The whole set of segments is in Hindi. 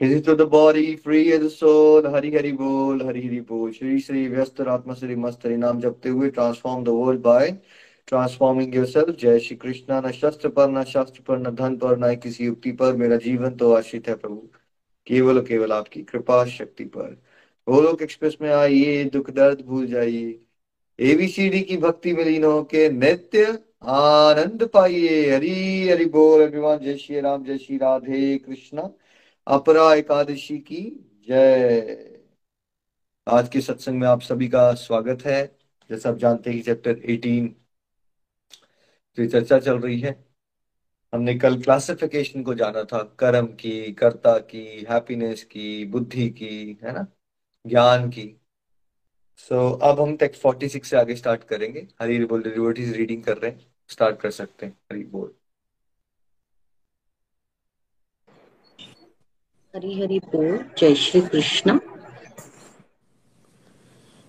Busy to the body, free as the soul. Hari Hari Bol, Hari Hari Bol. Shri Shri Vyastar Atma Shri Mast Hari Naam जपते हुए transform the world by transforming yourself. जय श्री कृष्णा न शस्त्र पर न शास्त्र पर न धन पर न किसी युक्ति पर मेरा जीवन तो आश्रित है प्रभु केवल केवल आपकी कृपा शक्ति पर गोलोक एक्सप्रेस में आइए दुख दर्द भूल जाइए एबीसीडी की भक्ति में लीन होके नित्य आनंद पाइए हरी हरि बोल एवरीवन जय श्री राम जय श्री राधे कृष्णा अपरा एकादशी की। जय। आज के सत्संग में आप सभी का स्वागत है। जैसा आप जानते हैं चैप्टर 18 जो चर्चा चल रही है। हमने कल क्लासिफिकेशन को जाना था। कर्म की कर्ता की हैप्पीनेस की बुद्धि की है ना? ज्ञान की। सो so, अब हम टेक्स्ट 46 से आगे स्टार्ट करेंगे। हरी बोल डिवोटीज रीडिंग कर रहे हैं? स्टार्ट कर सकते हैं। हरी बोल। हरी हरी बोल, जय श्री कृष्ण।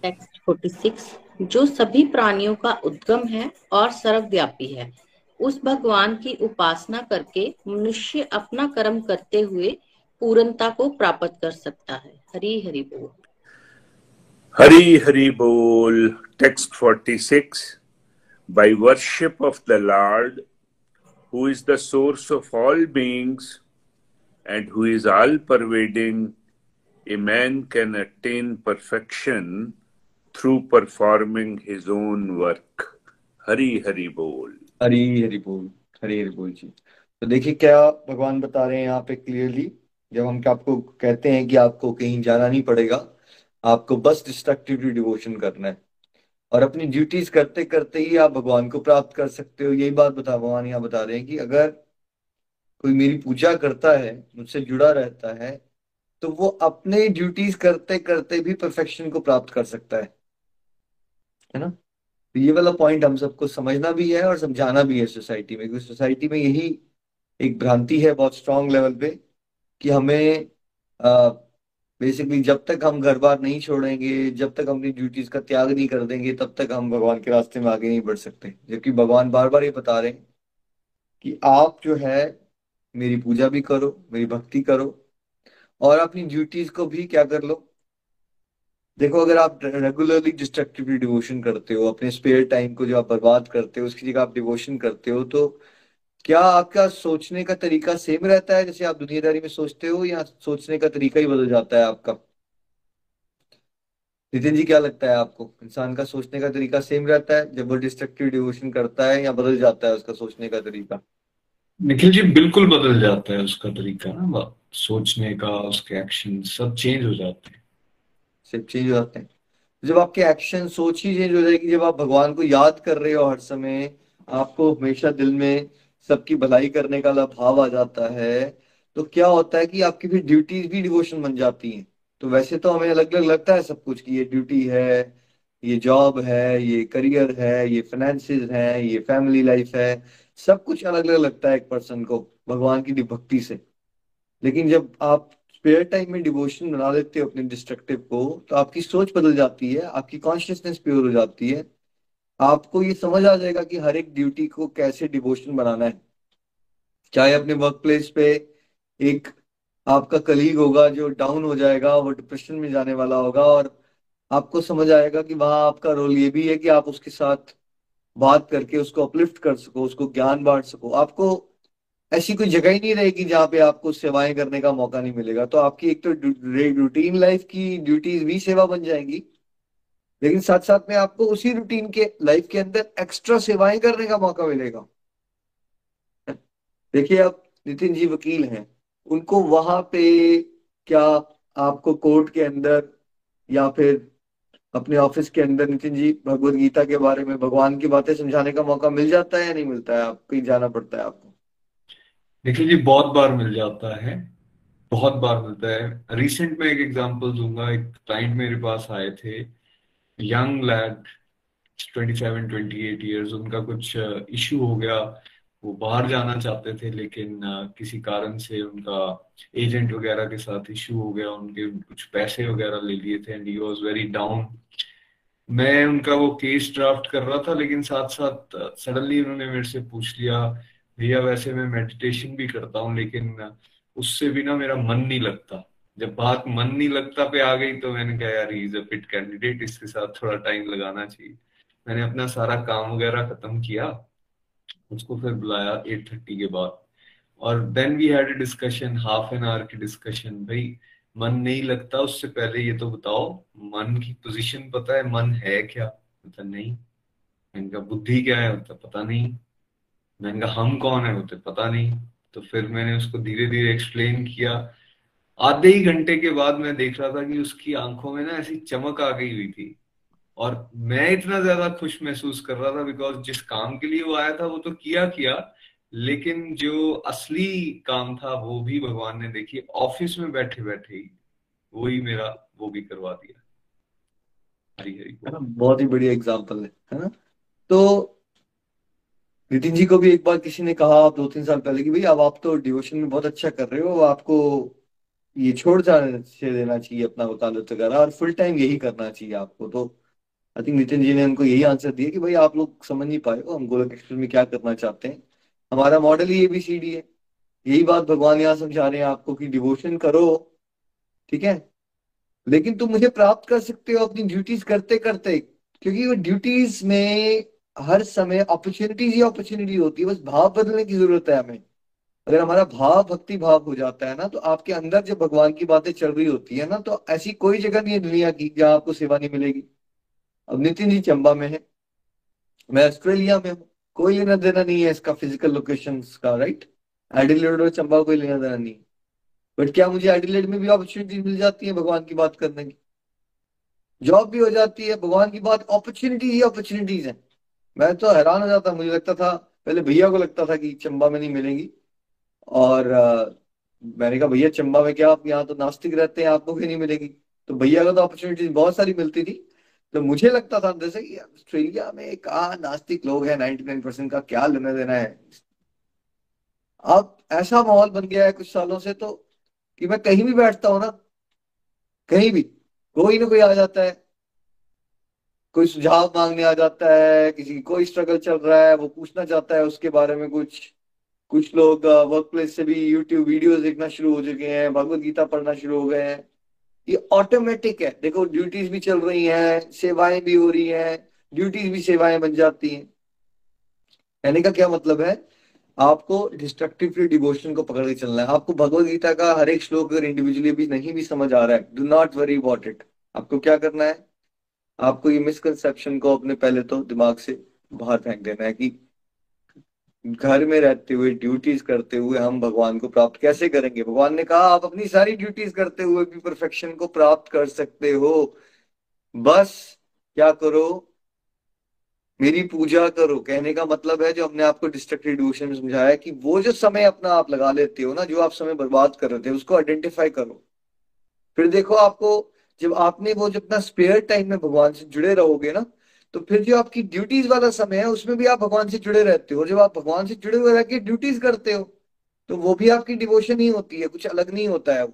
टेक्स्ट 46 जो सभी प्राणियों का उद्गम है और सर्वव्यापी है, उस भगवान की उपासना करके मनुष्य अपना कर्म करते हुए पूर्णता को प्राप्त कर सकता है। हरी हरि बोल। हरी हरि बोल text 46 by worship of the lord, who is the source of all beings and who is all pervading, a man can attain perfection through performing his own work. Hari Hari बोल हरी हरि बोल हरी हरि बोल जी तो देखिए क्या भगवान बता रहे हैं यहाँ पे क्लियरली जब हम आपको कहते हैं कि आपको कहीं जाना नहीं पड़ेगा आपको बस डिस्ट्रक्टिवली डिवोशन करना है। और अपनी ड्यूटीज़ करते करते ही आप भगवान को प्राप्त कर सकते हो। यही बात बता भगवान यहाँ बता रहे हैं कि अगर कोई मेरी पूजा करता है, मुझसे जुड़ा रहता है तो वो अपने ड्यूटीज़ करते करते भी परफेक्शन को प्राप्त कर सकता है। है ना? तो ये वाला पॉइंट हम सबको समझना भी है और समझाना भी है सोसाइटी में, क्योंकि सोसाइटी में यही एक भ्रांति है बहुत स्ट्रांग लेवल पे कि हमें बेसिकली जब तक हम घर बार नहीं छोड़ेंगे, जब तक अपनी ड्यूटीज़ का त्याग नहीं कर देंगे, तब तक हम भगवान के रास्ते में आगे नहीं बढ़ सकते। जबकि भगवान बार बार ये बता रहे हैं कि आप जो है मेरी पूजा भी करो, मेरी भक्ति करो और अपनी ड्यूटीज़ को भी क्या कर लो। देखो, अगर आप रेगुलरली डिस्ट्रक्टिवली डिवोशन करते हो, अपने स्पेयर टाइम को जो आप बर्बाद करते हो, उसकी जगह आप डिवोशन करते हो तो क्या आपका सोचने का तरीका सेम रहता है जैसे आप दुनियादारी में सोचते हो या सोचने का तरीका ही बदल जाता है आपका? नितिन जी, क्या लगता है आपको? इंसान का सोचने का तरीका सेम रहता है? जब वो डिस्ट्रक्टिव डिवोशन करता है या बदल जाता है उसका सोचने का तरीका? निखिल जी, बिल्कुल बदल जाता है उसका तरीका ना सोचने का, उसके एक्शन सब चेंज हो जाते हैं। सब चेंज हो जाते हैं। जब आपके एक्शन सोच ही चेंज हो जाएगी, जब आप भगवान को याद कर रहे हो हर समय, आपको हमेशा दिल में सबकी भलाई करने का भाव आ जाता है तो क्या होता है कि आपकी भी ड्यूटीज़ भी डिवोशन बन जाती हैं। तो वैसे तो हमें अलग अलग लगता है सब कुछ कि ये ड्यूटी है, ये जॉब है, ये करियर है, ये फाइनेंसिस है, ये फैमिली लाइफ है। सब कुछ अलग अलग लगता है एक पर्सन को, भगवान की भक्ति से। लेकिन जब आप स्पेयर टाइम में डिवोशन बना लेते हो अपने डिस्ट्रक्टिव को तो आपकी सोच बदल जाती है, आपकी कॉन्शियसनेस प्योर हो जाती है। आपको ये समझ आ जाएगा कि हर एक ड्यूटी को कैसे डिवोशन बनाना है। चाहे अपने वर्क प्लेस पे एक आपका कलीग होगा जो डाउन हो जाएगा, वो डिप्रेशन में जाने वाला होगा, और आपको समझ आएगा कि वहाँ आपका रोल ये भी है कि आप उसके साथ बात करके उसको अपलिफ्ट कर सको, उसको ज्ञान बांट सको। आपको ऐसी कोई जगह ही नहीं रहेगी जहाँ पे आपको सेवाएँ करने का मौका नहीं मिलेगा। तो आपकी एक तो रूटीन लाइफ की ड्यूटीज़ भी सेवा बन जाएँगी। लेकिन साथ साथ में आपको उसी रूटीन के लाइफ के अंदर एक्स्ट्रा सेवाएँ करने का मौका मिलेगा। देखिए, आप नितिन जी वकील हैं। उनको वहाँ पे क्या आपको कोर्ट के अंदर या फिर अपने ऑफ़िस के अंदर नितिन जी, भगवत गीता के बारे में, भगवान की बातें समझाने का मौका मिल जाता है या नहीं मिलता है? आप कहीं जाना पड़ता है आपको? देखिए जी, बहुत बार मिल जाता है, बहुत बार मिलता है। रिसेंट में एक एग्जांपल दूँगा, एक क्लाइंट मेरे पास आए थे यंग लैड 27 28 इयर्स उनका कुछ इशू हो गया। वो बाहर जाना चाहते थे, लेकिन किसी कारण से उनका एजेंट वगैरह के साथ इशू हो गया, उनके कुछ पैसे वगैरह ले लिए थे and he was very down मैं उनका वो केस ड्राफ्ट कर रहा था, लेकिन साथ साथ सडनली उन्होंने मेरे से पूछ लिया, भैया, वैसे मैं मेडिटेशन भी करता हूँ, लेकिन उससे भी ना मेरा मन नहीं लगता। जब बात मन नहीं लगता पे आ गई तो मैंने कहा, यार इज़ अ फिट कैंडिडेट इसके साथ थोड़ा टाइम लगाना चाहिए। मैंने अपना सारा काम वगैरह खत्म किया उसको फिर बुलाया एट थर्टी के बाद। और then we had discussion half an hour की डिस्कशन भाई, मन नहीं लगता उससे पहले ये तो बताओ, मन की पोजीशन पता है, मन है क्या? मतलब नहीं। मैंने कहा, बुद्धि क्या है? होता पता नहीं। मैंने कहा, हम कौन है? होते पता नहीं। तो फिर मैंने उसको धीरे धीरे एक्सप्लेन किया। आधे ही घंटे के बाद मैं देख रहा था कि उसकी आँखों में ना ऐसी चमक आ गई हुई थी। और मैं इतना ज़्यादा खुश महसूस कर रहा था बिकॉज़ जिस काम के लिए वो आया था, वो तो किया किया, लेकिन जो असली काम था, वो भी भगवान ने देखी। ऑफ़िस में बैठे बैठे ही वही मेरा, वो भी करवा दिया। हरी हरी बहुत ही बढ़िया एग्ज़ाम्पल है है ना? तो नितिन जी को भी एक बार किसी ने कहा दो तीन साल पहले कि भाई, अब आप तो डिवोशन में बहुत अच्छा कर रहे हो आपको ये छोड़ जाने से देना चाहिए अपना वकालत वगैरह, और फुल टाइम यही करना चाहिए आपको तो आई थिंक नितिन जी ने उनको यही आंसर दिया कि भाई आप लोग समझ नहीं पाए हो, हम गोलक एक्सप्रेस में क्या करना चाहते हैं। हमारा मॉडल ही एबीसीडी है। यही बात भगवान यहाँ समझा रहे हैं आपको कि डिवोशन करो, ठीक है? लेकिन तुम मुझे प्राप्त कर सकते हो अपनी ड्यूटीज़ करते करते क्योंकि वो ड्यूटीज़ में हर समय अपॉर्चुनिटीज़ ही अपॉर्चुनिटी होती है, बस भाव बदलने की ज़रूरत है हमें। अगर हमारा भाव, भक्ति भाव हो जाता है ना तो आपके अंदर जब भगवान की बातें चल रही होती है ना तो ऐसी कोई जगह नहीं है दुनिया की जहाँ आपको सेवा नहीं मिलेगी। अब नितिन जी चंबा में है। मैं ऑस्ट्रेलिया में हूँ। कोई लेना देना नहीं है इसका फ़िज़िकल लोकेशन का राइट एडिलेड और चंबा कोई लेना देना नहीं बट क्या मुझे एडिलेड में भी अपॉर्चुनिटी मिल जाती है भगवान की बात करने की? जॉब भी हो जाती है भगवान की बात अपॉर्चुनिटी ही अपॉर्चुनिटीज़ है। मैं तो हैरान हो जाता मुझे लगता था पहले भैया को लगता था कि चंबा में नहीं मिलेंगी। और आ, मैंने कहा भैया चंबा में क्या आप यहाँ तो नास्तिक रहते हैं आपको भी नहीं मिलेगी? तो भैया को तो अपॉर्चुनिटीज़ बहुत सारी मिलती थी। तो मुझे लगता था, जैसे कि ऑस्ट्रेलिया में कहा नास्तिक लोग हैं नाइनटी नाइन परसेंट का क्या लेना देना है। अब ऐसा माहौल बन गया है कुछ सालों से तो कि मैं कहीं भी बैठता हूँ ना, कहीं भी, कोई ना कोई आ जाता है। कोई सुझाव मांगने आ जाता है, किसी की कोई स्ट्रगल चल रहा है, वो पूछना चाहता है उसके बारे में कुछ। कुछ लोग वर्क प्लेस से भी यूट्यूब वीडियोस देखना शुरू हो चुके हैं, भगवत गीता पढ़ना शुरू हो गए हैं। ये ऑटोमेटिक है। देखो ड्यूटीज़ भी चल रही हैं, सेवाएँ भी हो रही हैं ड्यूटीज़ भी सेवाएँ बन जाती हैं। कहने का क्या मतलब है? आपको डिस्ट्रक्टिव डिवोशन को पकड़ के चलना है। आपको भगवत गीता का हर एक श्लोक अगर इंडिविजुअली भी नहीं भी समझ आ रहा है do not worry about it आपको क्या करना है? आपको ये मिसकनसेप्शन को अपने पहले तो दिमाग से बाहर फेंक देना है कि घर में रहते हुए ड्यूटीज़ करते हुए हम भगवान को प्राप्त कैसे करेंगे? भगवान ने कहा, आप अपनी सारी ड्यूटीज़ करते हुए भी परफेक्शन को प्राप्त कर सकते हो। बस क्या करो? मेरी पूजा करो। कहने का मतलब है, जो हमने आपको डिस्ट्रक्टिव डिवोशन में समझाया कि वो जो समय अपना आप लगा लेते हो ना, जो आप समय बर्बाद कर रहे थे, उसको आइडेंटिफाई करो। फिर देखो आपको, जब आपने वो जो अपना स्पेयर टाइम में भगवान से जुड़े रहोगे ना तो फिर जो आपकी ड्यूटीज़ वाला समय है उसमें भी आप भगवान से जुड़े रहते हो। जब आप भगवान से जुड़े हुए रहकर ड्यूटीज़ करते हो तो वो भी आपकी डिवोशन ही होती है कुछ अलग नहीं होता है वो।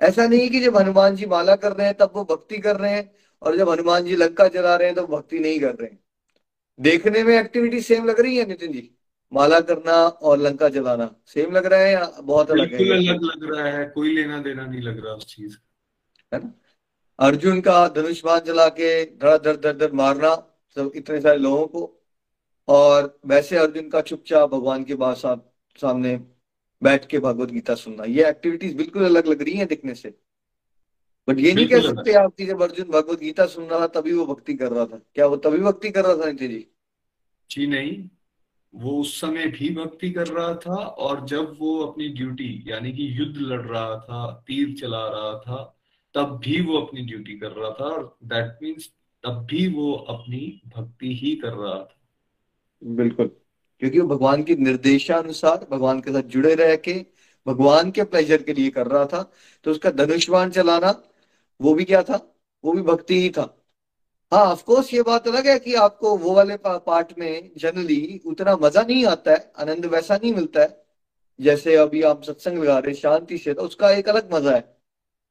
ऐसा नहीं कि जब हनुमान जी माला कर रहे हैं तब वो भक्ति कर रहे हैं और जब हनुमान जी लंका चला रहे हैं तो भक्ति नहीं कर रहे हैं। देखने में एक्टिविटी सेम लग रही है नितिन जी? माला करना और लंका जलाना सेम लग रहा है या बहुत अलग है? अलग लग रहा है कोई लेना देना नहीं लग रहा उस चीज़ है ना? अर्जुन का धनुष बाण जला के धड़ धड़ धड़ धड़ मारना सब इतने सारे लोगों को। और वैसे अर्जुन का चुपचाप भगवान के बाद सामने बैठ के भगवत गीता सुनना। ये एक्टिविटीज़ बिल्कुल अलग लग रही हैं दिखने से। बट ये नहीं कह सकते आप कि जब अर्जुन भगवत गीता सुन रहा था तभी वो भक्ति कर रहा था। क्या वो तभी भक्ति कर रहा था नितिन जी? जी नहीं। वो उस समय भी भक्ति कर रहा था और जब वो अपनी ड्यूटी यानी कि युद्ध लड़ रहा था तीर चला रहा था तब भी वो अपनी ड्यूटी कर रहा था और दैट मीन्स तब भी वो अपनी भक्ति ही कर रहा था। बिल्कुल। क्योंकि वो भगवान के निर्देशानुसार भगवान के साथ जुड़े रह के भगवान के प्लेजर के लिए कर रहा था तो उसका धनुष्वान चलाना वो भी क्या था? वो भी भक्ति ही था। हाँ ऑफकोर्स ये बात अलग है कि आपको वो वाले पा, पार्ट में जनरली उतना मज़ा नहीं आता है आनंद वैसा नहीं मिलता है जैसे अभी आप सत्संग लगा रहे शांति से तो उसका एक अलग मज़ा है।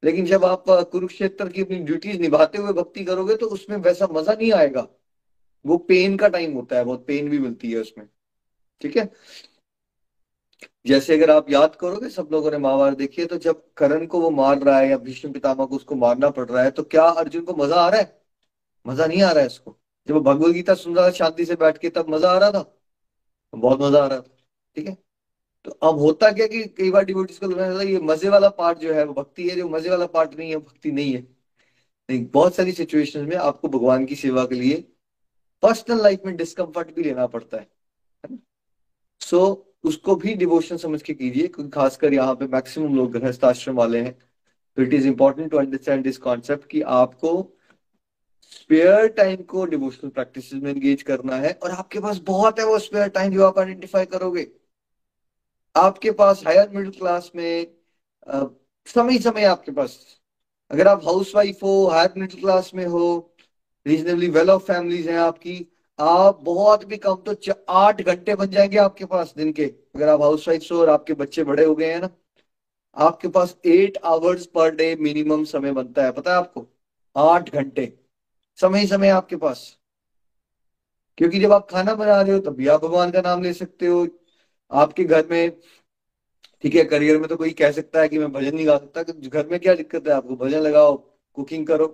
लेकिन जब आप कुरुक्षेत्र की अपनी ड्यूटीज़ निभाते हुए भक्ति करोगे तो उसमें वैसा मज़ा नहीं आएगा। वो पेन का टाइम होता है, बहुत पेन भी मिलती है उसमें। ठीक है? जैसे अगर आप याद करोगे, सब लोगों ने महाभारत देखी है तो जब करण को वो मार रहा है या भीष्म पितामह को उसको मारना पड़ रहा है तो क्या अर्जुन को मज़ा आ रहा है? मज़ा नहीं आ रहा है उसको। जब भगवत गीता सुन रहा था, शांति से बैठ के, तब मज़ा आ रहा था? बहुत मज़ा आ रहा था। ठीक है? तो अब होता क्या कि कई बार डिवोटीज को लगता है ये मज़े वाला पार्ट जो है वो भक्ति है जो मज़े वाला पार्ट नहीं है भक्ति नहीं है। नहीं बहुत सारी सिचुएशन में आपको भगवान की सेवा के लिए पर्सनल लाइफ में डिस्कम्फर्ट भी लेना पड़ता है सो so, उसको भी डिवोशन समझ के कीजिए क्योंकि खासकर यहाँ पे मैक्सिमम लोग गृहस्थ आश्रम वाले हैं। तो it is important to understand this concept कि आपको स्पेयर टाइम को डिवोशनल प्रैक्टिस में एंगेज करना है और आपके पास बहुत है वो स्पेयर टाइम जो आप आइडेंटिफाई करोगे। आपके पास हायर मिडिल क्लास में समय समय आपके पास, अगर आप हाउस वाइफ हो हायर मिडिल क्लास में हो रीजनेबली वेल ऑफ़ फैमिलीज़ हैं आपकी, आप बहुत भी कम तो आठ घंटे बन जाएँगे आपके पास दिन के, अगर आप हाउस वाइफ हो और आपके बच्चे बड़े हो गए हैं ना, आपके पास eight hours per day minimum समय बनता है, पता है आपको? आठ घंटे समय ही समय आपके पास, क्योंकि जब आप खाना बना रहे हो तब भी आप भगवान का नाम ले सकते हो आपके घर में, ठीक है करियर में तो कोई कह सकता है कि मैं भजन नहीं गा सकता घर में क्या दिक्कत है आपको? भजन लगाओ कुकिंग करो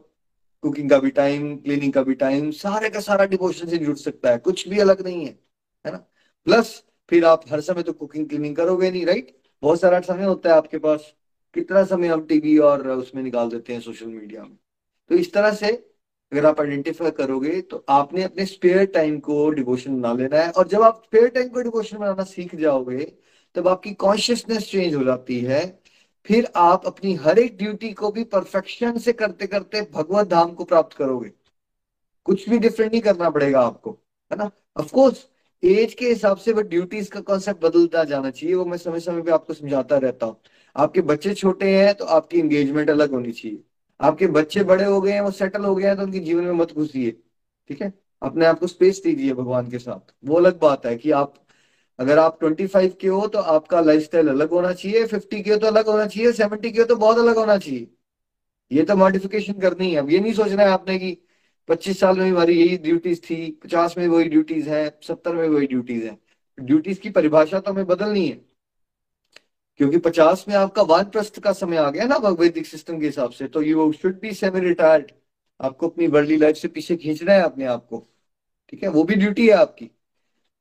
कुकिंग का भी टाइम क्लीनिंग का भी टाइम सारे का सारा डिवोशन से जुड़ सकता है, कुछ भी अलग नहीं है है ना? प्लस फिर आप हर समय तो कुकिंग क्लीनिंग करोगे नहीं राइट बहुत सारा समय होता है आपके पास, कितना समय हम टीवी और उसमें निकाल देते हैं सोशल मीडिया में? तो इस तरह से अगर आप आइडेंटिफाई करोगे तो आपने अपने स्पेयर टाइम को डिवोशन बना लेना है। और जब आप स्पेयर टाइम को डिवोशन बनाना सीख जाओगे, तब आपकी कॉन्शियसनेस चेंज हो जाती है। फिर आप अपनी हर एक ड्यूटी को भी परफेक्शन से करते करते भगवत धाम को प्राप्त करोगे। कुछ भी डिफरेंट नहीं करना पड़ेगा आपको, है ना? ऑफकोर्स एज के हिसाब से वो ड्यूटीज़ का कॉन्सेप्ट बदलता जाना चाहिए, वो मैं समय समय पे आपको समझाता रहता हूँ। आपके बच्चे छोटे हैं तो आपकी एंगेजमेंट अलग होनी चाहिए। आपके बच्चे बड़े हो गए हैं, वो सेटल हो गए हैं तो उनके जीवन में मत घुसिए, ठीक है? अपने आप को स्पेस दीजिए भगवान के साथ। वो अलग बात है कि आप, अगर आप 25 के हो तो आपका लाइफस्टाइल अलग होना चाहिए 50 के हो तो अलग होना चाहिए 70 के हो तो बहुत अलग होना चाहिए। ये तो मॉडिफिकेशन करनी है। अब ये नहीं सोचना है आपने कि 25 साल में हमारी यही ड्यूटीज़ थी 50 में वही ड्यूटीज़ है 70 में वही ड्यूटीज़ है। ड्यूटीज़ की परिभाषा तो हमें बदलनी है। क्योंकि 50 में आपका वान प्रस्थ का समय आ गया ना वैदिक सिस्टम के हिसाब से तो you should be semi retired आपको अपनी वर्ल्डली लाइफ से पीछे खींचना है अपने आप को। ठीक है? वो भी ड्यूटी है आपकी।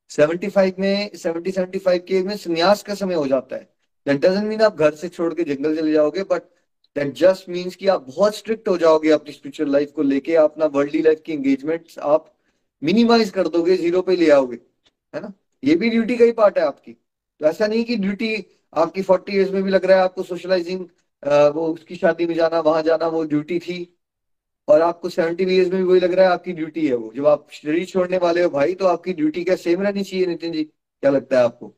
75 में 70 75 के में संन्यास का समय हो जाता है। दैट डजंट मीन आप घर से छोड़ के जंगल चले जाओगे बट दैट जस्ट मीन्स कि आप बहुत स्ट्रिक्ट हो जाओगे अपनी स्पिरिचुअल लाइफ को लेके, अपना वर्ल्डली लाइफ की एंगेजमेंट आप मिनिमाइज कर दोगे ज़ीरो पे ले आओगे। है ना? ये भी ड्यूटी का ही पार्ट है आपकी। तो ऐसा नहीं कि ड्यूटी आपकी फोर्टी ईयर्स में भी लग रहा है आपको सोशलाइजिंग वो उसकी शादी में जाना, वहाँ जाना, वो ड्यूटी थी। और आपको सेवेंटी ईयर्स में भी वही लग रहा है आपकी ड्यूटी है वो। जब आप शरीर छोड़ने वाले हो भाई तो आपकी ड्यूटी क्या सेम रहनी चाहिए नितिन जी? क्या लगता है आपको?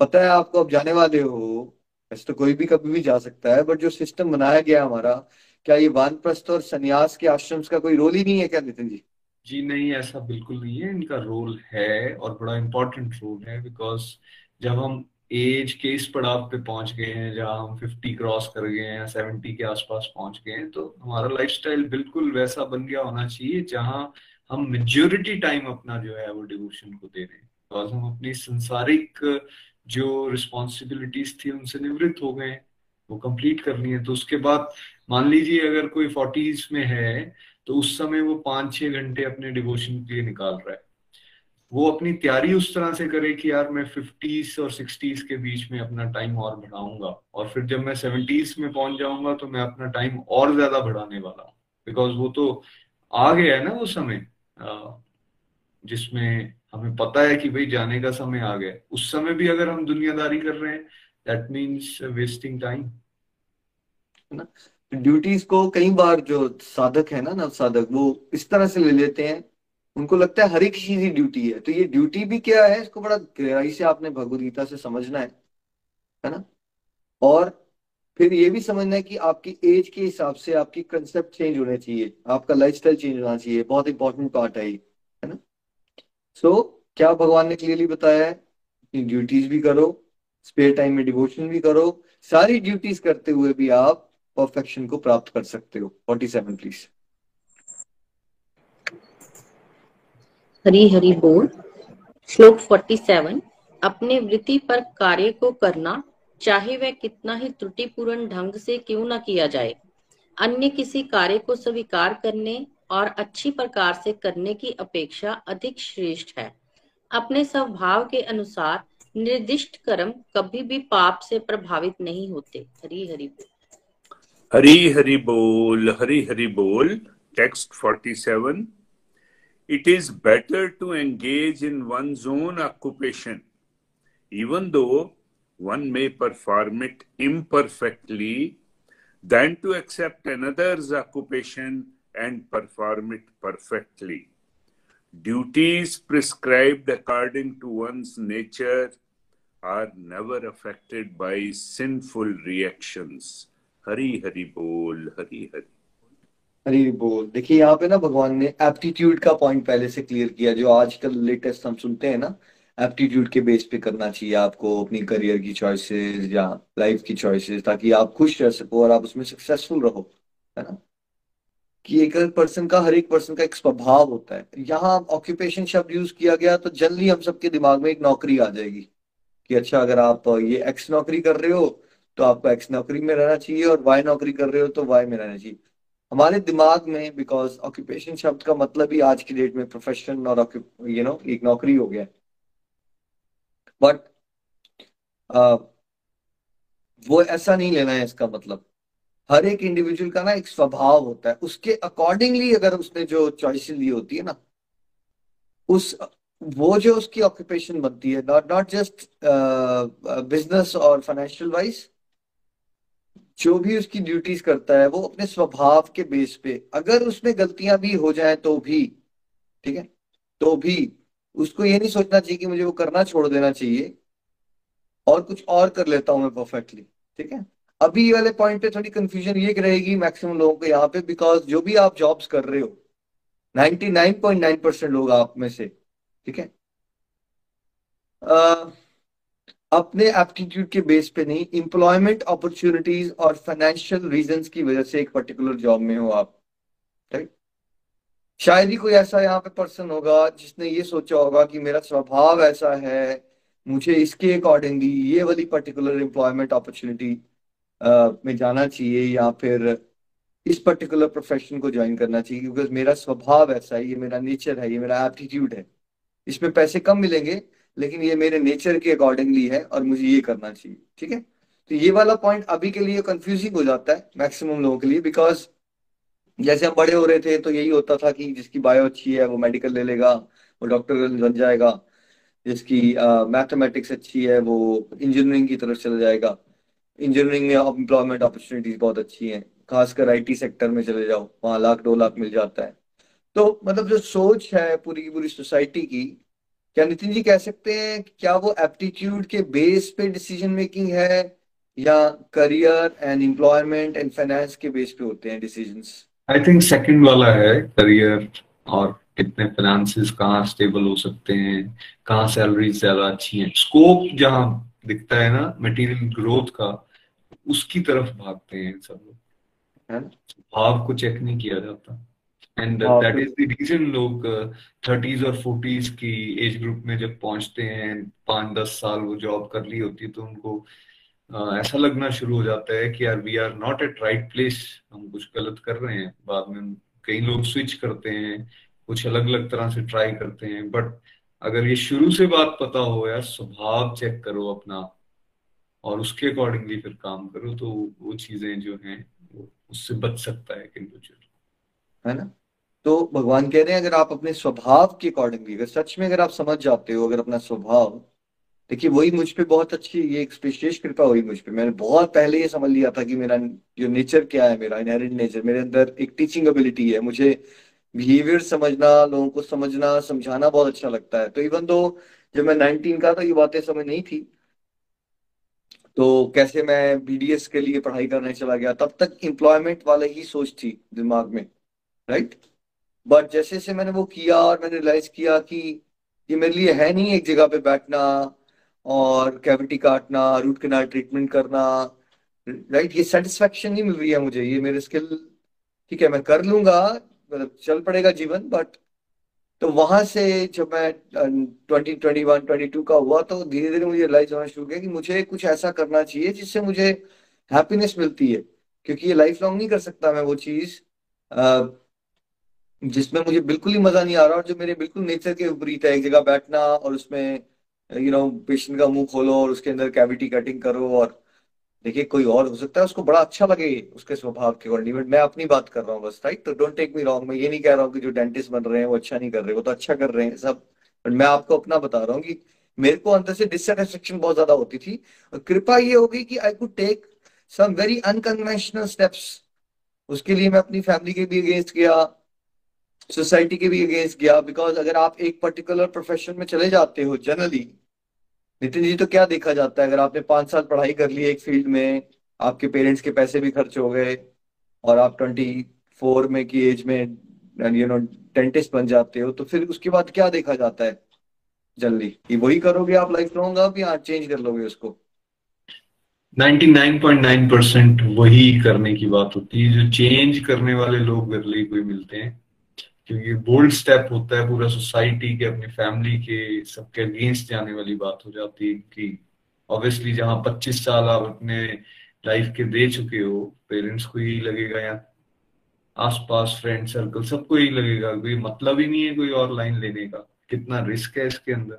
पता है आपको अब जाने वाले हो वैसे तो कोई भी कभी भी जा सकता है बट जो सिस्टम बनाया गया हमारा, क्या ये वानप्रस्थ और संन्यास के आश्रम का कोई रोल ही नहीं है क्या नितिन जी? जी नहीं, ऐसा बिल्कुल नहीं है। इनका रोल है और बड़ा इम्पोर्टेंट रोल है बिकॉज़ जब हम एज के इस पड़ाव पे पहुँच गए हैं, जहाँ हम 50 क्रॉस कर गए हैं 70 के आसपास पहुँच गए हैं तो हमारा लाइफस्टाइल बिल्कुल वैसा बन गया होना चाहिए, जहाँ हम मेजोरिटी टाइम अपना जो है वो डिवोशन को दे रहे हैं। हम अपनी संसारिक, जो रिस्पॉन्सिबिलिटीज थी, उनसे निवृत्त हो गए वो कंप्लीट करनी है। तो उसके बाद मान लीजिए अगर कोई फोर्टीज में है तो उस समय वो पाँच छह घंटे अपने डिवोशन के लिए निकाल रहा है। वो अपनी तैयारी उस तरह से करे कि यार मैं फिफ्टीज और सिक्सटीज के बीच में अपना टाइम और बढ़ाऊँगा। और फिर जब मैं सेवेंटीज में पहुँच जाऊँगा तो मैं अपना टाइम और ज़्यादा बढ़ाने वाला हूँ। बिकॉज़ वो तो आ गया है ना वो समय। जिसमें हमें पता है कि भाई जाने का समय आ गया। उस समय भी अगर हम दुनियादारी कर रहे हैं that means wasting time duties को कई बार जो साधक है ना नव साधक वो इस तरह से ले लेते हैं उनको लगता है हर एक चीज़ ही ड्यूटी है। तो ये ड्यूटी भी क्या है? इसको बड़ा गहराई से आपने भगवदगीता से समझना है है ना? और फिर ये भी समझना है कि आपकी एज के हिसाब से आपकी कंसेप्ट चेंज होने चाहिए आपका लाइफस्टाइल चेंज होना चाहिए बहुत इंपॉर्टेंट पार्ट है ये है ना? सो so, क्या भगवान ने क्लियरली बताया है? कि ड्यूटीज़ भी करो स्पेयर टाइम में डिवोशन भी करो सारी ड्यूटीज़ करते हुए भी आप परफेक्शन को प्राप्त कर सकते हो। Forty seven please Hari Hari बोल। श्लोक फोर्टी सेवन अपने वृत्ति पर कार्य को करना, चाहे वह कितना ही त्रुटिपूर्ण ढंग से क्यों न किया जाए। अन्य किसी कार्य को स्वीकार करने और अच्छी प्रकार से करने की अपेक्षा अधिक श्रेष्ठ है। अपने स्वभाव के अनुसार निर्दिष्ट कर्म कभी भी पाप से प्रभावित नहीं होते। हरी हरि बोल। हरी हरि बोल, हरी हरि बोल text 47 it is better to engage in one's own occupation, even though one may perform it imperfectly, than to accept another's occupation and perform it perfectly. Duties prescribed according to one's nature are never affected by sinful reactions. Hari Hari Bol, Hari Hari. Hari बोल। देखिए, यहाँ पे ना भगवान ने एप्टीट्यूड का पॉइंट पहले से क्लियर किया, जो आजकल लेटेस्ट हम सुनते हैं ना एप्टीट्यूड के बेस पे करना चाहिए आपको, अपनी करियर की चॉइसेस या लाइफ की चॉइसेस ताकि आप खुश रह सको और आप उसमें सक्सेसफुल रहो, है ना? कि एक पर्सन का, हर एक पर्सन का एक स्वभाव होता है। यहाँ ऑक्यूपेशन शब्द यूज़ किया गया तो जल्दी हम सबके दिमाग में एक नौकरी आ जाएगी, कि अच्छा अगर आप ये एक्स नौकरी कर रहे हो तो आपको एक्स नौकरी में रहना चाहिए और वाई नौकरी कर रहे हो तो वाई में रहना चाहिए। हमारे दिमाग में बिकॉज़ ऑक्यूपेशन शब्द का मतलब ही आज की डेट में प्रोफेशन और यू नो एक नौकरी हो गया। बट uh, वो ऐसा नहीं लेना है इसका मतलब। हर एक इंडिविजुअल का ना एक स्वभाव होता है। उसके अकॉर्डिंगली अगर उसने जो चॉइस ली होती है ना उस वो जो उसकी ऑक्यूपेशन बनती है नॉट नॉट जस्ट बिज़नेस और फाइनेंशियल वाइज जो भी उसकी ड्यूटीज़ करता है, वो अपने स्वभाव के बेस पे, अगर उसमें गलतियाँ भी हो जाए तो भी, ठीक है? तो भी, उसको ये नहीं सोचना चाहिए कि मुझे वो करना छोड़ देना चाहिए, और कुछ और कर लेता हूँ मैं परफेक्टली ठीक है? अभी वाले पॉइंट पे थोड़ी कंफ्यूजन ये रहेगी मैक्सिमम लोगों को यहाँ पे बिकॉज़ जो भी आप जॉब्स कर रहे हो 99.9 परसेंट लोग आप में से, ठीक है? अपने एप्टीट्यूड के बेस पे नहीं इंप्लॉयमेंट अपॉर्चुनिटीज़ और फाइनेंशियल रीजन की वजह से एक पर्टिकुलर जॉब में हो आप शायद ही कोई ऐसा यहाँ पे पर्सन होगा जिसने ये सोचा होगा कि मेरा स्वभाव ऐसा है, मुझे इसके अकॉर्डिंगली ये वाली पर्टिकुलर एम्प्लॉयमेंट अपॉर्चुनिटी में जाना चाहिए या फिर इस पर्टिकुलर प्रोफेशन को ज्वाइन करना चाहिए क्योंकि मेरा स्वभाव ऐसा है, ये मेरा नेचर है, ये मेरा एप्टीट्यूड है। इसमें पैसे कम मिलेंगे लेकिन ये मेरे नेचर के अकॉर्डिंगली है और मुझे ये करना चाहिए ठीक है? तो ये वाला पॉइंट अभी के लिए कंफ्यूजिंग हो जाता है मैक्सिमम लोगों के लिए बिकॉज़ जैसे हम बड़े हो रहे थे तो यही होता था कि जिसकी बायो अच्छी है वो मेडिकल ले लेगा वो डॉक्टर बन जाएगा जिसकी मैथमेटिक्स uh, अच्छी है वो इंजीनियरिंग की तरफ़ चला जाएगा। इंजीनियरिंग में एम्प्लॉयमेंट अपॉर्चुनिटीज़ बहुत अच्छी हैं खासकर आईटी सेक्टर में चले जाओ वहाँ लाख दो लाख मिल जाता है। तो मतलब जो सोच है पूरी की पूरी सोसाइटी की क्या नितिन जी कह सकते हैं क्या वो एप्टीट्यूड के बेस पे डिसीज़न मेकिंग है या career and employment and finance के बेस पे होते हैं डिसीज़न आई थिंक सेकंड वाला है करियर और कितने फाइनेंसिस कहाँ स्टेबल हो सकते हैं कहाँ सैलरी ज़्यादा अच्छी है। स्कोप जहाँ दिखता है ना मटेरियल ग्रोथ का उसकी तरफ़ भागते हैं सब लोग। भाव को चेक नहीं किया जाता। And that is the reason लोग थर्टीज uh, और फोर्टीज की एज ग्रुप में जब पहुँचते हैं पाँच दस साल वो जॉब कर ली होती है तो उनको uh, ऐसा लगना शुरू हो जाता है कि यार we are not at right place हम कुछ गलत कर रहे हैं। बाद में कई लोग स्विच करते हैं कुछ अलग अलग तरह से ट्राई करते हैं। बट अगर ये शुरू से बात पता हो यार स्वभाव चेक करो अपना और उसके अकॉर्डिंगली फिर काम करो तो वो चीज़ें जो हैं उससे बच सकता है है ना? तो भगवान कह रहे हैं, अगर आप अपने स्वभाव के अकॉर्डिंगली अगर सच में अगर आप समझ जाते हो, अगर अपना स्वभाव, देखिए वही मुझ पे बहुत अच्छी, ये एक विशेष कृपा हुई मुझ पे। मैंने बहुत पहले ये समझ लिया था कि मेरा जो नेचर क्या है, मेरा इनहेरेंट नेचर मेरे अंदर एक टीचिंग एबिलिटी है। मुझे बिहेवियर समझना, लोगों को समझना, समझाना बहुत अच्छा लगता है। तो इवन दो जब मैं नाइनटीन का था, ये बातें समझ नहीं थी। तो कैसे मैं बीडीएस के लिए पढ़ाई करने चला गया, तब तक एम्प्लॉयमेंट वाले ही सोच थी दिमाग में राइट बट जैसे जैसे मैंने वो किया और मैंने रियलाइज़ किया कि ये मेरे लिए है नहीं एक जगह पे बैठना और कैविटी काटना रूट कैनाल ट्रीटमेंट करना राइट ये सेटिस्फेक्शन नहीं मिल रही है मुझे, ये मेरे स्किल ठीक है, मैं कर लूँगा मतलब चल पड़ेगा जीवन बट तो वहाँ से जब मैं twenty twenty one twenty two का हुआ तो धीरे धीरे मुझे रियलाइज़ होना शुरू किया कि मुझे कुछ ऐसा करना चाहिए जिससे मुझे हैप्पीनेस मिलती है, क्योंकि ये लाइफ लॉन्ग नहीं कर सकता मैं वो चीज़ जिसमें मुझे बिल्कुल ही मज़ा नहीं आ रहा और जो मेरे बिल्कुल नेचर के विपरीत है, एक जगह बैठना और उसमें यू नो पेशेंट का मुँह खोलो और उसके अंदर कैविटी कटिंग करो और देखिए कोई और हो सकता है, उसको बड़ा अच्छा लगे उसके स्वभाव के अकॉर्डिंग बट मैं अपनी बात कर रहा हूँ बस राइट तो डोंट टेक मी रॉन्ग मैं ये नहीं कह रहा हूँ कि जो डेंटिस्ट बन रहे हैं, वो अच्छा नहीं कर रहे, वो तो अच्छा कर रहे हैं सब बट मैं आपको अपना बता रहा हूँ कि मेरे को अंदर से डिससेटिस्फेक्शन बहुत ज़्यादा होती थी और कृपा ये होगी कि I could take some very unconventional steps उसके लिए मैं अपनी फैमिली के भी अगेंस्ट गया सोसाइटी के भी अगेंस्ट गया बिकॉज़ अगर आप एक पर्टिकुलर प्रोफेशन में चले जाते हो जनरली नितिन जी तो क्या देखा जाता है? अगर आपने पाँच साल पढ़ाई कर ली एक फ़ील्ड में, आपके पेरेंट्स के पैसे भी खर्च हो गए, और आप ट्वेंटी फोर में की एज में यू नो डेंटिस्ट बन जाते हो तो फिर उसके बाद क्या देखा जाता है? जल्दी। वही करोगे आप लाइफ लॉन्ग आप, या चेंज कर लोगे उसको? 99.9 परसेंट वही करने की बात होती है। जो चेंज करने वाले लोग कोई मिलते हैं क्योंकि बोल्ड स्टेप होता है पूरा सोसाइटी के, अपनी फैमिली के, सबके अगेंस्ट जाने वाली बात हो जाती है कि ऑब्वियसली जहाँ 25 साल आप अपने लाइफ के दे चुके हो पेरेंट्स को ही लगेगा या आसपास फ्रेंड सर्कल सबको ही लगेगा, कोई मतलब ही नहीं है कोई और लाइन लेने का। कितना रिस्क है इसके अंदर।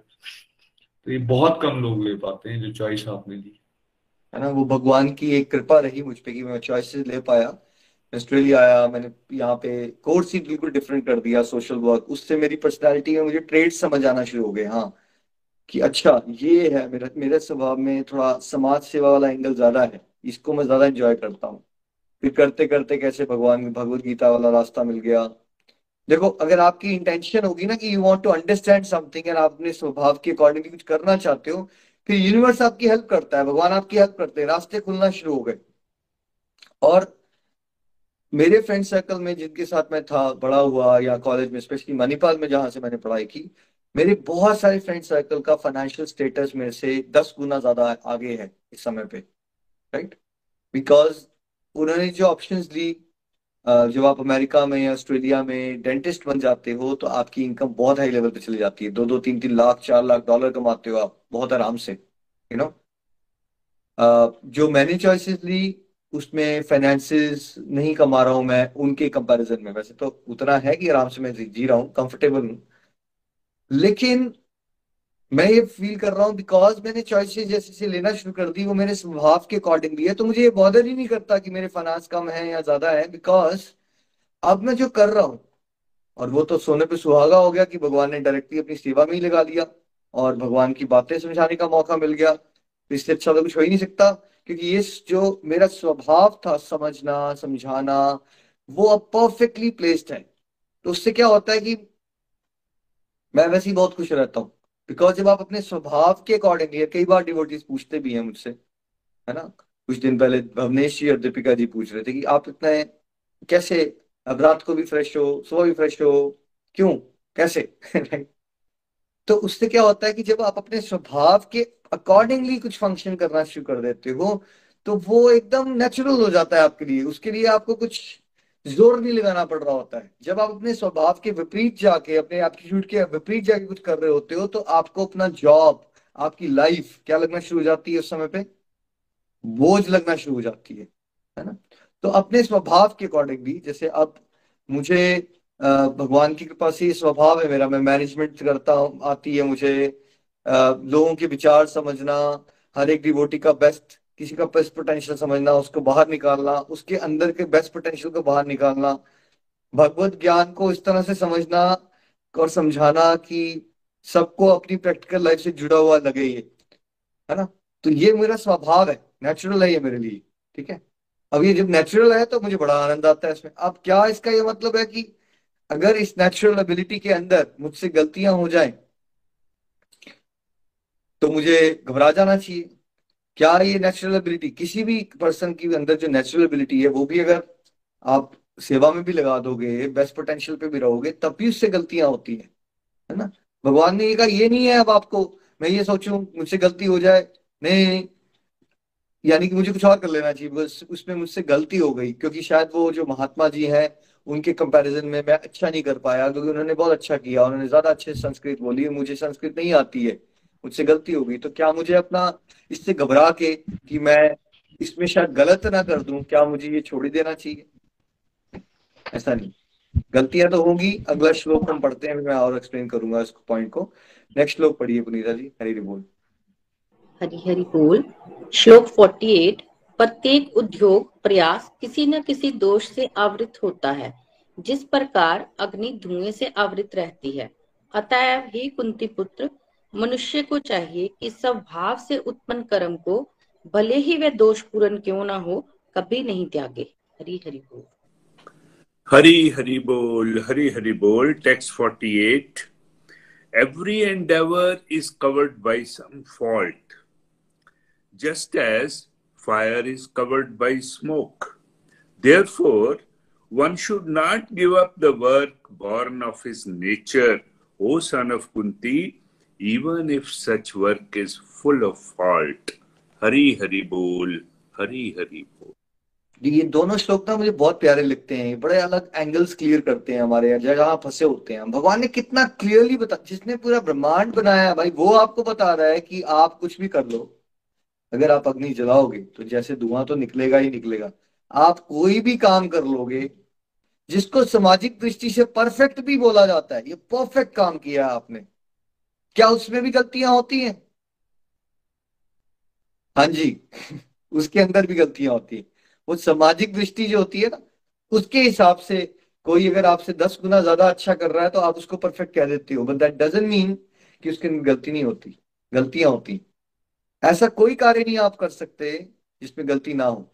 तो ये बहुत कम लोग ले पाते हैं जो चॉइस आपने ली। है ना, वो भगवान की एक कृपा रही मुझ पे कि मैं चॉइसेस ले पाया। ऑस्ट्रेलिया आया, मैंने यहाँ पे कोर्स ही बिल्कुल डिफरेंट कर दिया सोशल वर्क उससे मेरी पर्सनैलिटी में मुझे ट्रेड समझ आना शुरू हो गए हाँ। कि अच्छा ये है मेरा, मेरे स्वभाव में थोड़ा समाज सेवा वाला एंगल ज़्यादा है, इसको मैं ज़्यादा इंजॉय करता हूँ। फिर करते करते कैसे भगवान भगवत गीता वाला रास्ता मिल गया। देखो, अगर आपकी इंटेंशन होगी ना कि you want to understand something and आप अपने स्वभाव के अकॉर्डिंगली कुछ करना चाहते हो, फिर यूनिवर्स आपकी हेल्प करता है, भगवान आपकी हेल्प करते हैं, रास्ते खुलना शुरू हो गए। और मेरे फ्रेंड सर्कल में जिनके साथ मैं था, बड़ा हुआ या कॉलेज में स्पेशली मणिपाल में जहाँ से मैंने पढ़ाई की, मेरे बहुत सारे फ्रेंड सर्कल का फाइनेंशियल स्टेटस में से दस गुना ज़्यादा आगे है इस समय पे राइट बिकॉज़ उन्होंने जो ऑप्शन ली जब आप अमेरिका में या ऑस्ट्रेलिया में डेंटिस्ट बन जाते हो तो आपकी इनकम बहुत हाई लेवल पे चली जाती है दो दो तीन तीन लाख, चार लाख डॉलर कमाते हो आप, बहुत आराम से यू you नो know? जो मैंने चॉइसेस ली उसमें फाइनेंसिस नहीं कमा रहा हूँ मैं, उनके कंपैरिजन में। वैसे तो उतना है कि आराम से मैं जी रहा हूँ कंफर्टेबल हूँ। लेकिन मैं ये फील कर रहा हूँ बिकॉज़ मैंने चॉइसेस जैसे से लेना शुरू कर दी, वो मेरे स्वभाव के अकॉर्डिंगली है। तो मुझे ये बॉदर ही नहीं करता कि मेरे फाइनेंस कम है या ज़्यादा है बिकॉज़ अब मैं जो कर रहा हूँ, और वो तो सोने पे सुहागा हो गया कि भगवान ने डायरेक्टली अपनी सेवा में ही लगा दिया और भगवान की बातें समझाने का मौका मिल गया। इससे अच्छा तो कुछ हो ही नहीं सकता। क्योंकि ये जो मेरा स्वभाव था, समझना, समझाना, वो अब परफेक्टली प्लेस्ड है। तो उससे क्या होता है कि मैं वैसे ही बहुत खुश रहता हूँ। बिकॉज़ जब आप अपने स्वभाव के अकॉर्डिंग कई बार डिवोटीज पूछते भी हैं मुझसे, है ना? कुछ दिन पहले भवनेश जी और दीपिका जी पूछ रहे थे कि आप इतने कैसे, अब रात को भी फ्रेश हो, सुबह भी फ्रेश हो, क्यों? कैसे? तो उससे क्या होता है कि जब आप अपने स्वभाव के अकॉर्डिंगली कुछ फ़ंक्शन करना शुरू कर देते हो तो वो एकदम नेचुरल हो जाता है आपके लिए। उसके लिए आपको कुछ ज़ोर नहीं लगाना पड़ रहा होता है। जब आप अपने स्वभाव के विपरीत जाके, अपने एप्टीट्यूड के विपरीत जाके कुछ कर रहे होते हो तो आपको अपना जॉब आपकी लाइफ क्या लगना शुरू हो जाती है उस समय पे? बोझ लगना शुरू हो जाती है है ना? तो अपने स्वभाव के अकॉर्डिंग भी जैसे अब मुझे भगवान की कृपा से स्वभाव है मेरा, मैं मैनेजमेंट करता हूँ, आती है मुझे लोगों के विचार समझना, हर एक डिवोटी का बेस्ट किसी का बेस्ट पोटेंशियल समझना, उसको बाहर निकालना, उसके अंदर के बेस्ट पोटेंशियल को बाहर निकालना। भगवत ज्ञान को इस तरह से समझना और समझाना कि सबको अपनी प्रैक्टिकल लाइफ से जुड़ा हुआ लगे ये, है ना? तो ये मेरा स्वभाव है नेचुरल है ये मेरे लिए, ठीक है? अब ये जब नेचुरल है तो मुझे बड़ा आनंद आता है इसमें। अब क्या इसका ये मतलब है कि अगर इस नेचुरल एबिलिटी के अंदर मुझसे गलतियाँ हो जाएँ तो मुझे घबरा जाना चाहिए। क्या ये नेचुरल एबिलिटी किसी भी पर्सन की अंदर जो नेचुरल एबिलिटी है, वो भी अगर आप सेवा में भी लगा दोगे बेस्ट पोटेंशियल पे भी रहोगे, तब भी उससे गलतियाँ होती है है ना? भगवान ने ये कहा, ये नहीं है अब आपको, मैं ये सोचूं, मुझसे गलती हो जाए। नहीं, यानी कि मुझे कुछ और कर लेना चाहिए, बस उसमें मुझसे गलती हो गई, क्योंकि शायद वो जो महात्मा जी हैं, उनके कंपैरिजन में मैं अच्छा नहीं कर पाया, क्योंकि उन्होंने बहुत अच्छा किया, उन्होंने ज़्यादा अच्छे संस्कृत बोली, मुझे संस्कृत नहीं आती है। मुझसे गलती हो गई तो क्या मुझे अपना इससे घबरा के कि मैं इसमें शायद गलत ना कर दूँ, क्या मुझे ये छोड़ देना चाहिए? ऐसा नहीं। गलतियाँ तो होंगी, अगला श्लोक हम पढ़ते हैं, मैं और एक्सप्लेन करूँगा इस पॉइंट को। नेक्स्ट श्लोक पढ़िए पुनीता जी, हरी बोल। हरी हरी बोल। श्लोक 48 प्रत्येक उद्योग प्रयास किसी न किसी दोष से आवृत होता है, जिस प्रकार अग्नि धुएँ से आवृत रहती है। अतएव ही कुंती पुत्र मनुष्य को चाहिए कि सब भाव से उत्पन्न कर्म को भले ही वह दोष पूर्ण क्यों ना हो कभी नहीं त्यागे। हरी हरी बोल। हरी हरी बोल हरी हरी बोल text forty eight every endeavour is covered by some fault just as fire is covered by smoke therefore One should not give up the work born of his nature, O son of Kunti, even if such work is full of fault. Hari Hari बोल, हरी हरि बोल। ये दोनों श्लोक ना मुझे बहुत प्यारे लगते हैं। बड़े अलग एंगल्स क्लियर करते हैं हमारे जगह फंसे होते हैं। भगवान ने कितना क्लियरली बता, जिसने पूरा ब्रह्मांड बनाया भाई, वो आपको बता रहा है कि आप कुछ भी कर लो। अगर आप अग्नि जलाओगे तो जैसे धुआँ तो निकलेगा ही निकलेगा। आप कोई भी काम कर लोगे, जिसको सामाजिक दृष्टि से परफेक्ट भी बोला जाता है, ये परफेक्ट काम किया आपने। क्या उसमें भी गलतियाँ होती हैं? हाँ जी, उसके अंदर भी गलतियाँ होती हैं। वो सामाजिक दृष्टि जो होती है ना, उसके हिसाब से कोई अगर आपसे दस गुना ज़्यादा अच्छा कर रहा है तो आप उसको परफेक्ट कह देते हो। बट दैट डजेंट मीन कि उसके अंदर गलती नहीं होती, गलतियाँ होती ऐसा कोई कार्य नहीं आप कर सकते जिसमें गलती ना हो।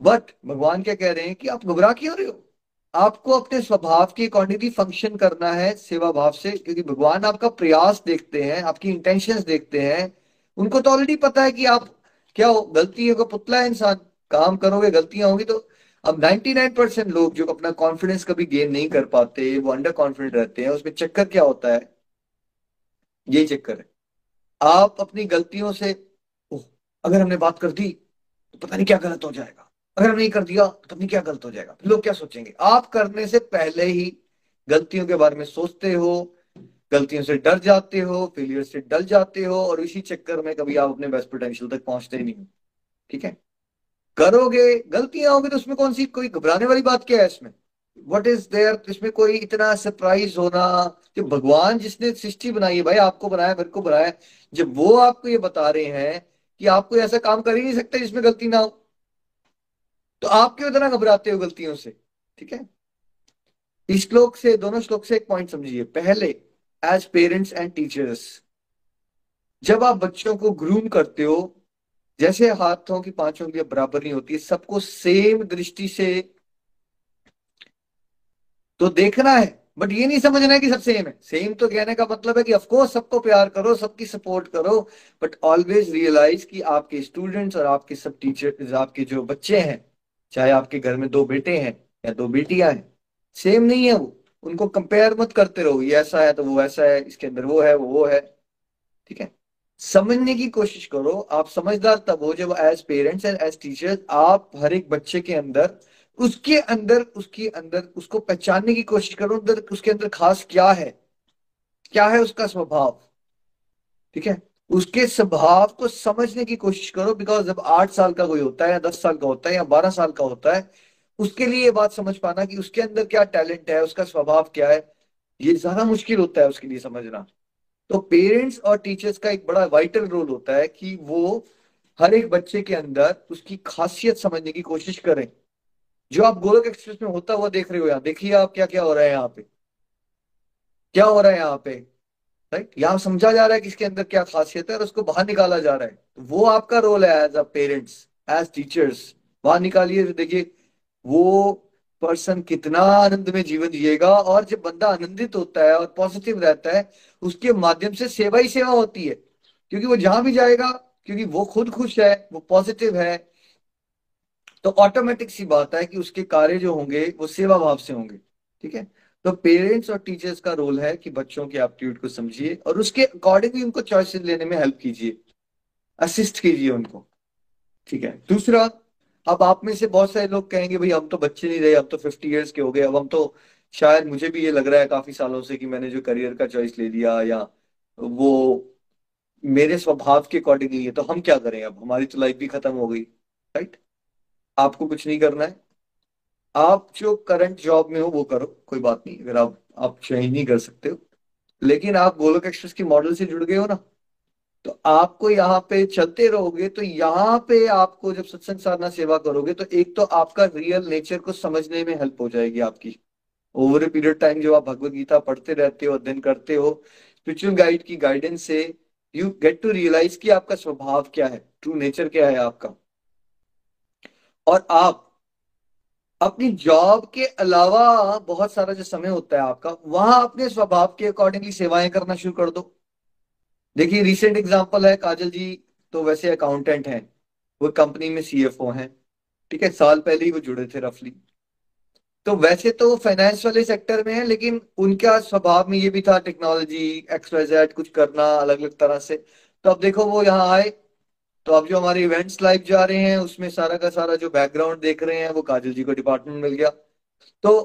बट भगवान क्या कह रहे हैं कि आप घबरा क्यों रहे हो? आपको अपने स्वभाव के अकॉर्डिंगली फ़ंक्शन करना है, सेवा भाव से, क्योंकि भगवान आपका प्रयास देखते हैं, आपकी इंटेंशन देखते हैं। उनको तो ऑलरेडी पता है कि आप क्या हो, गलती का पुतला है इंसान, काम करोगे, गलतियाँ होंगी तो अब 99 परसेंट लोग जो अपना कॉन्फिडेंस कभी गेन नहीं कर पाते, वो अंडर कॉन्फिडेंट रहते हैं, उसमें चक्कर क्या होता है? ये चक्कर है। आप अपनी गलतियों से अगर हमने बात कर दी तो पता नहीं क्या गलत हो जाएगा। अगर नहीं कर दिया तो नहीं क्या गलत हो जाएगा? लोग क्या सोचेंगे? आप करने से पहले ही गलतियों के बारे में सोचते हो, गलतियों से डर जाते हो फेलियर से डर जाते हो, और इसी चक्कर में कभी आप अपने बेस्ट पोटेंशियल तक पहुँचते ही नहीं हो। ठीक है? करोगे, गलतियाँ होगी तो उसमें कौन सी, कोई घबराने वाली बात क्या है इसमें? वट इज़ देयर इसमें कोई इतना सरप्राइज़ होना, कि भगवान जिसने सृष्टि बनाई है, भाई आपको बनाया, मेरे को बनाया, जब वो आपको ये बता रहे हैं कि आप कोई ऐसा काम कर ही नहीं सकते जिसमें गलती ना हो। तो आप क्यों इतना घबराते हो गलतियों से? ठीक है? इस श्लोक से, दोनों श्लोक से एक पॉइंट समझिए। पहले एज पेरेंट्स एंड टीचर्स जब आप बच्चों को ग्रूम करते हो, जैसे हाथों की पाँचों उंगलियाँ बराबर नहीं होती, सबको सेम दृष्टि से तो देखना है। बट ये नहीं समझना है कि सब सेम है। सेम तो कहने का मतलब है कि ऑफकोर्स सबको प्यार करो, सबकी सपोर्ट करो बट ऑलवेज रियलाइज़ कि आपके स्टूडेंट्स और आपके सब टीचर आपके जो बच्चे हैं चाहे आपके घर में दो बेटे हैं या दो बेटियाँ हैं सेम नहीं है वो। उनको कंपेयर मत करते रहो, ये ऐसा है तो वो ऐसा है, इसके अंदर वो है, वो वो है। ठीक है? समझने की कोशिश करो, आप समझदार तब हो जब as parents and as teachers आप हर एक बच्चे के अंदर, उसके अंदर उसके अंदर, उसको पहचानने की कोशिश करो, अंदर, उसके अंदर खास क्या है? क्या है उसका स्वभाव? ठीक है? उसके स्वभाव को समझने की कोशिश करो बिकॉज़ जब आठ साल का कोई होता है या दस साल का होता है या बारह साल का होता है, उसके लिए ये बात समझ पाना कि उसके अंदर क्या टैलेंट है, उसका स्वभाव क्या है, ये ज़्यादा मुश्किल होता है उसके लिए समझना। तो पेरेंट्स और टीचर्स का एक बड़ा वाइटल रोल होता है कि वो हर एक बच्चे के अंदर उसकी खासियत समझने की कोशिश करें। जो आप गोलक एक्सप्रेस में होता हुआ देख रहे हो यहाँ, देखिए आप क्या क्या हो रहा है यहाँ पे। क्या हो रहा है यहाँ पे? राइट यहाँ समझा जा रहा है कि इसके अंदर क्या खासियत है और उसको बाहर निकाला जा रहा है। तो वो आपका रोल है as a parents as teachers बाहर निकालिए, देखिए, वो पर्सन कितना आनंद में जीवन जिएगा और जब बंदा आनंदित होता है और पॉजिटिव रहता है, उसके माध्यम से सेवा ही सेवा होती है। क्योंकि वो जहाँ भी जाएगा, क्योंकि वो खुद खुश है, वो पॉजिटिव है तो ऑटोमेटिक सी बात है कि उसके कार्य जो होंगे, वो सेवा भाव से होंगे। ठीक है? तो पेरेंट्स और टीचर्स का रोल है कि बच्चों के एप्टीट्यूड को समझिए और उसके अकॉर्डिंगली उनको चॉइसेस लेने में हेल्प कीजिए असिस्ट कीजिए उनको। ठीक है? दूसरा, अब आप में से बहुत सारे लोग कहेंगे, भाई, हम तो बच्चे नहीं रहे अब तो फिफ्टी ईयर्स के हो गए, अब हम तो शायद मुझे भी ये लग रहा है काफ़ी सालों से कि मैंने जो करियर का चॉइस ले लिया या वो मेरे स्वभाव के अकॉर्डिंगली है तो हम क्या करें? अब हमारी तो लाइफ भी खत्म हो गई राइट आपको कुछ नहीं करना है। आप जो करंट जॉब में हो, वो करो, कोई बात नहीं, अगर आप आप चेंज नहीं कर सकते हो। लेकिन आप गोलक एक्सप्रेस की मॉडल से जुड़ गए हो ना तो आपको यहाँ पे चलते रहोगे तो यहाँ पे आपको जब सत्संग साधना सेवा करोगे तो एक तो आपका रियल नेचर को समझने में हेल्प हो जाएगी आपकी। ओवर ए पीरियड टाइम जब आप भगवत गीता पढ़ते रहते हो, अध्ययन करते हो स्पिरिचुअल गाइड की गाइडेंस से यू गेट टू रियलाइज़ कि आपका स्वभाव क्या है ट्रू नेचर क्या है आपका। और आप अपनी जॉब के अलावा बहुत सारा जो समय होता है आपका, वहाँ अपने स्वभाव के अकॉर्डिंगली सेवाएँ करना शुरू कर दो। देखिए रिसेंट एग्जांपल है, काजल जी तो वैसे अकाउंटेंट हैं, वो कंपनी में सीएफओ हैं, ठीक है, साल पहले ही वो जुड़े थे रफली तो वैसे तो फाइनेंस वाले सेक्टर में है, लेकिन उनका स्वभाव में ये भी था टेक्नोलॉजी एक्सवाइजेड कुछ करना अलग अलग तरह से। तो अब देखो, वो यहाँ आए तो अब जो हमारे इवेंट्स लाइव जा रहे हैं, उसमें सारा का सारा जो बैकग्राउंड देख रहे हैं, वो काजल जी को डिपार्टमेंट मिल गया। तो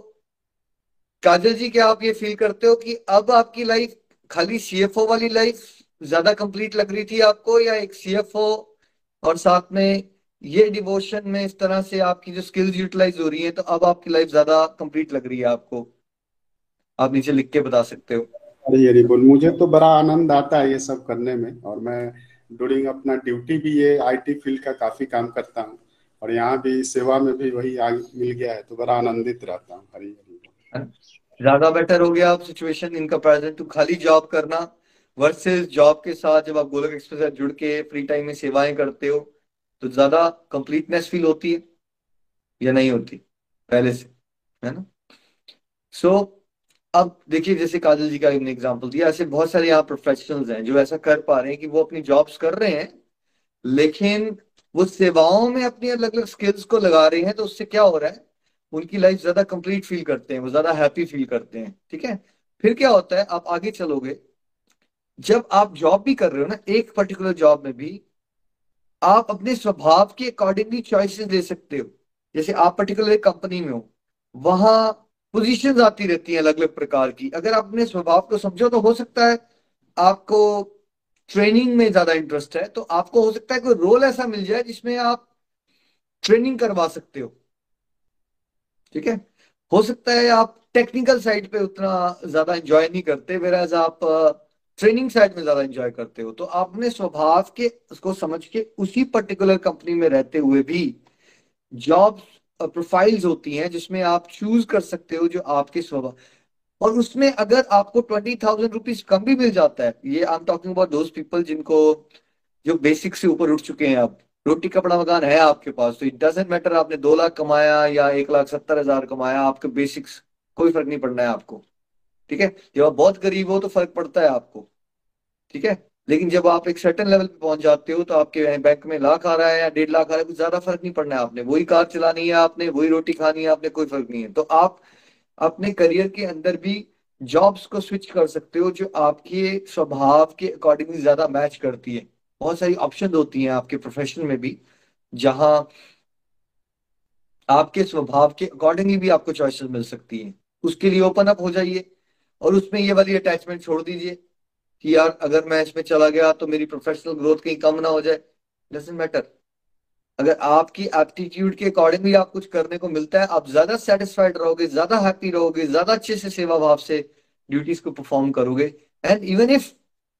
काजल जी, क्या आप ये फील करते हो कि अब आपकी लाइफ खाली सीएफओ वाली लाइफ ज़्यादा कंप्लीट लग रही थी आपको, या एक सीएफओ और साथ में ये डिवोशन में इस तरह से आपकी जो स्किल्स यूटिलाइज हो रही है तो अब आपकी लाइफ ज़्यादा कंप्लीट लग रही है आपको? आप नीचे लिख के बता सकते हो। अरे बोल मुझे तो बड़ा आनंद आता है ये सब करने में, और मैं ड्यूरिंग अपना ड्यूटी भी ये आईटी फ़ील्ड का काफ़ी काम करता हूँ। और यहाँ भी सेवा में भी वही मिल गया है तो बड़ा आनंदित रहता हूँ हरी हरी। ज़्यादा बेटर हो गया आप सिचुएशन इन कंपेरिजन टू खाली जॉब करना वर्सेस जॉब के साथ जब आप गोलक एक्सप्रेस से जुड़ के फ्री टाइम में सेवाएँ करते हो तो ज़्यादा कंप्लीटनेस फील होती है या नहीं होती? पहले से है ना? सो so, अब देखिए, जैसे काजल जी का हमने एग्जांपल दिया, ऐसे बहुत सारे यहाँ प्रोफेशनल्स हैं जो ऐसा कर पा रहे हैं कि वो अपनी जॉब्स कर रहे हैं, लेकिन वो सेवाओं में अपनी अलग अलग स्किल्स को लगा रहे हैं तो उससे क्या हो रहा है? उनकी लाइफ ज़्यादा कंप्लीट फील करते हैं, वो ज़्यादा हैप्पी फील करते हैं, ठीक है? फिर क्या होता है? आप आगे चलोगे। जब आप जॉब भी कर रहे हो ना, एक पर्टिकुलर जॉब में भी, आप अपने स्वभाव के अकॉर्डिंगली चॉइसेस ले सकते हो। जैसे आप पर्टिकुलर कंपनी में हो, वहाँ पोजीशंस आती रहती हैं अलग अलग प्रकार की। अगर आप अपने स्वभाव को समझो तो हो सकता है आपको ट्रेनिंग में ज़्यादा इंटरेस्ट है तो आपको हो सकता है कोई रोल ऐसा मिल जाए जिसमें आप ट्रेनिंग करवा सकते हो। ठीक है? हो सकता है आप टेक्निकल साइड पे उतना ज़्यादा एंजॉय नहीं करते वेर एज आप ट्रेनिंग साइड में ज़्यादा एंजॉय करते हो। तो आपने स्वभाव के, उसको समझ के उसी पर्टिकुलर कंपनी में रहते हुए भी जॉब प्रोफाइल्स होती हैं जिसमें आप चूज़ कर सकते हो जो आपके स्वभाव। और उसमें अगर आपको ट्वेंटी थाउज़ेंड रुपीज़ कम भी मिल जाता है, ये I am talking about those people जिनको, जो बेसिक से ऊपर उठ चुके हैं आप रोटी कपड़ा मकान है आपके पास तो इट डजेंट मैटर आपने दो लाख कमाया या एक लाख सत्तर हज़ार कमाया, आपके बेसिक्स कोई फ़र्क नहीं पड़ना है आपको। ठीक है? जब आप बहुत गरीब हो तो फ़र्क पड़ता है आपको। ठीक है? लेकिन जब आप एक सर्टन लेवल पे पहुँच जाते हो तो आपके बैंक में लाख आ रहा है या डेढ़ लाख आ रहा है, कुछ ज़्यादा फ़र्क नहीं पड़ना है आपने। वही कार चलानी है आपने, वही रोटी खानी है आपने, कोई फ़र्क नहीं है। तो आप अपने करियर के अंदर भी जॉब्स को स्विच कर सकते हो, जो आपके स्वभाव के अकॉर्डिंगली ज़्यादा मैच करती है। बहुत सारी ऑप्शन होती हैं आपके प्रोफेशन में भी, जहाँ आपके स्वभाव के अकॉर्डिंगली भी आपको चॉइसेस मिल सकती हैं। उसके लिए ओपन अप हो जाइए और उसमें ये वाली अटैचमेंट छोड़ दीजिए। कि यार अगर मैं इसमें चला गया तो मेरी प्रोफेशनल ग्रोथ कहीं कम ना हो जाए। डजेंट मैटर अगर आपकी एप्टीट्यूड के अकॉर्डिंगली आप कुछ करने को मिलता है, आप ज़्यादा सेटिस्फाइड रहोगे, ज़्यादा हैप्पी रहोगे, ज़्यादा अच्छे से सेवा भाव से ड्यूटीज़ को परफॉर्म करोगे। And even if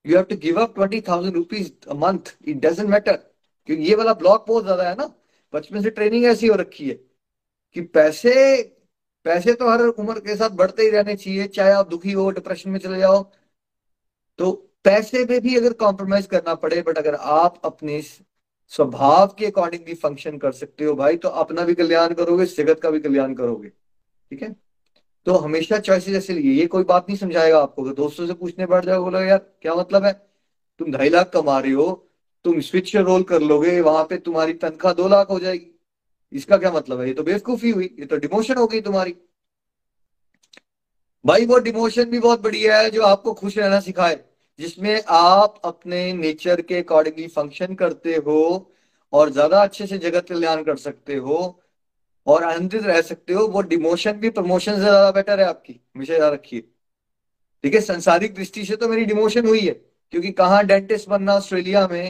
you have to give up twenty thousand rupees month it doesn't matter क्योंकि ये वाला ब्लॉक बहुत ज़्यादा है ना। बचपन से ट्रेनिंग ऐसी हो रखी है कि पैसे पैसे तो हर उम्र के साथ बढ़ते ही रहने चाहिए, चाहे आप दुखी हो डिप्रेशन में चले जाओ। तो पैसे में भी अगर कॉम्प्रोमाइज करना पड़े बट अगर आप अपने स्वभाव के अकॉर्डिंगली फ़ंक्शन कर सकते हो भाई तो अपना भी कल्याण करोगे, जगत का भी कल्याण करोगे, ठीक है? तो हमेशा चॉइसेस ऐसे लिए, ये कोई बात नहीं समझाएगा आपको। अगर दोस्तों से पूछने बैठ जाओ बोलो यार, क्या मतलब है? तुम ढाई लाख कमा रहे हो, तुम स्विच रोल कर लोगे, वहाँ पे तुम्हारी तनख्वाह दो लाख हो जाएगी। इसका क्या मतलब है? ये तो बेवकूफ़ी हुई, ये तो डिमोशन हो गई तुम्हारी। भाई, वो डिमोशन भी बहुत बढ़िया है जो आपको खुश रहना सिखाए, जिसमें आप अपने नेचर के अकॉर्डिंगली फ़ंक्शन करते हो और ज़्यादा अच्छे से जगत कल्याण कर सकते हो और आनंदित रह सकते हो। वो डिमोशन भी प्रमोशन से ज़्यादा बेटर है आपकी। हमेशा याद रखिए। ठीक है, संसारिक दृष्टि से तो मेरी डिमोशन हुई है, क्योंकि कहा डेंटिस्ट बनना ऑस्ट्रेलिया में,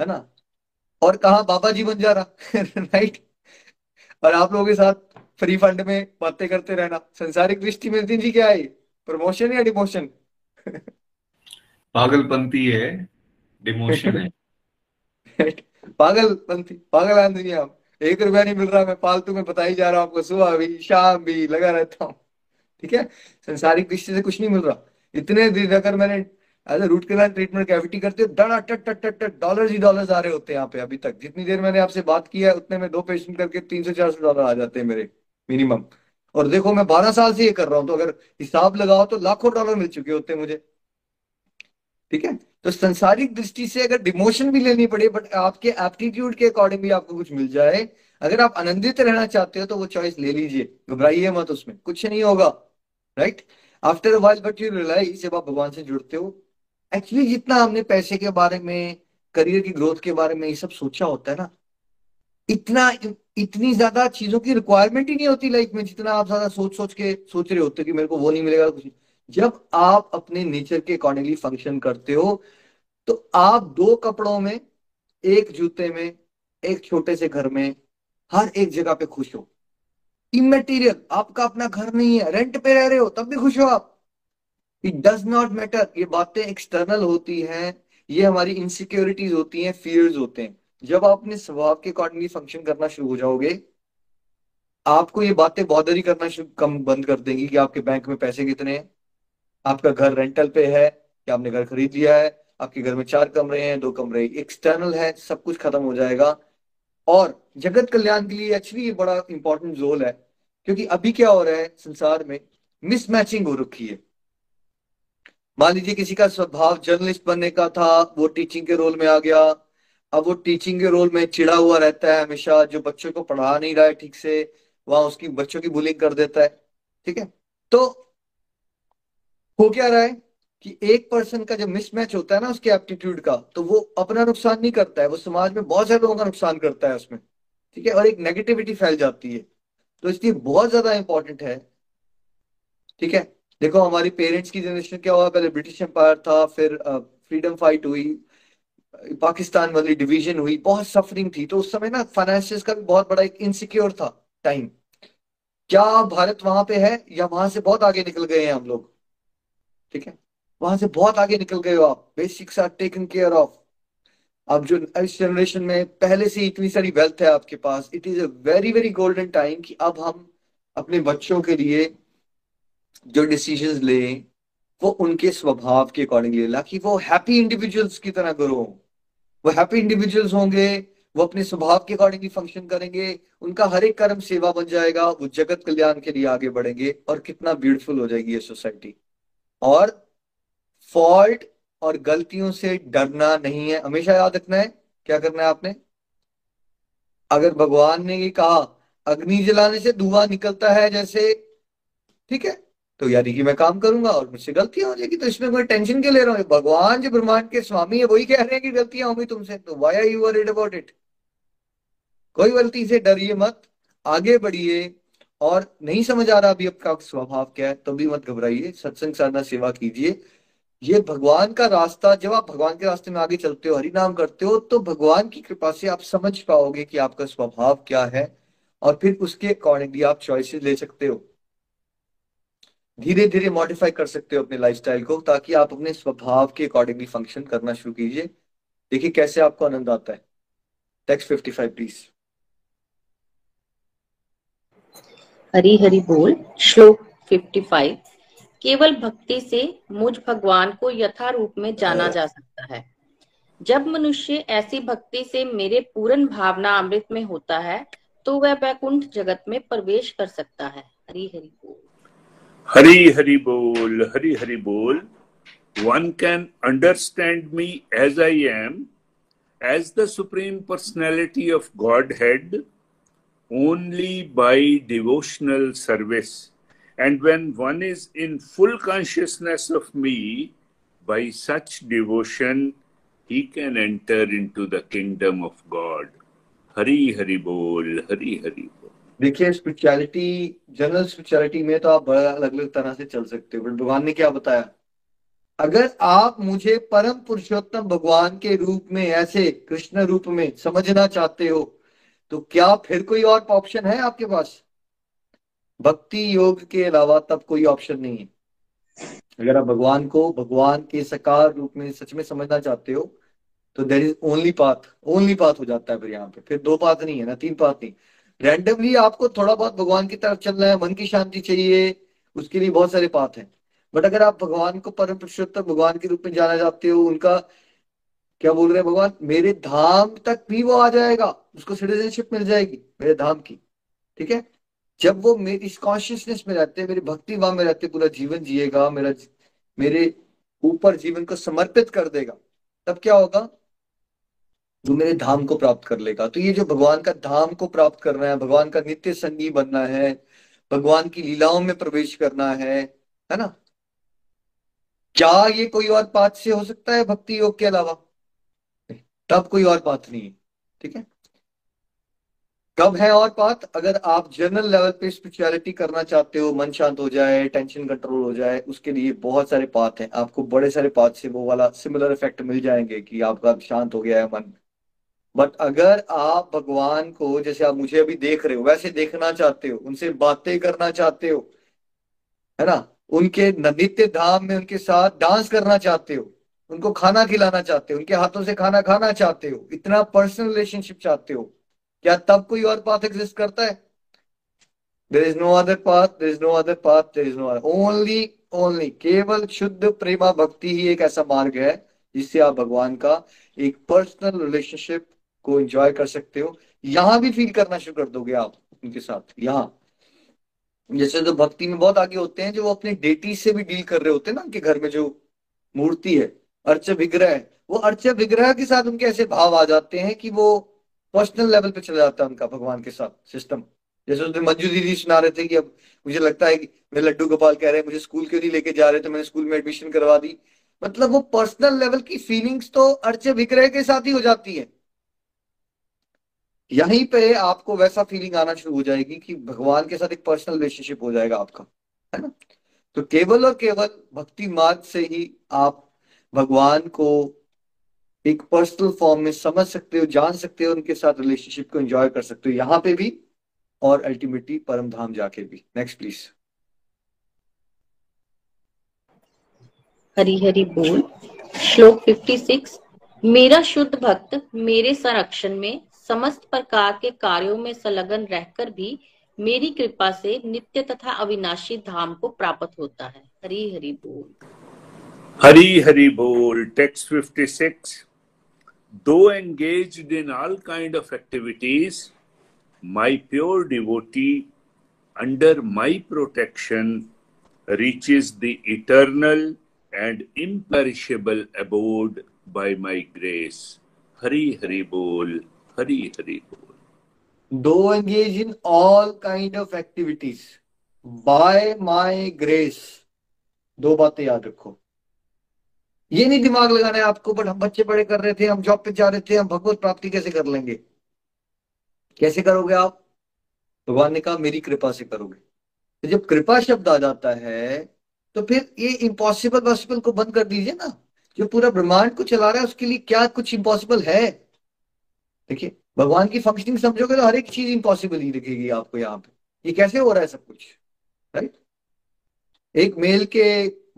है ना? और कहा बाबा जी बन जा रहा? राइट और आप लोगों के साथ फ्री फंड में बातें करते रहना। संसारिक दृष्टि में जी क्या है? प्रमोशन या डिमोशन? पागलपंती है डिमोशन है। पागलपंती पागल आदमी आप एक रुपया नहीं मिल रहा मैं फालतू में बता ही जा रहा हूँ आपको। सुबह भी शाम भी लगा रहता हूँ। ठीक है? संसारिक दृष्टि से कुछ नहीं मिल रहा। इतने दिन अगर मैंने as a root canal treatment cavity करते हो डड़ा टट टट टट टट डॉलर ही डॉलर आ रहे होते हैं यहाँ पे अभी तक। जितनी देर मैंने आपसे बात की है उतने में दो पेशेंट करके तीन सौ चार सौ डॉलर आ जाते हैं मेरे। मिनिमम और देखो, मैं बारह साल से ये कर रहा हूँ तो अगर हिसाब लगाओ तो लाखों डॉलर मिल चुके होते हैं मुझे। ठीक है? तो संसारिक दृष्टि से अगर डिमोशन भी लेनी पड़े बट आपके एप्टीट्यूड के अकॉर्डिंग भी आपको कुछ मिल जाए, अगर आप आनंदित रहना चाहते हो तो वो चॉइस ले लीजिए। घबराइए मत उसमें, कुछ नहीं होगा। Right after while but you realise जब आप भगवान से जुड़ते हो एक्चुअली जितना हमने पैसे के बारे में करियर की ग्रोथ के बारे में ये सब सोचा होता है ना, इतना इतनी ज़्यादा चीज़ों की रिक्वायरमेंट ही नहीं होती लाइफ में जितना आप ज़्यादा सोच सोच के सोच रहे होते कि मेरे को वो नहीं मिलेगा, कुछ जब आप अपने नेचर के अकॉर्डिंगली फ़ंक्शन करते हो तो आप दो कपड़ों में, एक जूते में, एक छोटे से घर में, हर एक जगह पे खुश हो। इमेटीरियल आपका अपना घर नहीं है रेंट पे रह रहे हो, तब भी खुश हो आप। इट डज नॉट मैटर ये बातें एक्सटर्नल होती हैं, ये हमारी इनसिक्योरिटीज होती हैं फियर्स होते हैं। जब आप अपने स्वभाव के अकॉर्डिंगली फ़ंक्शन करना शुरू हो जाओगे, आपको ये बातें बॉदर ही करना कम बंद कर देंगी कि आपके बैंक में पैसे कितने हैं। आपका घर रेंटल पे है, या आपने घर खरीद लिया है, आपके घर में चार कमरे हैं, दो कमरे एक्सटर्नल है, सब कुछ खत्म हो जाएगा। और जगत कल्याण के लिए एक्चुअली ये बड़ा इंपॉर्टेंट रोल है, क्योंकि अभी क्या हो रहा है संसार में? मिसमैचिंग हो रखी है। मान लीजिए किसी का स्वभाव जर्नलिस्ट बनने का था, वो टीचिंग के रोल में आ गया अब वो टीचिंग के रोल में चिड़ा हुआ रहता है हमेशा, जो बच्चों को पढ़ा नहीं रहा है ठीक से, वहाँ उसकी, बच्चों की बुलिंग कर देता है, ठीक है? तो हो क्या रहा है कि एक पर्सन का जब मिसमैच होता है ना उसके एप्टीट्यूड का तो वो अपना नुकसान नहीं करता है, वो समाज में बहुत सारे लोगों का नुकसान करता है उसमें, ठीक है? और एक नेगेटिविटी फैल जाती है। तो इसलिए बहुत ज़्यादा इंपॉर्टेंट है, ठीक है? देखो, हमारी पेरेंट्स की जनरेशन क्या हुआ? पहले ब्रिटिश एम्पायर था, फिर फ्रीडम फाइट हुई पाकिस्तान वाली डिवीज़न हुई, बहुत सफरिंग थी। तो उस समय ना फाइनेंशियल का भी बहुत बड़ा एक इनसिक्योर था टाइम क्या भारत वहाँ पे है या वहाँ से बहुत आगे निकल गए हैं हम लोग? ठीक है? वहाँ से बहुत आगे निकल गए हो आप। Basics are taken care of अब जो इस जनरेशन में पहले से इतनी सारी वेल्थ है आपके पास it is a very very golden time कि अब हम अपने बच्चों के लिए जो डिसीज़न ले, वो उनके स्वभाव के अकॉर्डिंग ले ताकि वो हैप्पी इंडिविजुअल्स की तरह करो वो हैप्पी इंडिविजुअल्स होंगे, वो अपने स्वभाव के अकॉर्डिंगली फ़ंक्शन करेंगे, उनका हर एक कर्म सेवा बन जाएगा, वो जगत कल्याण के लिए आगे बढ़ेंगे और कितना ब्यूटीफुल हो जाएगी ये सोसाइटी और फॉल्ट और गलतियों से डरना नहीं है। हमेशा याद रखना है, क्या करना है आपने? अगर भगवान ने ये कहा, अग्नि जलाने से धुआँ निकलता है जैसे, ठीक है? तो यानी कि मैं काम करूँगा और मुझसे गलतियाँ हो जाएगी तो इसमें कोई टेंशन क्यों ले रहा हूँ? भगवान जो ब्रह्मांड के स्वामी है, वही कह रहे हैं कि गलतियाँ होंगी तुमसे तो why are you worried about it कोई गलती से डरिए मत, आगे बढ़िए, और नहीं समझ आ रहा अभी आपका स्वभाव क्या है तो भी मत घबराइए, सत्संग साधना सेवा कीजिए। ये भगवान का रास्ता, जब आप भगवान के रास्ते में आगे चलते हो हरि नाम करते हो तो भगवान की कृपा से आप समझ पाओगे कि आपका स्वभाव क्या है, और फिर उसके अकॉर्डिंगली आप चॉइसेस ले सकते हो। धीरे धीरे मॉडिफाई कर सकते हो अपने लाइफस्टाइल को ताकि आप अपने स्वभाव के अकॉर्डिंगली फ़ंक्शन करना शुरू कीजिए। देखिए कैसे आपको आनंद आता है। टेक्स्ट 55 प्लीज़ हरी हरि बोल, श्लोक 55 केवल भक्ति से मुझ भगवान को यथा रूप में जाना जा सकता है। जब मनुष्य ऐसी भक्ति से मेरे पूर्ण भावना अमृत में होता है तो वह वैकुंठ जगत में प्रवेश कर सकता है। हरी हरि बोल। Hari Hari Bol, Hari Hari Bol. One can understand me as I am, as the Supreme Personality of Godhead, only by devotional service. And when one is in full consciousness of me, by such devotion, he can enter into the kingdom of God. Hari Hari Bol, Hari Hari Bol. देखिए स्पिरिचुअलिटी जनरल स्पिरिचुअलिटी में तो आप बड़ा अलग अलग तरह से चल सकते हो बट भगवान ने क्या बताया? अगर आप मुझे परम पुरुषोत्तम भगवान के रूप में, ऐसे कृष्ण रूप में समझना चाहते हो तो क्या फिर कोई और ऑप्शन है आपके पास? भक्ति योग के अलावा तब कोई ऑप्शन नहीं है। अगर आप भगवान को, भगवान के सकार रूप में सच में समझना चाहते हो तो there is only path only path हो जाता है फिर यहाँ पे। फिर दो पाथ नहीं है ना, तीन पाथ नहीं। रैंडमली आपको थोड़ा बहुत भगवान की तरफ़ चलना है, मन की शांति चाहिए, उसके लिए बहुत सारे पाथ हैं। बट अगर आप भगवान को परम पुरुषोत्तम भगवान के रूप में जाना चाहते हो, उनका क्या बोल रहे हैं भगवान? मेरे धाम तक भी वो आ जाएगा, उसको सिटीजनशिप मिल जाएगी, मेरे धाम की। ठीक है? जब वो मेरी इस कॉन्शियसनेस में रहते हैं, मेरी भक्ति भाव में रहते पूरा जीवन जिएगा, मेरा, मेरे ऊपर जीवन को समर्पित कर देगा, तब क्या होगा? जो मेरे धाम को प्राप्त कर लेगा। तो ये जो भगवान का धाम को प्राप्त करना है, भगवान का नित्य संगी बनना है, भगवान की लीलाओं में प्रवेश करना है है ना? क्या ये कोई और बात से हो सकता है भक्ति योग के अलावा? तब कोई और बात नहीं है, ठीक है? कब है और बात? अगर आप जनरल लेवल पे स्पिरिचुअलिटी करना चाहते हो, मन शांत हो जाए टेंशन कंट्रोल हो जाए, उसके लिए बहुत सारे पाथ हैं। आपको बड़े सारे पाथ से वो वाला सिमिलर इफ़ेक्ट मिल जाएँगे कि आपका शांत हो गया है मन। बट अगर आप भगवान को, जैसे आप मुझे अभी देख रहे हो, वैसे देखना चाहते हो, उनसे बातें करना चाहते हो, है ना? उनके नित्य धाम में उनके साथ डांस करना चाहते हो, उनको खाना खिलाना चाहते हो, उनके हाथों से खाना खाना चाहते हो, इतना पर्सनल रिलेशनशिप चाहते हो, क्या तब कोई और पाथ एग्जिस्ट करता है? There is no other path there is no other path there is no other only only केवल शुद्ध प्रेमा भक्ति ही एक ऐसा मार्ग है, जिससे आप भगवान का एक पर्सनल रिलेशनशिप को एंजॉय कर सकते हो। यहाँ भी फील करना शुरू कर दोगे आप उनके साथ, यहाँ। जैसे जो भक्ति में बहुत आगे होते हैं, जो वो अपने डेटी से भी डील कर रहे होते हैं ना, उनके घर में जो मूर्ति है, अर्च विग्रह है, वो अर्च विग्रह के साथ उनके ऐसे भाव आ जाते हैं कि वो पर्सनल लेवल पे चला जाता है उनका, भगवान के साथ सिस्टम जैसे उसने मंजू दीदी सुना रहे थे कि अब मुझे लगता है कि मेरे लड्डू गोपाल कह रहे हैं, मुझे स्कूल क्यों नहीं लेके जा रहे? थे मैंने स्कूल में एडमिशन करवा दी। मतलब वो पर्सनल लेवल की फीलिंग्स तो अर्च विग्रह के साथ ही हो जाती है। यहीं पे आपको वैसा फीलिंग आना शुरू हो जाएगी कि भगवान के साथ एक पर्सनल रिलेशनशिप हो जाएगा आपका, है ना? तो केवल और केवल भक्ति मार्ग से ही आप भगवान को एक पर्सनल फॉर्म में समझ सकते हो, जान सकते हो, उनके साथ रिलेशनशिप को एंजॉय कर सकते हो, यहाँ पे भी और अल्टीमेटली परम धाम जाके भी। नेक्स्ट प्लीज़ हरी हरी बोल। श्लोक 56 मेरा शुद्ध भक्त मेरे संरक्षण में समस्त प्रकार के कार्यों में संलग्न रहकर भी मेरी कृपा से नित्य तथा अविनाशी धाम को प्राप्त होता है। हरी हरी बोल। हरी हरी बोल, text 56 though engaged in all kind of activities my pure devotee under my protection reaches the eternal and imperishable abode by my grace Hari Hari बोल। हरी हरी बोल। Though engage in all kind of activities by my grace दो बातें याद रखो। ये नहीं दिमाग लगाना है आपको बट हम बच्चे बड़े कर रहे थे, हम जॉब पे जा रहे थे, हम भगवत प्राप्ति कैसे कर लेंगे? कैसे करोगे आप? भगवान ने कहा, मेरी कृपा से करोगे। तो जब कृपा शब्द आ जाता है तो फिर ये इम्पॉसिबल पॉसिबल को बंद कर दीजिए ना। जो पूरा ब्रह्मांड को चला रहा है, उसके लिए क्या कुछ इम्पॉसिबल है? देखिए, भगवान की फंक्शनिंग समझोगे तो हर एक चीज़ इम्पॉसिबल ही दिखेगी आपको यहाँ पे। ये कैसे हो रहा है सब कुछ? राइट एक मेल के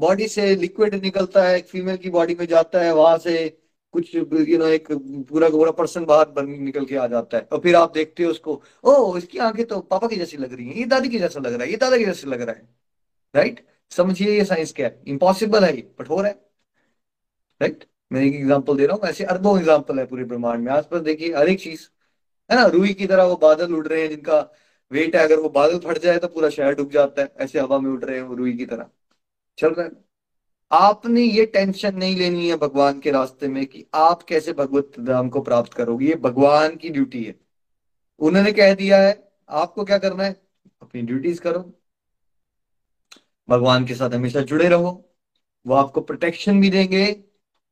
बॉडी से लिक्विड निकलता है, एक फीमेल की बॉडी में जाता है, वहाँ से कुछ यू नो एक पूरा पूरा पर्सन बाहर बन, निकल के आ जाता है। और फिर आप देखते हो उसको ओ इसकी आँखें तो पापा की जैसी लग रही है, ये दादी की जैसा लग रहा है, ये दादा की जैसे लग रहा है। राइट समझिए ये साइंस क्या है? इम्पॉसिबल है ये बट हो रहा है। राइट मैं एक एग्ज़ाम्पल दे रहा हूँ ऐसे अरबों एग्ज़ाम्पल है पूरे ब्रह्मांड में। आसपास देखिए, हर एक चीज़, है ना? रुई की तरह वो बादल उड़ रहे हैं, जिनका वेट है, अगर वो बादल फट जाए तो पूरा शहर डूब जाता है, ऐसे हवा में उड़ रहे हैं रुई की तरह। चल रहा आपने ये टेंशन नहीं लेनी है भगवान के रास्ते में कि आप कैसे भगवत धाम को प्राप्त करोगे। ये भगवान की ड्यूटी है। उन्होंने कह दिया है, आपको क्या करना है? अपनी ड्यूटीज़ करो। भगवान के साथ हमेशा जुड़े रहो। वो आपको प्रोटेक्शन भी देंगे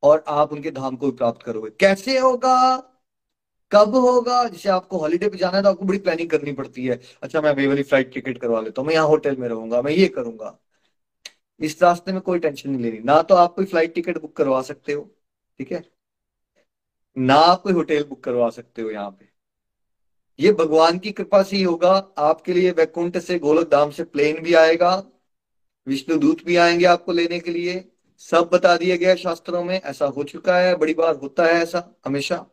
और आप उनके धाम को भी प्राप्त करोगे। कैसे होगा? कब होगा? जैसे आपको हॉलीडे पे जाना है तो आपको बड़ी प्लानिंग करनी पड़ती है। अच्छा मैं वे वाली फ़्लाइट टिकट करवा लेता हूँ, मैं यहाँ होटल में रहूँगा, मैं ये करूँगा। इस रास्ते में कोई टेंशन नहीं लेनी। ना तो आप कोई फ़्लाइट टिकट बुक करवा सकते हो, ठीक है? ना आप कोई होटल बुक करवा सकते हो यहाँ पे। ये भगवान की कृपा से ही होगा। आपके लिए वैकुंठ से गोलक धाम से प्लेन भी आएगा, विष्णु दूत भी आएँगे आपको लेने के लिए। सब बता दिया गया शास्त्रों में, ऐसा हो चुका है, बड़ी बार होता है ऐसा, हमेशा।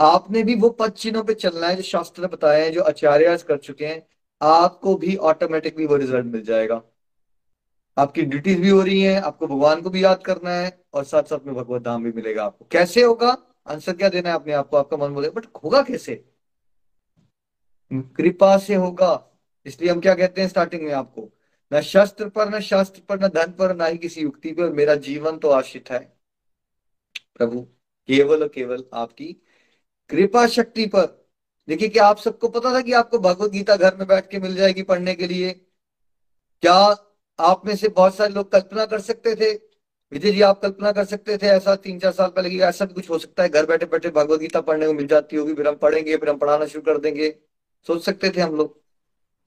आपने भी वो पद चिन्हों पे चलना है जो शास्त्र ने बताए हैं, जो आचार्य कर चुके हैं, आपको भी ऑटोमेटिकली वो रिज़ल्ट मिल जाएगा। आपकी ड्यूटीज़ भी हो रही हैं, आपको भगवान को भी याद करना है, और साथ साथ में भगवत धाम भी मिलेगा आपको। कैसे होगा? आंसर क्या देना है अपने आपको आपका मन बोले, बट होगा कैसे? कृपा से होगा। इसलिए हम क्या कहते हैं स्टार्टिंग में आपको? न शस्त्र पर, न शास्त्र पर, न धन पर, न ही किसी युक्ति पर। मेरा जीवन तो आश्रित है। प्रभु, केवल और केवल आपकी कृपा शक्ति पर। देखिए कि आप सबको पता था कि आपको भगवत गीता घर में बैठ के मिल जाएगी पढ़ने के लिए। क्या आप में से बहुत सारे लोग कल्पना कर सकते थे? विजय जी, आप कल्पना कर सकते थे ऐसा तीन चार साल पहले ऐसा भी कुछ हो सकता है? घर बैठे बैठे भगवत गीता पढ़ने को मिल जाती होगी, फिर हम पढ़ेंगे, फिर हम पढ़ाना शुरू कर देंगे। सोच सकते थे हम लोग।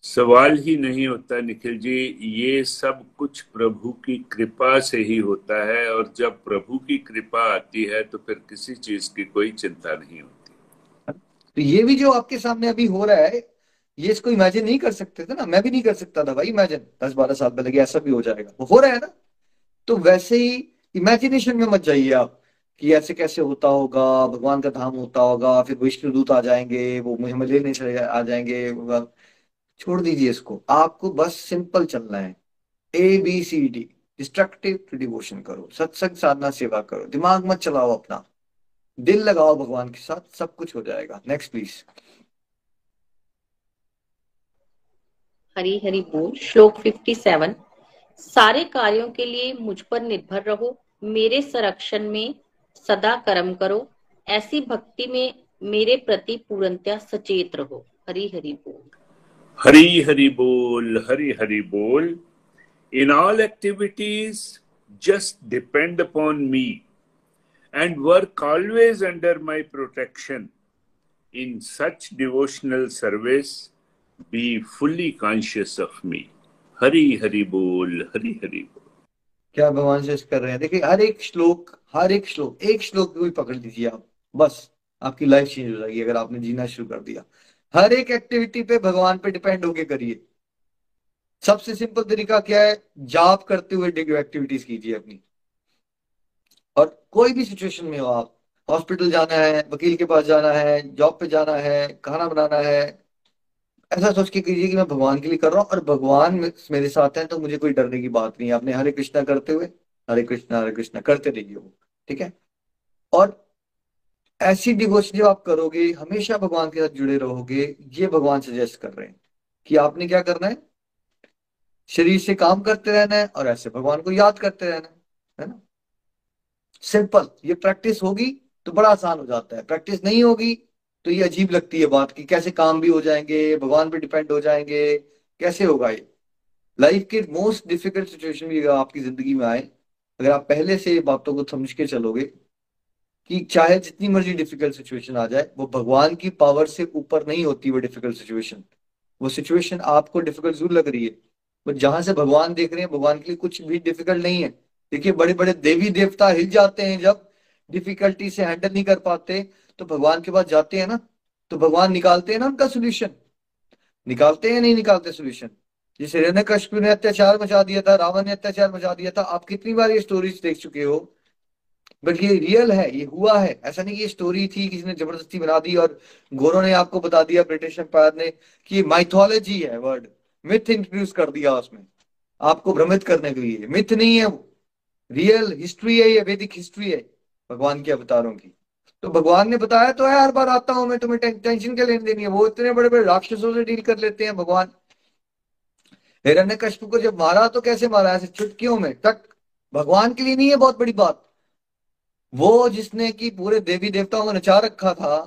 सवाल ही नहीं होता निखिल जी, ये सब कुछ प्रभु की कृपा से ही होता है और जब प्रभु की कृपा आती है तो फिर किसी चीज़ की कोई चिंता नहीं होती। तो ये भी जो आपके सामने अभी हो रहा है, ये इसको इमेजिन नहीं कर सकते थे ना? मैं भी नहीं कर सकता था भाई इमेजिन दस बारह साल पहले ऐसा भी हो जाएगा। वो हो रहा है ना? तो वैसे ही इमेजिनेशन में मत जाइए आप कि ऐसे कैसे होता होगा, भगवान का धाम होता होगा, फिर विष्णु दूत आ जाएँगे, वो मुझे लेने चले आ जाएँगे छोड़ दीजिए इसको। आपको बस सिंपल चलना है। A B C D destructive devotion करो। सत्संग साधना सेवा करो। दिमाग मत चलाओ अपना। दिल लगाओ भगवान के साथ। सब कुछ हो जाएगा। नेक्स्ट प्लीज़ हरी हरी बोल। श्लोक 57 सारे कार्यों के लिए मुझ पर निर्भर रहो। मेरे संरक्षण में सदा कर्म करो। ऐसी भक्ति में मेरे प्रति पूर्णतया सचेत रहो। हरी हरी बोल। हरी हरी बोल हरी हरी बोल। In all activities just depend upon me and work always under my protection in such devotional service be fully conscious of me. Hari Hari बोल हरी हरि बोल। क्या भगवान से कर रहे हैं? देखिए, हर एक श्लोक, हर एक श्लोक एक श्लोक भी पकड़ लीजिए आप। बस, आपकी लाइफ चेंज हो जाएगी अगर आपने जीना शुरू कर दिया। हर एक एक्टिविटी पे भगवान पे डिपेंड होके करिए। सबसे सिंपल तरीका क्या है? जाप करते हुए एक्टिविटीज़ कीजिए अपनी। और कोई भी सिचुएशन में हो आप हॉस्पिटल जाना है, वकील के पास जाना है जॉब पे जाना है, खाना बनाना है, ऐसा सोच के कीजिए कि मैं भगवान के लिए कर रहा हूँ और भगवान मेरे साथ है तो मुझे कोई डरने की बात नहीं है। आपने हरे कृष्णा करते हुए, हरे कृष्णा हरे कृष्णा करते रहिए वो, ठीक है? और ऐसी डिवोशन जो आप करोगे, हमेशा भगवान के साथ जुड़े रहोगे, ये भगवान सजेस्ट कर रहे हैं कि आपने क्या करना है? शरीर से काम करते रहना है और ऐसे भगवान को याद करते रहना है ना? सिंपल ये प्रैक्टिस होगी तो बड़ा आसान हो जाता है। प्रैक्टिस नहीं होगी तो ये अजीब लगती है बात कि कैसे काम भी हो जाएँगे, भगवान पे डिपेंड हो जाएँगे, कैसे होगा ये? लाइफ के मोस्ट डिफ़िकल्ट सिचुएशन भी आपकी ज़िंदगी में आए, अगर आप पहले से बातों को समझ के चलोगे कि चाहे जितनी मर्ज़ी डिफ़िकल्ट सिचुएशन आ जाए, वो भगवान की पावर से ऊपर नहीं होती वो डिफ़िकल्ट सिचुएशन वो सिचुएशन आपको डिफ़िकल्ट ज़रूर लग रही है। बट जहाँ से भगवान देख रहे हैं, भगवान के लिए कुछ भी डिफ़िकल्ट नहीं है। देखिए बड़े बड़े देवी देवता हिल जाते हैं जब डिफिकल्टी से हैंडल नहीं कर पाते तो भगवान के पास जाते हैं ना तो भगवान निकालते हैं ना उनका सोल्यूशन निकालते हैं, नहीं निकालते सोल्यूशन जिस हिरण्य कश्यप ने अत्याचार मचा दिया था, रावण ने अत्याचार मचा दिया था, आप कितनी बार ये स्टोरीज देख चुके हो? बट ये रियल है, ये हुआ है। ऐसा नहीं कि ये स्टोरी थी, किसी ने ज़बरदस्ती बना दी और गोरों ने आपको बता दिया ब्रिटिश एम्पायर ने, कि माइथोलॉजी है वर्ड मिथ इंट्रोड्यूस कर दिया उसमें, आपको भ्रमित करने के लिए। मिथ नहीं है वो। रियल हिस्ट्री है, ये वैदिक हिस्ट्री है, भगवान के अवतारों की। तो भगवान ने बताया तो है, हर बार आता हूँ मैं, तुम्हें टेंशन क्या लेने देनी है। वो इतने बड़े बड़े राक्षसों से डील कर लेते हैं भगवान। हिरण्य को जब मारा तो कैसे मारा? ऐसे चुटकियों में, तक। भगवान के लिए नहीं है बहुत बड़ी बात। वो जिसने की पूरे देवी देवताओं को नचा रखा था,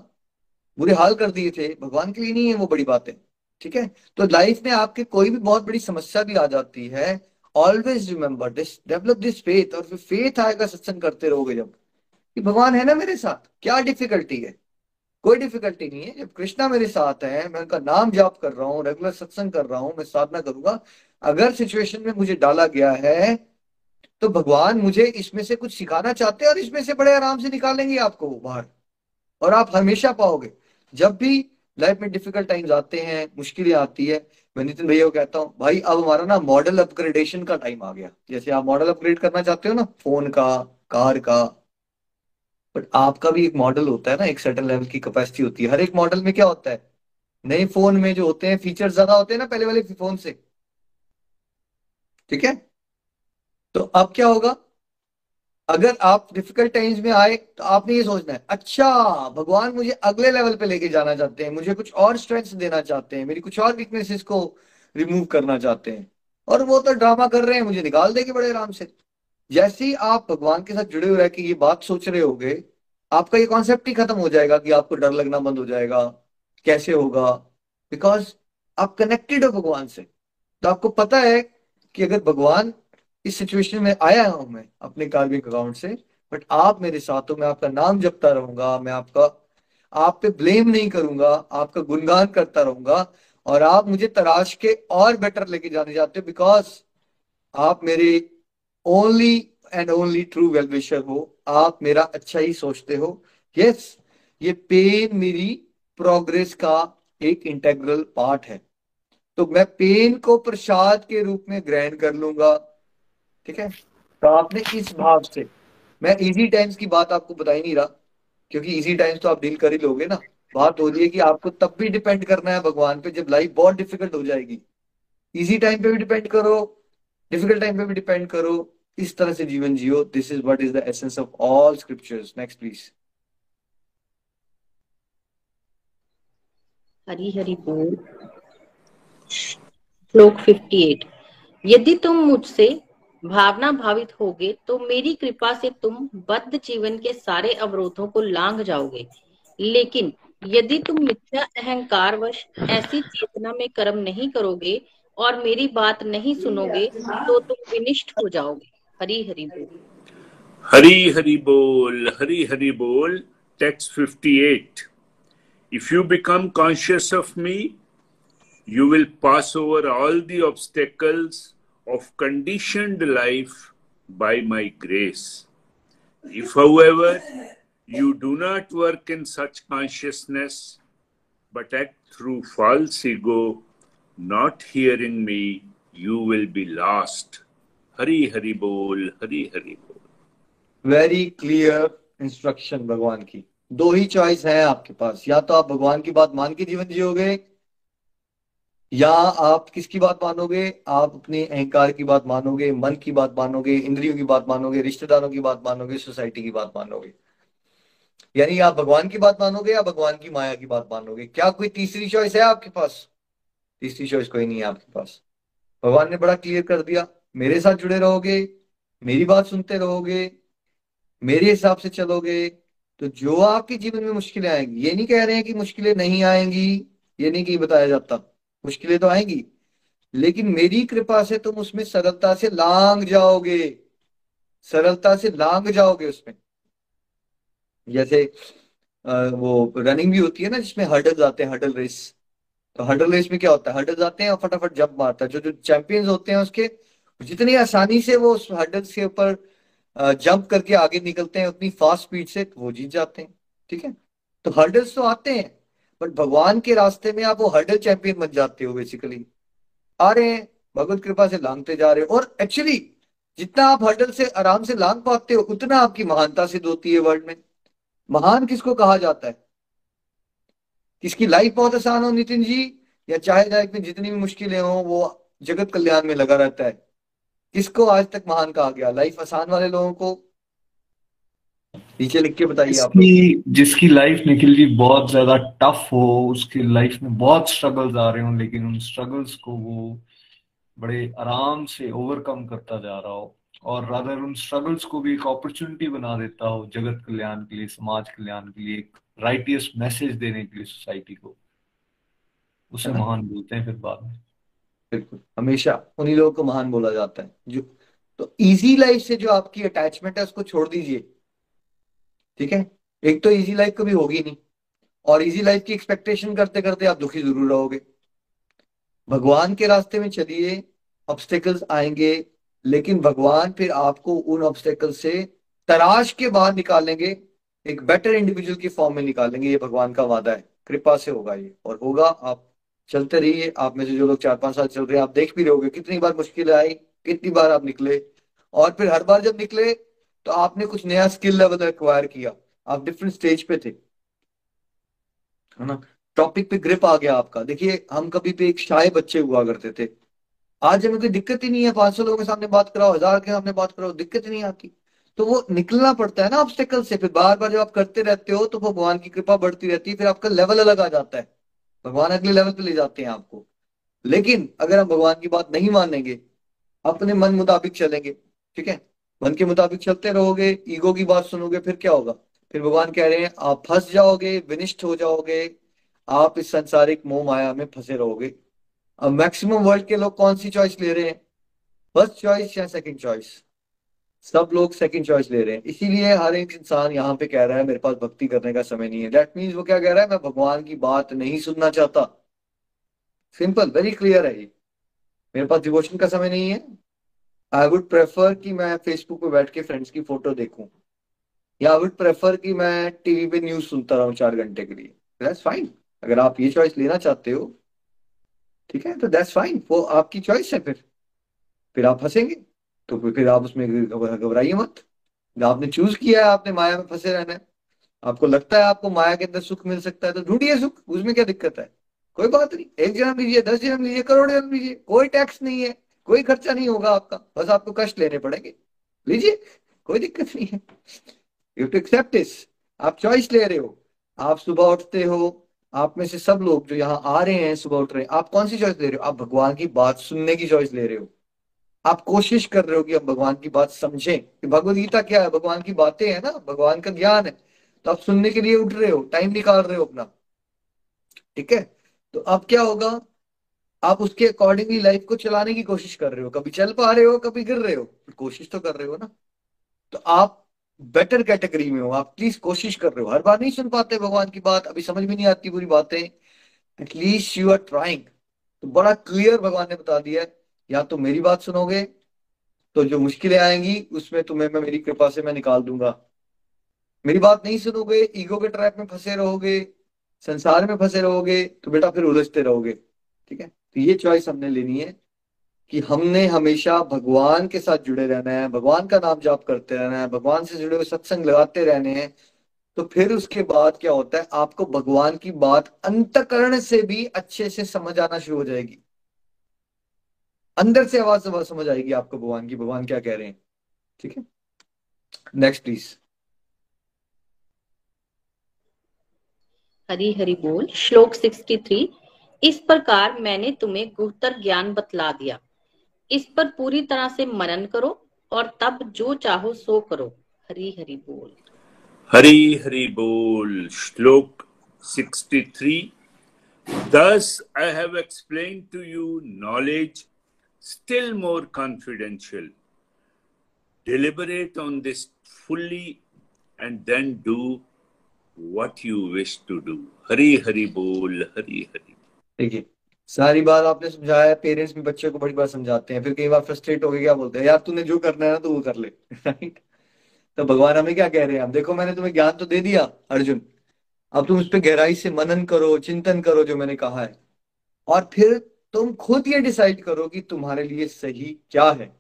बुरे हाल कर दिए थे, भगवान के लिए नहीं है वो बड़ी बात है ठीक है? तो लाइफ में आपके कोई भी बहुत बड़ी समस्या भी आ जाती है always remember this develop this faith और फिर फेथ आएगा, सत्संग करते रहोगे जब। कि भगवान है ना मेरे साथ, क्या डिफिकल्टी है? कोई डिफिकल्टी नहीं है। जब कृष्णा मेरे साथ है, मैं उनका नाम जाप कर रहा हूँ रेगुलर सत्संग कर रहा हूँ, मैं साधना करूँगा, अगर सिचुएशन में मुझे डाला गया है तो भगवान मुझे इसमें से कुछ सिखाना चाहते हैं और इसमें से बड़े आराम से निकालेंगे आपको बाहर। और आप हमेशा पाओगे। जब भी लाइफ में डिफ़िकल्ट टाइम्स आते हैं, मुश्किलें आती है, मैं नितिन भैया को कहता हूँ, भाई, अब हमारा ना मॉडल अपग्रेडेशन का टाइम आ गया। जैसे आप मॉडल अपग्रेड करना चाहते हो ना फ़ोन का कार का बट आपका भी एक मॉडल होता है ना, एक सर्टन लेवल की कैपेसिटी होती है। हर एक मॉडल में क्या होता है? नए फ़ोन में जो होते हैं फीचर ज़्यादा होते हैं ना, पहले वाले फ़ोन से। ठीक है? तो अब क्या होगा? अगर आप डिफ़िकल्ट टाइम्स में आए तो आपने ये सोचना है अच्छा भगवान मुझे अगले लेवल पे लेके जाना चाहते हैं, मुझे कुछ और स्ट्रेंथ देना चाहते हैं, मेरी कुछ और वीकनेसेस को रिमूव करना चाहते हैं। और वो तो ड्रामा कर रहे हैं, मुझे निकाल देंगे बड़े आराम से। जैसे ही आप भगवान के साथ जुड़े हुए के ये बात सोच रहे होगे, आपका ये कॉन्सेप्ट ही खत्म हो जाएगा कि आपको डर लगना बंद हो जाएगा। कैसे होगा? बिकॉज़ आप कनेक्टेड हो भगवान से। तो आपको पता है कि अगर भगवान इस सिचुएशन में आया हूँ मैं अपने कार्मिक अकाउंट से बट आप मेरे साथ हो मैं आपका नाम जपता रहूँगा मैं आपका आप पे ब्लेम नहीं करूँगा आपका गुणगान करता रहूँगा और आप मुझे तराश के और बेटर लेके जाने जाते हो बिकॉज़ आप मेरे only and only true well wisher हो आप मेरा अच्छा ही सोचते हो। यस yes, ये पेन मेरी प्रोग्रेस का एक इंटेग्रल पार्ट है। तो मैं पेन को प्रसाद के रूप में ग्रहण कर लूँगा ठीक है? तो आपने इस भाव से, मैं इजी टाइम्स की बात आपको बता ही नहीं रहा, क्योंकि इजी टाइम्स तो आप डील कर ही लोगे ना। बात हो रही है कि आपको तब भी डिपेंड करना है भगवान पे, जब लाइफ बहुत डिफ़िकल्ट हो जाएगी। इजी टाइम पे भी डिपेंड करो डिफ़िकल्ट टाइम पे भी डिपेंड करो, इस तरह से जीवन जियो। This is what is the essence of all scriptures next please Hari Hari बोल। श्लोक 58 यदि तुम मुझसे भावना भावित होगे तो मेरी कृपा से तुम बद्ध जीवन के सारे अवरोधों को लांग जाओगे। लेकिन यदि तुम मिथ्या अहंकार वश ऐसी चेतना में कर्म नहीं करोगे और मेरी बात नहीं सुनोगे तो तुम विनिष्ठ हो जाओगे। हरी हरी बोल। हरी हरी बोल, हरी हरी बोल, text 58 if you become conscious of me, you will pass over all the obstacles of conditioned life by my grace. If, however, you do not work in such consciousness, but act through false ego, not hearing me, you will be lost. Hari Hari Bol, Hari Hari Bol. Very clear instruction भगवान की दो ही चॉइस है आपके पास या तो आप भगवान की बात मान के जीवन जियोगे या आप किसकी बात मानोगे? आप अपने अहंकार की बात मानोगे, मन की बात मानोगे, इंद्रियों की बात मानोगे, रिश्तेदारों की बात मानोगे, सोसाइटी की बात मानोगे? यानी आप भगवान की बात मानोगे या भगवान की माया की बात मानोगे? क्या कोई तीसरी चॉइस है आपके पास? तीसरी चॉइस कोई नहीं है आपके पास। भगवान ने बड़ा क्लियर कर दिया, मेरे साथ जुड़े रहोगे, मेरी बात सुनते रहोगे, मेरे हिसाब से चलोगे तो जो आपके जीवन में मुश्किलें आएँगी, ये नहीं कह रहे हैं कि मुश्किलें नहीं आएँगी, ये नहीं कि बताया जाता। मुश्किलें तो आएँगी। लेकिन मेरी कृपा से तुम उसमें सरलता से लांग जाओगे। सरलता से लांग जाओगे उसमें। जैसे वो रनिंग भी होती है ना, जिसमें हर्डल्स आते हैं हर्डल रेस तो हर्डल रेस में क्या होता है? हर्डल्स आते हैं और फटाफट जंप मारता है। जो जो चैंपियंस होते हैं उसके, जितनी आसानी से वो उस हर्डल्स के ऊपर जंप करके आगे निकलते हैं, उतनी फास्ट स्पीड से वो जीत जाते हैं। ठीक है? तो हर्डल्स तो आते हैं। बट भगवान के रास्ते में आप वो हर्डल चैंपियन बन जाते हो बेसिकली आ रहे हैं, भगवत कृपा से लांगते जा रहे हो। और एक्चुअली जितना आप हर्डल से, आराम से लांग पाते हो, उतना आपकी महानता सिद्ध होती है वर्ल्ड में। महान किसको कहा जाता है? किसकी लाइफ बहुत आसान हो, नितिन जी? या चाहे लाइफ में जितनी भी मुश्किलें हो, वो जगत कल्याण में लगा रहता है। किसको आज तक महान कहा गया? लाइफ आसान वाले लोगों को नीचे लिख के बताइए आप जिसकी जिसकी लाइफ निखिल जी बहुत ज़्यादा टफ हो उसकी लाइफ में बहुत स्ट्रगल्स आ रहे हो लेकिन उन स्ट्रगल्स को वो बड़े आराम से ओवरकम करता जा रहा हो और रादर उन स्ट्रगल्स को भी एक अपॉर्चुनिटी बना देता हो जगत कल्याण के लिए समाज कल्याण के लिए एक राइटियस मैसेज देने के लिए सोसाइटी को। उसे महान बोलते हैं फिर बाद में। बिल्कुल। हमेशा उन्हीं लोगों को महान बोला जाता है। जो तो इजी लाइफ से जो आपकी अटैचमेंट है उसको छोड़ दीजिए। ठीक है? एक तो इजी लाइफ कभी होगी नहीं। और इजी लाइफ की एक्सपेक्टेशन करते करते आप दुखी ज़रूर रहोगे। भगवान के रास्ते में चलिए ऑब्स्टेकल्स आएँगे, लेकिन भगवान फिर आपको उन ऑब्स्टेकल से तराश के बाहर निकालेंगे, एक बेटर इंडिविजुअल की फॉर्म में निकालेंगे, ये भगवान का वादा है। कृपा से होगा ये, और होगा, आप चलते रहिए, आप में से जो लोग चार पाँच साल चल रहे हैं, आप देख भी रहोगे कितनी बार मुश्किल आई, कितनी बार आप निकले, और फिर हर बार जब निकले तो आपने कुछ नया स्किल लेवल एक्वायर किया। आप डिफरेंट स्टेज पे थे। है ना? टॉपिक पे ग्रिप आ गया आपका। देखिए, हम कभी भी एक शाये बच्चे हुआ करते थे। आज हमें कोई दिक्कत ही नहीं है। पाँच सौ लोगों के सामने बात कराओ, हज़ार के सामने बात कराओ, दिक्कत ही नहीं आती। तो वो निकलना पड़ता है ना ऑब्स्टेकल से। फिर बार बार जब आप करते रहते हो तो भगवान की कृपा बढ़ती रहती है। फिर आपका लेवल अलग आ जाता है। भगवान अगले लेवल पे ले जाते हैं आपको। लेकिन अगर हम भगवान की बात नहीं मानेंगे, अपने मन मुताबिक चलेंगे। ठीक है? मन के मुताबिक चलते रहोगे, ईगो की बात सुनोगे, फिर क्या होगा? फिर भगवान कह रहे हैं, आप फंस जाओगे, विनिष्ट हो जाओगे, आप इस संसारिक मोह माया में फंसे रहोगे। अब मैक्सिमम वर्ल्ड के लोग कौन सी चॉइस ले रहे हैं? फ़र्स्ट चॉइस या सेकंड चॉइस सब लोग सेकंड चॉइस ले रहे हैं। इसीलिए हर एक इंसान यहाँ पे कह रहा है, मेरे पास भक्ति करने का समय नहीं है। दैट मीन्स वो क्या कह रहा है, मैं भगवान की बात नहीं सुनना चाहता। सिंपल वेरी क्लियर है ये। मेरे पास डिवोशन का समय नहीं है। आई वुड प्रेफर कि मैं फेसबुक पे बैठ के फ्रेंड्स की फ़ोटो देखूँ। या आई वुड प्रेफर कि मैं टीवी पे न्यूज़ सुनता रहूँ चार घंटे के लिए। दैट्स फाइन अगर आप ये चॉइस लेना चाहते हो, ठीक है तो दैट्स फाइन वो आपकी चॉइस है फिर। फिर आप फंसेंगे। तो फिर आप उसमें घबराइए मत। आपने चूज़ किया है, आपने माया में फंसे रहना है। आपको लगता है आपको माया के अंदर सुख मिल सकता है तो ढूंढिए सुख। उसमें क्या दिक्कत है? कोई बात नहीं। एक जन्म लीजिए, दस जन्म लीजिए, करोड़ जन्म लीजिए। कोई टैक्स नहीं है। कोई खर्चा नहीं होगा आपका, बस आपको कष्ट लेने पड़ेंगे। लीजिए, कोई दिक्कत नहीं है। यू टू एक्सेप्ट दिस आप चॉइस ले रहे हो। आप सुबह उठते हो, आप में से सब लोग जो यहाँ आ रहे हैं, सुबह उठ रहे हैं, आप कौन सी चॉइस ले रहे हो? आप भगवान की बात सुनने की चॉइस ले रहे हो। आप कोशिश कर रहे हो कि आप भगवान की बात समझें। कि भगवत गीता क्या है? भगवान की बातें हैं ना, भगवान का ज्ञान है। तो आप सुनने के लिए उठ रहे हो, टाइम निकाल रहे हो अपना। ठीक है? तो अब क्या होगा? आप उसके अकॉर्डिंगली लाइफ को चलाने की कोशिश कर रहे हो, कभी चल पा रहे हो, कभी गिर रहे हो, कोशिश तो कर रहे हो ना। तो आप बेटर कैटेगरी में हो, आप प्लीज़ कोशिश कर रहे हो। हर बार नहीं सुन पाते भगवान की बात, अभी समझ में नहीं आती पूरी बातें। एटलीस्ट यू आर ट्राइंग तो बड़ा क्लियर भगवान ने बता दिया है। या तो मेरी बात सुनोगे तो जो मुश्किलें आएँगी, उसमें तुम्हें मैं, मेरी कृपा से मैं निकाल दूँगा। मेरी बात नहीं सुनोगे ईगो के ट्रैप में फंसे रहोगे, संसार में फंसे रहोगे तो बेटा फिर उलझते रहोगे, ठीक है? तो ये चॉइस हमने लेनी है कि हमने हमेशा भगवान के साथ जुड़े रहना है, भगवान का नाम जाप करते रहना है, भगवान से जुड़े हुए सत्संग लगाते रहने हैं तो फिर उसके बाद क्या होता है, आपको भगवान की बात अंतकरण से भी अच्छे से समझ आना शुरू हो जाएगी। अंदर से आवाज़ समझ आएगी आपको भगवान की, भगवान क्या कह रहे हैं, ठीक है? नेक्स्ट प्लीज़ हरी हरि बोल, श्लोक 63 इस प्रकार मैंने तुम्हें गुप्तर ज्ञान बतला दिया। इस पर पूरी तरह से मनन करो और तब जो चाहो सो करो। हरी हरी बोल। हरी हरी बोल। श्लोक 63 thus I have explain to you knowledge still more confidential deliberate on this fully and then do what you wish to do Hari Hari बोल, हरी हरी देखिए, सारी बात आपने समझाया पेरेंट्स भी बच्चे को बड़ी बार समझाते हैं, फिर कई बार फ्रस्ट्रेट हो गए क्या बोलते हैं, यार तूने जो करना है ना तो वो कर ले। राइट तो भगवान हमें क्या कह रहे हैं? हम देखो, मैंने तुम्हें ज्ञान तो दे दिया, अर्जुन। अब तुम उस पर गहराई से मनन करो, चिंतन करो जो मैंने कहा है। और फिर तुम खुद ये डिसाइड करो कि तुम्हारे लिए सही क्या है।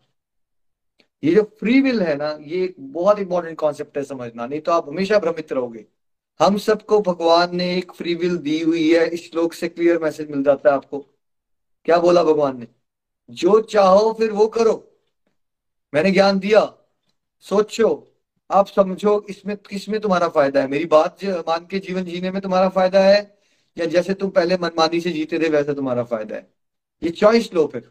ये जो फ्री विल है ना, ये एक बहुत इंपॉर्टेंट कॉन्सेप्ट है समझना, नहीं तो आप हमेशा भ्रमित रहोगे। हम सबको भगवान ने एक फ्री विल दी हुई है। इस श्लोक से क्लियर मैसेज मिल जाता है आपको। क्या बोला भगवान ने? जो चाहो फिर वो करो। मैंने ज्ञान दिया। सोचो, आप समझो, इसमें किसमें तुम्हारा फ़ायदा है? मेरी बात मान के जीवन जीने में तुम्हारा फ़ायदा है, या जैसे तुम पहले मनमानी से जीते थे, वैसे तुम्हारा फ़ायदा है? ये चॉइस लो फिर।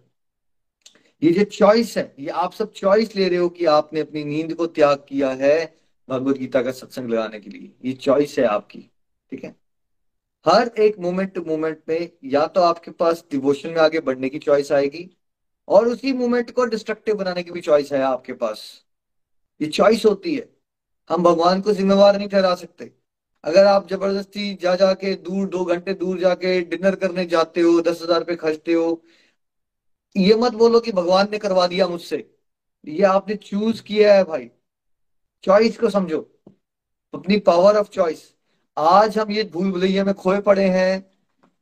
ये जो चॉइस है, ये आप सब चॉइस ले रहे हो कि आपने अपनी नींद को त्याग किया है भगवत गीता का सत्संग लगाने के लिए। ये चॉइस है आपकी, ठीक है? हर एक मोमेंट टू मोमेंट में या तो आपके पास डिवोशन में आगे बढ़ने की चॉइस आएगी और उसी मोमेंट को डिस्ट्रक्टिव बनाने की भी चॉइस है आपके पास। ये चॉइस होती है। हम भगवान को जिम्मेवार नहीं ठहरा सकते। अगर आप ज़बरदस्ती जा जाके दूर, दो घंटे दूर जाके डिनर करने जाते हो, दस हज़ार रुपये खर्चते हो, ये मत बोलो कि भगवान ने करवा दिया मुझसे। ये आपने चूज़ किया है भाई। चॉइस को समझो। अपनी पावर ऑफ़ चॉइस आज हम ये भूल भुलैया में खोए पड़े हैं।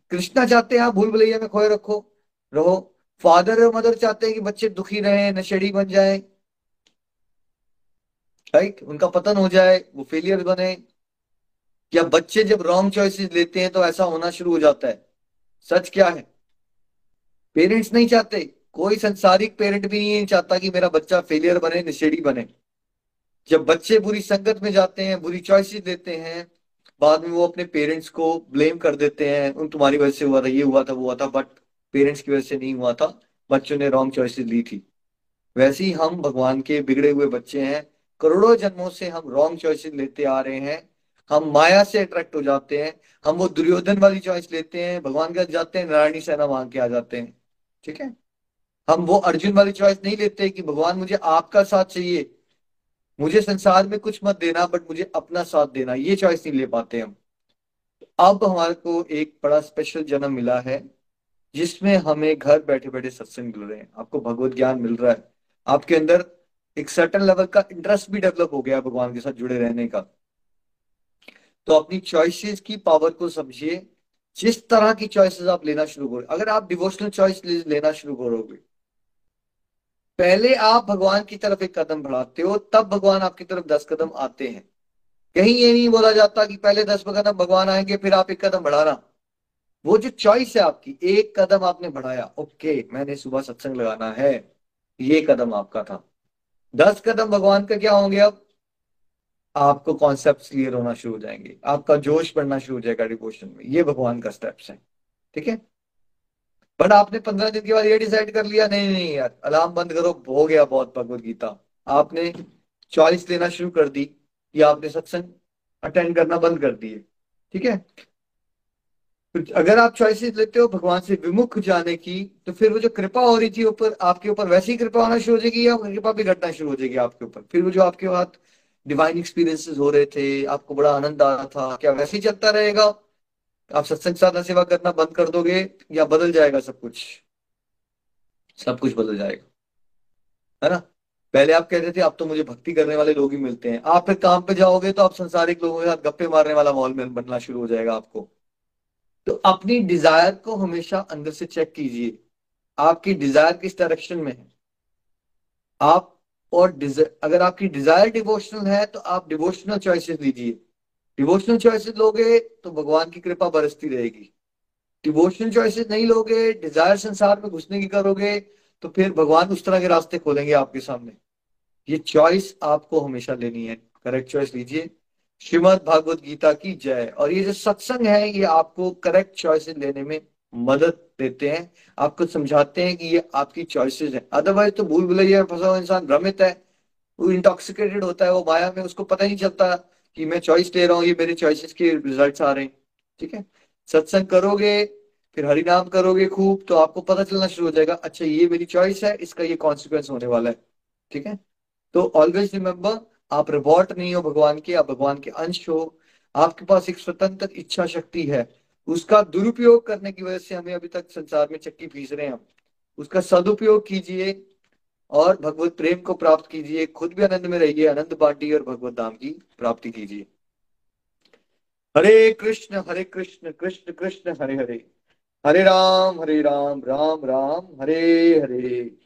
कृष्णा चाहते हैं आप भूल भुलैया में खोए रखो। रहो। फादर और मदर चाहते हैं कि बच्चे दुखी रहे, नशेड़ी बन जाए। राइट उनका पतन हो जाए, वो फेलियर बने। या बच्चे जब रॉन्ग चॉइसेस लेते हैं तो ऐसा होना शुरू हो जाता है। सच क्या है? पेरेंट्स नहीं चाहते। कोई संसारिक पेरेंट भी नहीं चाहता कि मेरा बच्चा फेलियर बने निषेड़ी बने। जब बच्चे बुरी संगत में जाते हैं, बुरी चॉइसेस देते हैं, बाद में वो अपने पेरेंट्स को ब्लेम कर देते हैं, उन तुम्हारी वजह से हुआ था, ये हुआ था, वो हुआ था बट पेरेंट्स की वजह से नहीं हुआ था, बच्चों ने रॉन्ग चॉइसेस ली थी। वैसे ही हम भगवान के बिगड़े हुए बच्चे हैं, करोड़ों जन्मों से हम रॉन्ग चॉइसेस लेते आ रहे हैं, हम माया से अट्रैक्ट हो जाते हैं, हम वो दुर्योधन वाली चॉइस लेते हैं, भगवान के जाते हैं, नारायणी सेना मांग के आ जाते हैं, ठीक है? हम वो अर्जुन वाली चॉइस नहीं लेते कि भगवान मुझे आपका साथ चाहिए मुझे संसार में कुछ मत देना बट मुझे अपना साथ देना। ये चॉइस नहीं ले पाते हम। अब हमारे को एक बड़ा स्पेशल जन्म मिला है, जिसमें हमें घर बैठे बैठे सत्संग मिल रहे हैं। आपको भगवत ज्ञान मिल रहा है। आपके अंदर एक सर्टन लेवल का इंटरेस्ट भी डेवलप हो गया भगवान के साथ जुड़े रहने का। तो अपनी चॉइसेस की पावर को समझिए। जिस तरह की चॉइसेस आप लेना शुरू करोगे अगर आप डिवोशनल चॉइस लेना शुरू करोगे पहले आप भगवान की तरफ़ एक कदम बढ़ाते हो, तब भगवान आपकी तरफ़ दस कदम आते हैं। कहीं ये नहीं बोला जाता कि पहले दस कदम भगवान आएँगे, फिर आप एक कदम बढ़ाना वो जो चॉइस है आपकी, एक कदम आपने बढ़ाया, ओके, मैंने सुबह सत्संग लगाना है, ये कदम आपका था। दस कदम भगवान का क्या होंगे अब? आपको कॉन्सेप्ट क्लियर होना शुरू हो जाएँगे, आपका जोश बढ़ना शुरू हो जाएगा डिवोशन में। ये भगवान का स्टेप्स है, ठीक है? बट आपने पंद्रह दिन के बाद ये डिसाइड कर लिया, नहीं नहीं, यार अलार्म बंद करो, हो गया बहुत भगवत गीता। आपने चॉइस लेना शुरू कर दी, या आपने सत्संग अटेंड करना बंद कर दिए, ठीक है? अगर आप चॉइसेस लेते हो भगवान से विमुख जाने की तो फिर वो जो कृपा हो रही थी ऊपर, आपके ऊपर, वैसी ही कृपा होना शुरू हो जाएगी या कृपा भी घटना शुरू हो जाएगी आपके ऊपर? फिर वो जो आपके बाद डिवाइन एक्सपीरियंसेस हो रहे थे, आपको बड़ा आनंद आ रहा था, क्या वैसे ही चलता रहेगा? आप सत्संग साधना सेवा करना बंद कर दोगे या बदल जाएगा सब कुछ? सब कुछ बदल जाएगा। है ना? पहले आप कहते थे, अब तो मुझे भक्ति करने वाले लोग ही मिलते हैं। आप फिर काम पे जाओगे तो आप संसारिक लोगों के साथ गप्पे मारने वाला माहौल में बनना शुरू हो जाएगा आपको। तो अपनी डिज़ायर को हमेशा अंदर से चेक कीजिए। आपकी डिज़ायर किस डायरेक्शन में है? आप और अगर आपकी डिज़ायर डिवोशनल है तो आप डिवोशनल चॉइसेस लीजिए। डिवोशनल चॉइसेस लोगे तो भगवान की कृपा बरसती रहेगी। डिवोशनल चॉइसेस नहीं लोगे डिज़ायर संसार में घुसने की करोगे तो फिर भगवान उस तरह के रास्ते खोलेंगे आपके सामने। ये चॉइस आपको हमेशा लेनी है। करेक्ट चॉइस लीजिए। श्रीमद भागवत गीता की जय। और ये जो सत्संग है, ये आपको करेक्ट चॉइसेस लेने में मदद देते हैं। आपको समझाते हैं कि ये आपकी चॉइसेस है। अदरवाइज़ तो भूल भुलैया फंसा हुआ इंसान, भ्रमित है। वो इंटॉक्सिकेटेड होता है, वो माया में, उसको पता नहीं चलता। कि मैं चॉइस ले रहा हूँ, ये मेरे चॉइसेस के रिज़ल्ट आ रहे हैं। ठीक है? सत्संग करोगे, फिर हरि नाम करोगे खूब तो आपको पता चलना शुरू हो जाएगा अच्छा ये मेरी चॉइस है, इसका ये कॉन्सिक्वेंस होने वाला है। ठीक है? तो ऑलवेज रिमेम्बर आप रिवॉर्ट नहीं हो भगवान के, आप भगवान के अंश हो। आपके पास एक स्वतंत्र इच्छा शक्ति है। उसका दुरुपयोग करने की वजह से हमें अभी तक संसार में चक्की पीस रहे हैं हम। उसका सदुपयोग कीजिए। और भगवत प्रेम को प्राप्त कीजिए, खुद भी आनंद में रहिए, आनंद बांटिए और भगवत धाम की प्राप्ति कीजिए। हरे कृष्ण हरे कृष्ण कृष्ण कृष्ण, हरे हरे। हरे राम हरे राम राम राम, हरे हरे।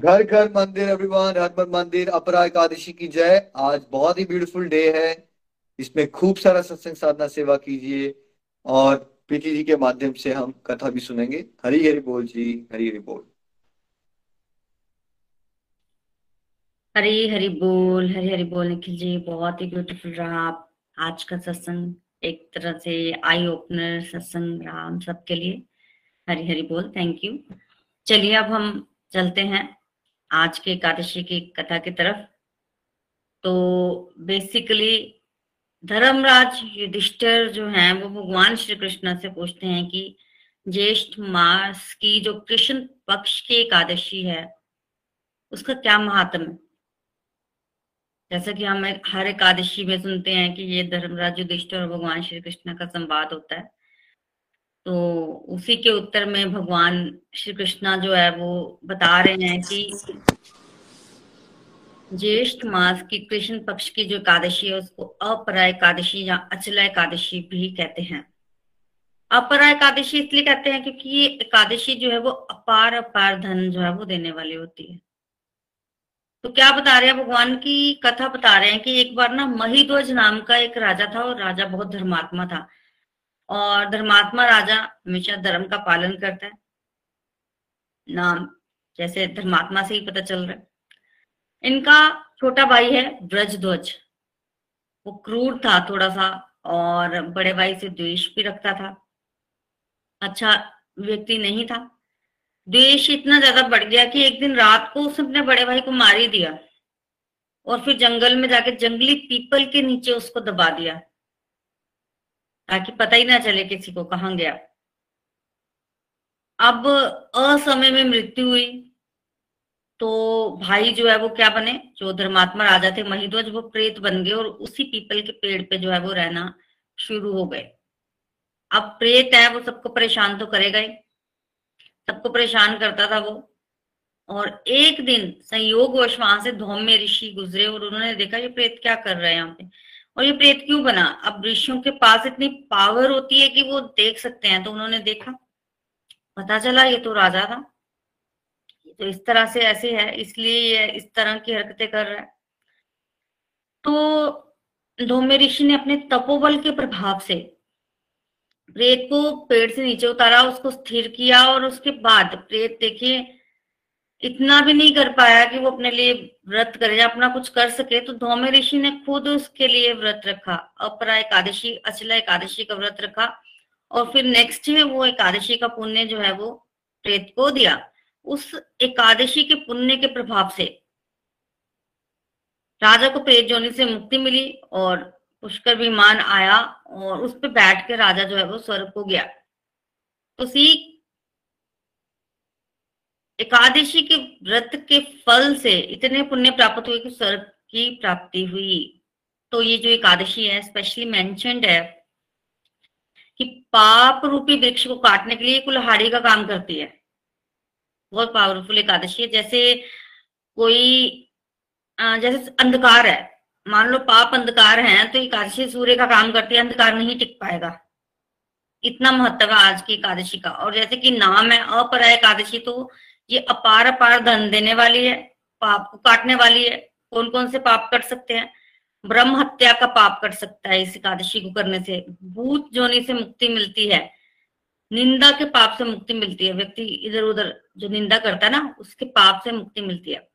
घर घर मंदिर, अभिमान हर मंदिर, अपरा एकादशी की जय। आज बहुत ही ब्यूटीफुल डे है। इसमें खूब सारा सत्संग साधना सेवा कीजिए और प्रीति जी के माध्यम से हम कथा भी सुनेंगे। हरी हरि बोल जी, हरी हरि बोल। हरी हरी बोल, हरी हरी बोल निखिल जी, बहुत ही ब्यूटीफुल रहा आज का सत्संग, एक तरह से आई ओपनर सत्संग रहा हम सबके लिए। हरी हरी बोल थैंक यू चलिए अब हम चलते हैं आज के एकादशी की कथा की तरफ़। तो बेसिकली धर्मराज युधिष्ठिर जो हैं, वो भगवान श्री कृष्ण से पूछते हैं कि ज्येष्ठ मास की जो कृष्ण पक्ष की एकादशी है, उसका क्या महात्म है? जैसा कि हम हर एकादशी में सुनते हैं कि ये धर्मराज युधिष्ठिर और भगवान श्री कृष्ण का संवाद होता है। तो उसी के उत्तर में भगवान श्री कृष्णा जो है, वो बता रहे हैं कि ज्येष्ठ मास की कृष्ण पक्ष की जो एकादशी है, उसको अपरा एकादशी या अचला एकादशी भी कहते हैं। अपरा एकादशी इसलिए कहते हैं क्योंकि ये एकादशी जो है, वो अपार अपार धन जो है, वो देने वाली होती है। तो क्या बता रहे हैं, भगवान की कथा बता रहे हैं कि एक बार ना महिध्वज नाम का एक राजा था और राजा बहुत धर्मात्मा था। और धर्मात्मा राजा हमेशा धर्म का पालन करता है। नाम जैसे धर्मात्मा से ही पता चल रहा है। इनका छोटा भाई है ब्रजध्वज। वो क्रूर था थोड़ा सा और बड़े भाई से द्वेष भी रखता था। अच्छा व्यक्ति नहीं था। द्वेष इतना ज़्यादा बढ़ गया कि एक दिन रात को उसने अपने बड़े भाई को मार ही दिया और फिर जंगल में जाके जंगली पीपल के नीचे उसको दबा दिया ताकि पता ही ना चले किसी को कहा गया। अब असमय में मृत्यु हुई तो भाई जो है वो क्या बने? जो धर्मात्मा राजा थे, महिध्वज, वो प्रेत बन गए और उसी पीपल के पेड़ पे जो है वो रहना शुरू हो गए। अब प्रेत है, वो सबको परेशान तो करेगा ही। सबको परेशान करता था वो। और एक दिन संयोग वश वहाँ से धौम्य ऋषि गुजरे और उन्होंने देखा, ये प्रेत क्या कर रहे हैं यहाँ पे? और ये प्रेत क्यों बना? अब ऋषियों के पास इतनी पावर होती है कि वो देख सकते हैं। तो उन्होंने देखा, पता चला ये तो राजा था। तो इस तरह से ऐसे है, इसलिए ये इस तरह की हरकतें कर रहा है। तो धौम्य ऋषि ने अपने तपोबल के प्रभाव से प्रेत को पेड़ से नीचे उतारा, उसको स्थिर किया और उसके बाद प्रेत देखिए, इतना भी नहीं कर पाया कि वो अपने लिए व्रत करे या अपना कुछ कर सके तो धौम्य ऋषि ने खुद उसके लिए व्रत रखा, अपरा एकादशी, अचला एकादशी का व्रत रखा और फिर नेक्स्ट है वो एकादशी का पुण्य जो है वो प्रेत को दिया। उस एकादशी के पुण्य के प्रभाव से राजा को प्रेत जोनी से मुक्ति मिली और पुष्कर विमान आया और उस पर बैठ के राजा जो है वो स्वर्ग को गया। तो सी, एकादशी के व्रत के फल से इतने पुण्य प्राप्त हुए कि स्वर्ग की प्राप्ति हुई। तो ये जो एकादशी है स्पेशली मेंशनड है, कि पाप रूपी वृक्ष को काटने के लिए कुल्हाड़ी का काम करती है। बहुत पावरफुल एकादशी है। जैसे कोई जैसे अंधकार है मान लो पाप अंधकार है तो एकादशी सूर्य का काम करती है, अंधकार नहीं टिक पाएगा। इतना महत्व है आज की एकादशी का। और जैसे कि नाम है अपरा एकादशी तो ये अपार अपार धन देने वाली है, पाप को काटने वाली है। कौन कौन से पाप कर सकते हैं? ब्रह्म हत्या का पाप कर सकता है इस एकादशी को करने से। भूत जोनी से मुक्ति मिलती है। निंदा के पाप से मुक्ति मिलती है। व्यक्ति इधर उधर जो निंदा करता है ना, उसके पाप से मुक्ति मिलती है।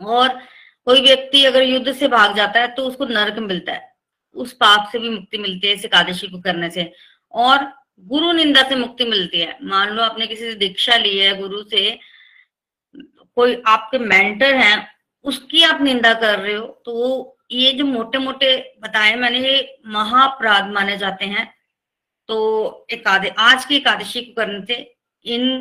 और कोई व्यक्ति अगर युद्ध से भाग जाता है तो उसको नरक मिलता है। उस पाप से भी मुक्ति मिलती है, इस एकादशी को करने से। और गुरु निंदा से मुक्ति मिलती है। मान लो आपने किसी से दीक्षा ली है, गुरु से कोई आपके मेंटर हैं, उसकी आप निंदा कर रहे हो तो ये जो मोटे मोटे बताए मैंने, ये महाअपराध माने जाते हैं। तो एकादश आज की एकादशी को करने से इन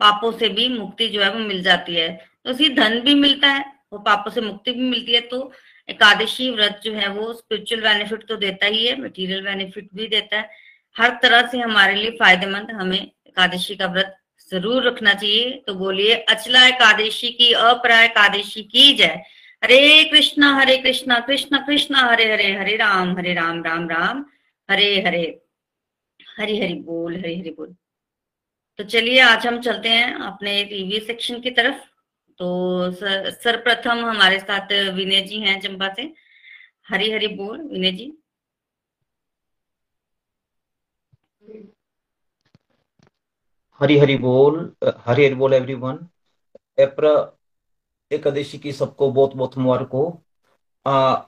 पापों से भी मुक्ति जो है वो मिल जाती है। तो उसी धन भी मिलता है वो पापों से मुक्ति भी मिलती है तो एकादशी व्रत जो है वो स्पिरिचुअल बेनिफिट तो देता ही है मटेरियल बेनिफिट भी देता है। हर तरह से हमारे लिए फ़ायदेमंद हमें एकादशी का व्रत ज़रूर रखना चाहिए। तो बोलिए, अचला एकादशी की, अपरा एकादशी की जय। हरे कृष्णा हरे कृष्णा, कृष्ण कृष्ण, हरे हरे हरे राम हरे राम राम राम, हरे हरे, हरि हरि बोल, हरे, हरि बोल। तो चलिए, आज हम चलते हैं अपने रिव्यू सेक्शन की तरफ़। तो सर्वप्रथम हमारे साथ विनय जी हैं चंबा से। हरी हरि बोल, विनय जी। हरी हरी बोल हरी हरी बोल एवरीवन एप्रा, एकादशी की सबको बहुत बहुत मुबारक। हो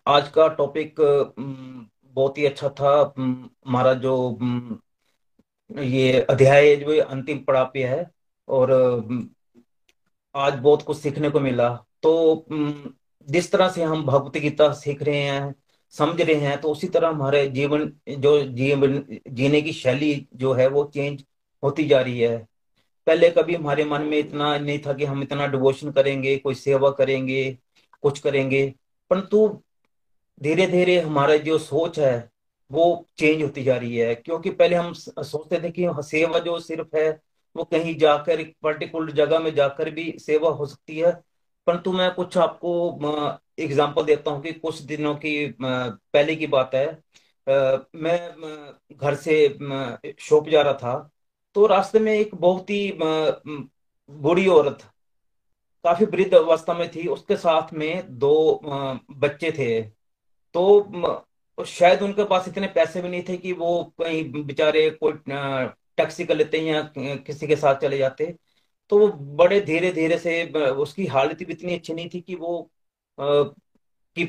आज का टॉपिक बहुत ही अच्छा था। हमारा जो ये अध्याय जो अंतिम पड़ाव पे है, और आज बहुत कुछ सीखने को मिला। तो जिस तरह से हम भगवत गीता सीख रहे हैं, समझ रहे हैं तो उसी तरह हमारे जीवन, जो जीवन, जीने की शैली जो है, वो चेंज होती जा रही है। पहले कभी हमारे मन में इतना नहीं था कि हम इतना डिवोशन करेंगे, कोई सेवा करेंगे, कुछ करेंगे। परंतु धीरे धीरे हमारा जो सोच है, वो चेंज होती जा रही है। क्योंकि पहले हम सोचते थे कि सेवा जो सिर्फ़ है वो कहीं जाकर एक पर्टिकुलर जगह में जाकर भी सेवा हो सकती है। परंतु मैं कुछ आपको एग्जांपल देता हूँ कि कुछ दिनों की पहले की बात है। मैं घर से शॉप जा रहा था तो रास्ते में एक बहुत ही बूढ़ी औरत काफ़ी वृद्ध अवस्था में थी। उसके साथ में दो बच्चे थे। तो शायद उनके पास इतने पैसे भी नहीं थे कि वो कहीं बेचारे कोई टैक्सी कर लेते हैं या किसी के साथ चले जाते तो वो बड़े धीरे धीरे से, उसकी हालत भी इतनी अच्छी नहीं थी कि वो कि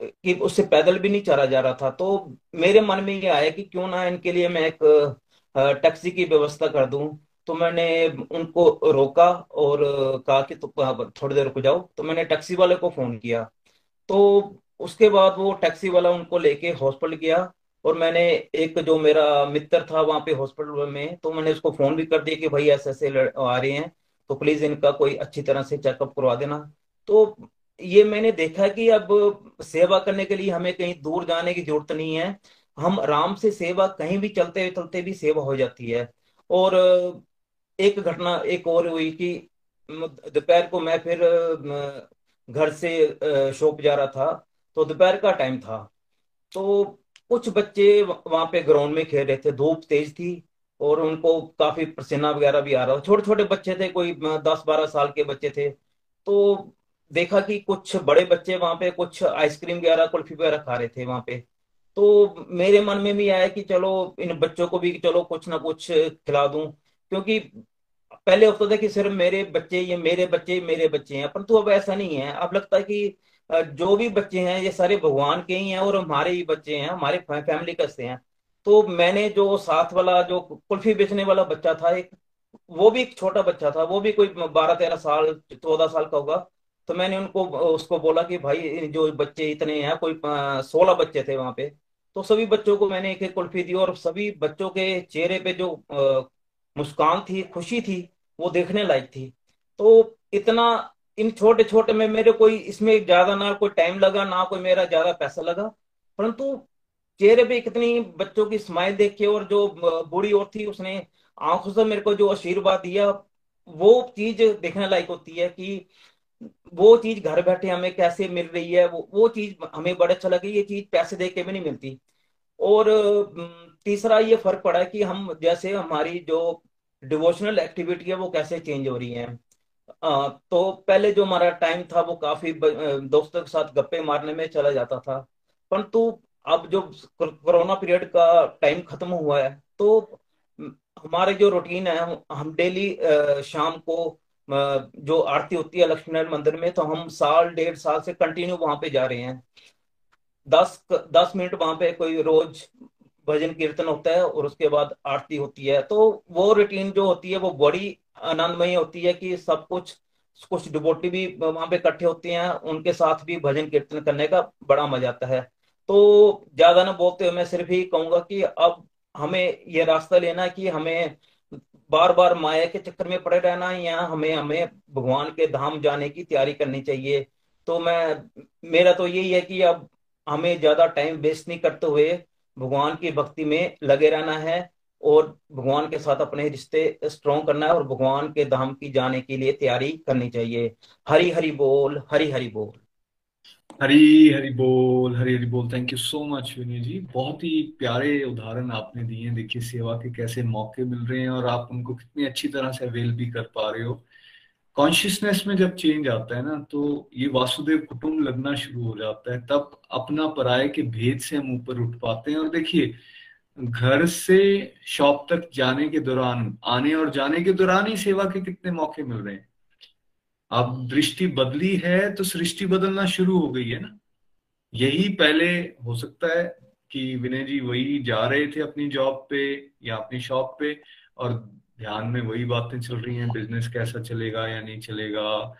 कि उससे पैदल भी नहीं चला जा रहा था। तो मेरे मन में ये आया कि क्यों ना इनके लिए मैं एक टैक्सी की व्यवस्था कर दूँ। तो मैंने उनको रोका और कहा कि तो थोड़ी देर रुक जाओ। तो मैंने टैक्सी वाले को फ़ोन किया। तो उसके बाद वो टैक्सी वाला उनको लेके हॉस्पिटल गया। और मैंने एक जो मेरा मित्र था वहाँ पे हॉस्पिटल में तो मैंने उसको फ़ोन भी कर दिया कि भाई ऐसे ऐसे आ रहे हैं तो प्लीज़ इनका कोई अच्छी तरह से चेकअप करवा देना। तो ये मैंने देखा कि अब सेवा करने के लिए हमें कहीं दूर जाने की ज़रूरत नहीं है। हम आराम से सेवा कहीं भी चलते चलते भी सेवा हो जाती है। और एक घटना, एक और हुई कि दोपहर को मैं फिर घर से शॉप जा रहा था तो दोपहर का टाइम था। तो कुछ बच्चे वहाँ पे ग्राउंड में खेल रहे थे, धूप तेज थी और उनको काफ़ी पसीना वगैरह भी आ रहा था। छोटे छोटे बच्चे थे, कोई दस बारह साल के बच्चे थे। तो देखा कि कुछ बड़े बच्चे वहाँ पे कुछ आइसक्रीम वगैरह, कुल्फी वगैरह खा रहे थे वहाँ पे। तो मेरे मन में भी आया कि चलो, इन बच्चों को भी चलो कुछ ना कुछ खिला दूँ। क्योंकि पहले होता था कि सिर्फ़ मेरे बच्चे ये मेरे बच्चे मेरे बच्चे हैं। परंतु अब ऐसा नहीं है। अब लगता है कि जो भी बच्चे हैं, ये सारे भगवान के ही हैं और हमारे ही बच्चे हैं, हमारे फैमिली का से हैं। तो मैंने जो साथ वाला, जो कुल्फी बेचने वाला बच्चा था, एक, वो भी एक छोटा बच्चा था, वो भी कोई बारह तेरह साल, चौदह साल का होगा। तो मैंने उनको, उसको बोला कि भाई जो बच्चे इतने हैं, कोई सोलह बच्चे थे वहाँ पे। तो सभी बच्चों को मैंने एक एक कुल्फी दी और सभी बच्चों के चेहरे पे जो मुस्कान थी, खुशी थी, वो देखने लायक थी। तो इतना इन छोटे छोटे में मेरे कोई इसमें ज़्यादा ना कोई टाइम लगा, ना कोई मेरा ज़्यादा पैसा लगा। परंतु चेहरे पे कितनी बच्चों की स्माइल देख के और जो बूढ़ी और थी, उसने आँखों से मेरे को जो आशीर्वाद दिया, वो चीज़ देखने लायक होती है कि वो चीज़ घर बैठे हमें कैसे मिल रही है, वो वो चीज़ हमें बड़ा अच्छा लगे, ये चीज़ पैसे दे के भी नहीं मिलती। और तीसरा ये फ़र्क पड़ा है कि हम, जैसे हमारी जो डिवोशनल एक्टिविटी है, वो कैसे चेंज हो रही है। आ, तो पहले जो हमारा टाइम था वो काफ़ी दोस्तों के साथ गप्पे मारने में चला जाता था। परंतु अब जो कोरोना पीरियड का टाइम खत्म हुआ है तो हमारे जो रूटीन है हम डेली शाम को जो आरती होती है लक्ष्मी नारायण मंदिर में तो हम साल डेढ़ साल से कंटिन्यू वहाँ पे जा रहे हैं। दस दस मिनट वहाँ पे कोई रोज भजन कीर्तन होता है और उसके बाद आरती होती है। तो वो रूटीन जो होती है वो बड़ी आनंदमय होती है कि सब कुछ कुछ डिबोटी भी वहाँ पे इकट्ठे होते हैं, उनके साथ भी भजन कीर्तन करने का बड़ा मज़ा आता है। तो ज़्यादा ना बोलते हुए मैं सिर्फ़ ही कहूँगा कि अब हमें ये रास्ता लेना है कि हमें बार बार माया के चक्कर में पड़े रहना या हमें हमें भगवान के धाम जाने की तैयारी करनी चाहिए। तो मैं, मेरा तो यही है कि अब हमें ज़्यादा टाइम वेस्ट नहीं करते हुए भगवान की भक्ति में लगे रहना है। और भगवान के साथ अपने रिश्ते स्ट्रॉन्ग करना है और भगवान के धाम की जाने के लिए तैयारी करनी चाहिए। हरी हरी बोल हरी हरी बोल। हरी हरी बोल हरी हरी बोल। Thank you so much Vinay ji. बहुत ही प्यारे उदाहरण आपने दिए हैं। देखिए, सेवा के कैसे मौके मिल रहे हैं और आप उनको कितनी अच्छी तरह से अवेल भी कर पा रहे हो। कॉन्शियसनेस में जब चेंज आता है ना तो ये वासुदेव कुटुंब लगना शुरू हो जाता है। तब अपना पराये के भेद से हम ऊपर उठ पाते हैं। और देखिए घर से शॉप तक जाने के दौरान, आने और जाने के दौरान ही सेवा के कितने मौके मिल रहे हैं। अब दृष्टि बदली है तो सृष्टि बदलना शुरू हो गई है ना। यही पहले हो सकता है कि विनय जी वही जा रहे थे अपनी जॉब पे या अपनी शॉप पे और ध्यान में वही बातें चल रही हैं बिज़नेस कैसा चलेगा या नहीं चलेगा,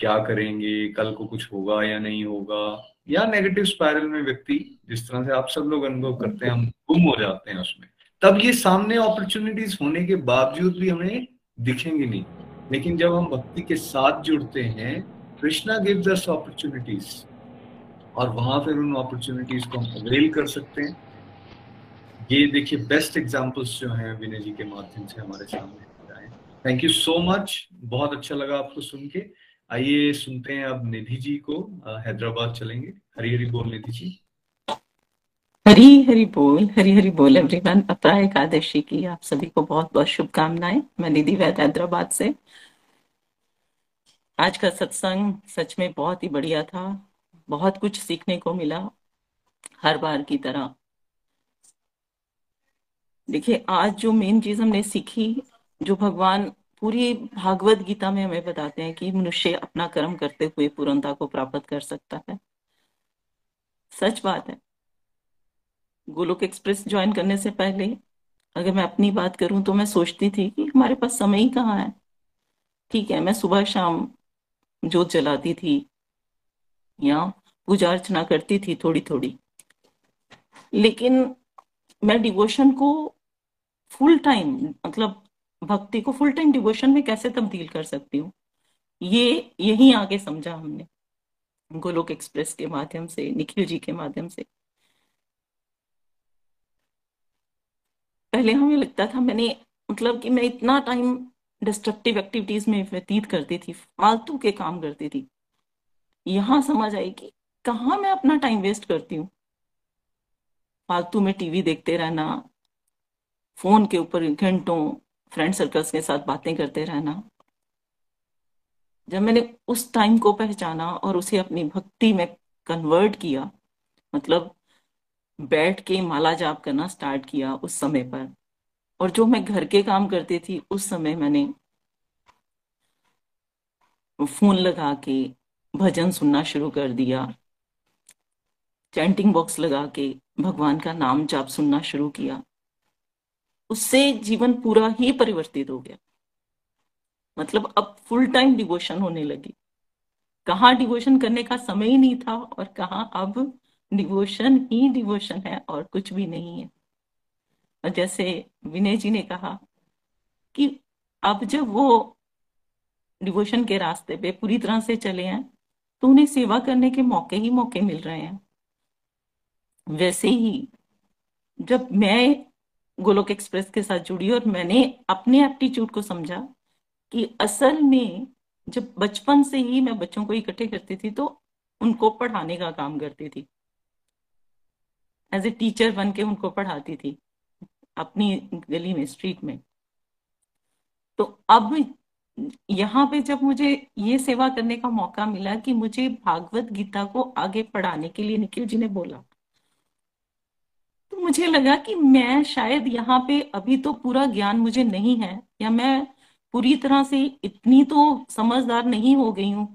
क्या करेंगे, कल को कुछ होगा या नहीं होगा। या नेगेटिव स्पायरल में व्यक्ति, जिस तरह से आप सब लोग अनुभव करते हैं, हम गुम हो जाते हैं उसमें। तब ये सामने अपॉर्चुनिटीज़ होने के बावजूद भी हमें दिखेंगे नहीं। लेकिन जब हम भक्ति के साथ जुड़ते हैं, कृष्णा गिव्स अस अपॉर्चुनिटीज़ और वहाँ फिर उन अपॉर्चुनिटीज़ को हम अवेल कर सकते हैं। ये देखिए बेस्ट एग्जाम्पल्स जो हैं, विनय जी के माध्यम से हमारे सामने आए थैंक यू सो मच बहुत अच्छा लगा आपको सुन के। आइए सुनते हैं अब निधि जी को हैदराबाद चलेंगे। हरी हरी बोल निधि जी। हरी हरी बोल, हरी हरी बोल एवरीवन है एकादशी की आप सभी को बहुत बहुत शुभकामनाएँ। मैं निधि वैद हैदराबाद से। आज का सत्संग सच में बहुत ही बढ़िया था। बहुत कुछ सीखने को मिला, हर बार की तरह। देखिए, आज जो मेन चीज़ हमने सीखी, जो भगवान पूरी भागवत गीता में हमें बताते हैं कि मनुष्य अपना कर्म करते हुए पूर्णता को प्राप्त कर सकता है। सच बात है। गोलोक एक्सप्रेस ज्वाइन करने से पहले अगर मैं अपनी बात करूँ तो मैं सोचती थी कि हमारे पास समय ही कहाँ है। ठीक है, मैं सुबह शाम जोत जलाती थी या पूजा अर्चना करती थी थोड़ी थोड़ी लेकिन मैं डिवोशन को फुल टाइम मतलब भक्ति को फुल टाइम डिवोशन में कैसे तब्दील कर सकती हूँ? ये, यही आगे समझा हमने। गोलोक एक्सप्रेस के माध्यम से, निखिल जी के माध्यम से। पहले हमें लगता था मैंने मतलब कि मैं इतना टाइम डिस्ट्रक्टिव एक्टिविटीज़ में व्यतीत करती थी, फालतू के काम करती थी। यहाँ समझ आई कि कहा मैं अपना टाइम वेस्ट करती हूँ? फालतू में टीवी देखते रहना फ़ोन के ऊपर घंटों फ्रेंड सर्कल्स के साथ बातें करते रहना। जब मैंने उस टाइम को पहचाना और उसे अपनी भक्ति में कन्वर्ट किया मतलब बैठ के माला जाप करना स्टार्ट किया उस समय पर। और जो मैं घर के काम करती थी, उस समय मैंने फ़ोन लगा के भजन सुनना शुरू कर दिया। चैंटिंग बॉक्स लगा के भगवान का नाम जाप सुनना शुरू किया। उससे जीवन पूरा ही परिवर्तित हो गया। मतलब अब फुल टाइम डिवोशन होने लगी। कहा डिवोशन करने का समय ही नहीं था और कहा अब डिवोशन ही डिवोशन है और कुछ भी नहीं है। और जैसे विनय जी ने कहा कि अब जब वो डिवोशन के रास्ते पे पूरी तरह से चले हैं तो उन्हें सेवा करने के मौके ही मौके मिल रहे हैं। वैसे ही जब मैं गोलोक एक्सप्रेस के साथ जुड़ी और मैंने अपने एप्टीट्यूड को समझा कि असल में जब बचपन से ही मैं बच्चों को इकट्ठे करती थी तो उनको पढ़ाने का काम करती थी। एज ए टीचर बन के उनको पढ़ाती थी, अपनी गली में स्ट्रीट में। तो अब यहाँ पे जब मुझे ये सेवा करने का मौका मिला कि मुझे भागवत गीता को आगे पढ़ाने के लिए निखिल जी ने बोला मुझे लगा कि मैं शायद यहाँ पे अभी तो पूरा ज्ञान मुझे नहीं है, या मैं पूरी तरह से इतनी तो समझदार नहीं हो गई हूँ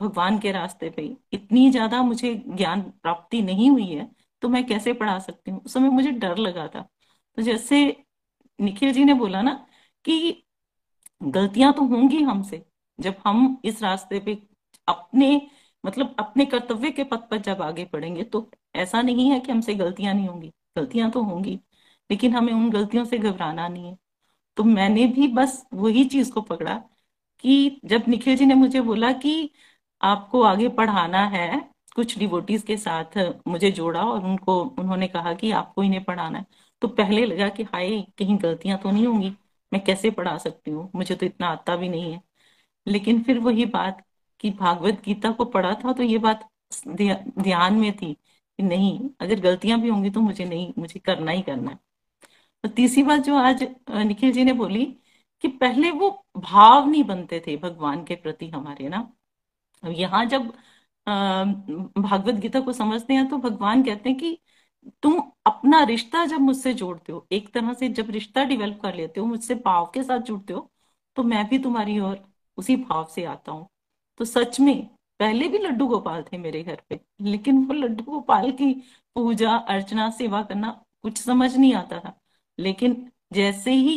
भगवान के रास्ते पे। इतनी ज़्यादा मुझे ज्ञान प्राप्ति नहीं हुई है तो मैं कैसे पढ़ा सकती हूँ? उस समय मुझे डर लगा था। तो जैसे निखिल जी ने बोला ना कि गलतियाँ तो होंगी हमसे, जब हम इस रास्ते पे अपने मतलब अपने कर्तव्य के पथ पर जब आगे बढ़ेंगे तो ऐसा नहीं है कि हमसे गलतियाँ नहीं होंगी। गलतियाँ तो होंगी, लेकिन हमें उन गलतियों से घबराना नहीं है। तो मैंने भी बस वही चीज़ को पकड़ा कि जब निखिल जी ने मुझे बोला कि आपको आगे पढ़ाना है, कुछ डिवोटीज के साथ मुझे जोड़ा और उनको, उन्होंने कहा कि आपको इन्हें पढ़ाना है तो पहले लगा कि हाय, कहीं गलतियाँ तो नहीं होंगी, मैं कैसे पढ़ा सकती हूँ? मुझे तो इतना आता भी नहीं है। लेकिन फिर वही बात कि भागवत गीता को पढ़ा था तो ये बात ध्यान में थी नहीं, अगर गलतियाँ भी होंगी तो मुझे नहीं, मुझे करना ही करना है। तो तीसरी बात जो आज निखिल जी ने बोली कि पहले वो भाव नहीं बनते थे भगवान के प्रति हमारे, ना? यहाँ जब भागवत गीता को समझते हैं तो भगवान कहते हैं कि तुम अपना रिश्ता जब मुझसे जोड़ते हो, एक तरह से जब रिश्ता डेवलप कर लेते हो, मुझसे भाव के साथ जुड़ते हो तो मैं भी तुम्हारी ओर उसी भाव से आता हूँ। तो सच में पहले भी लड्डू गोपाल थे मेरे घर पे लेकिन वो लड्डू गोपाल की पूजा अर्चना सेवा करना कुछ समझ नहीं आता था। लेकिन जैसे ही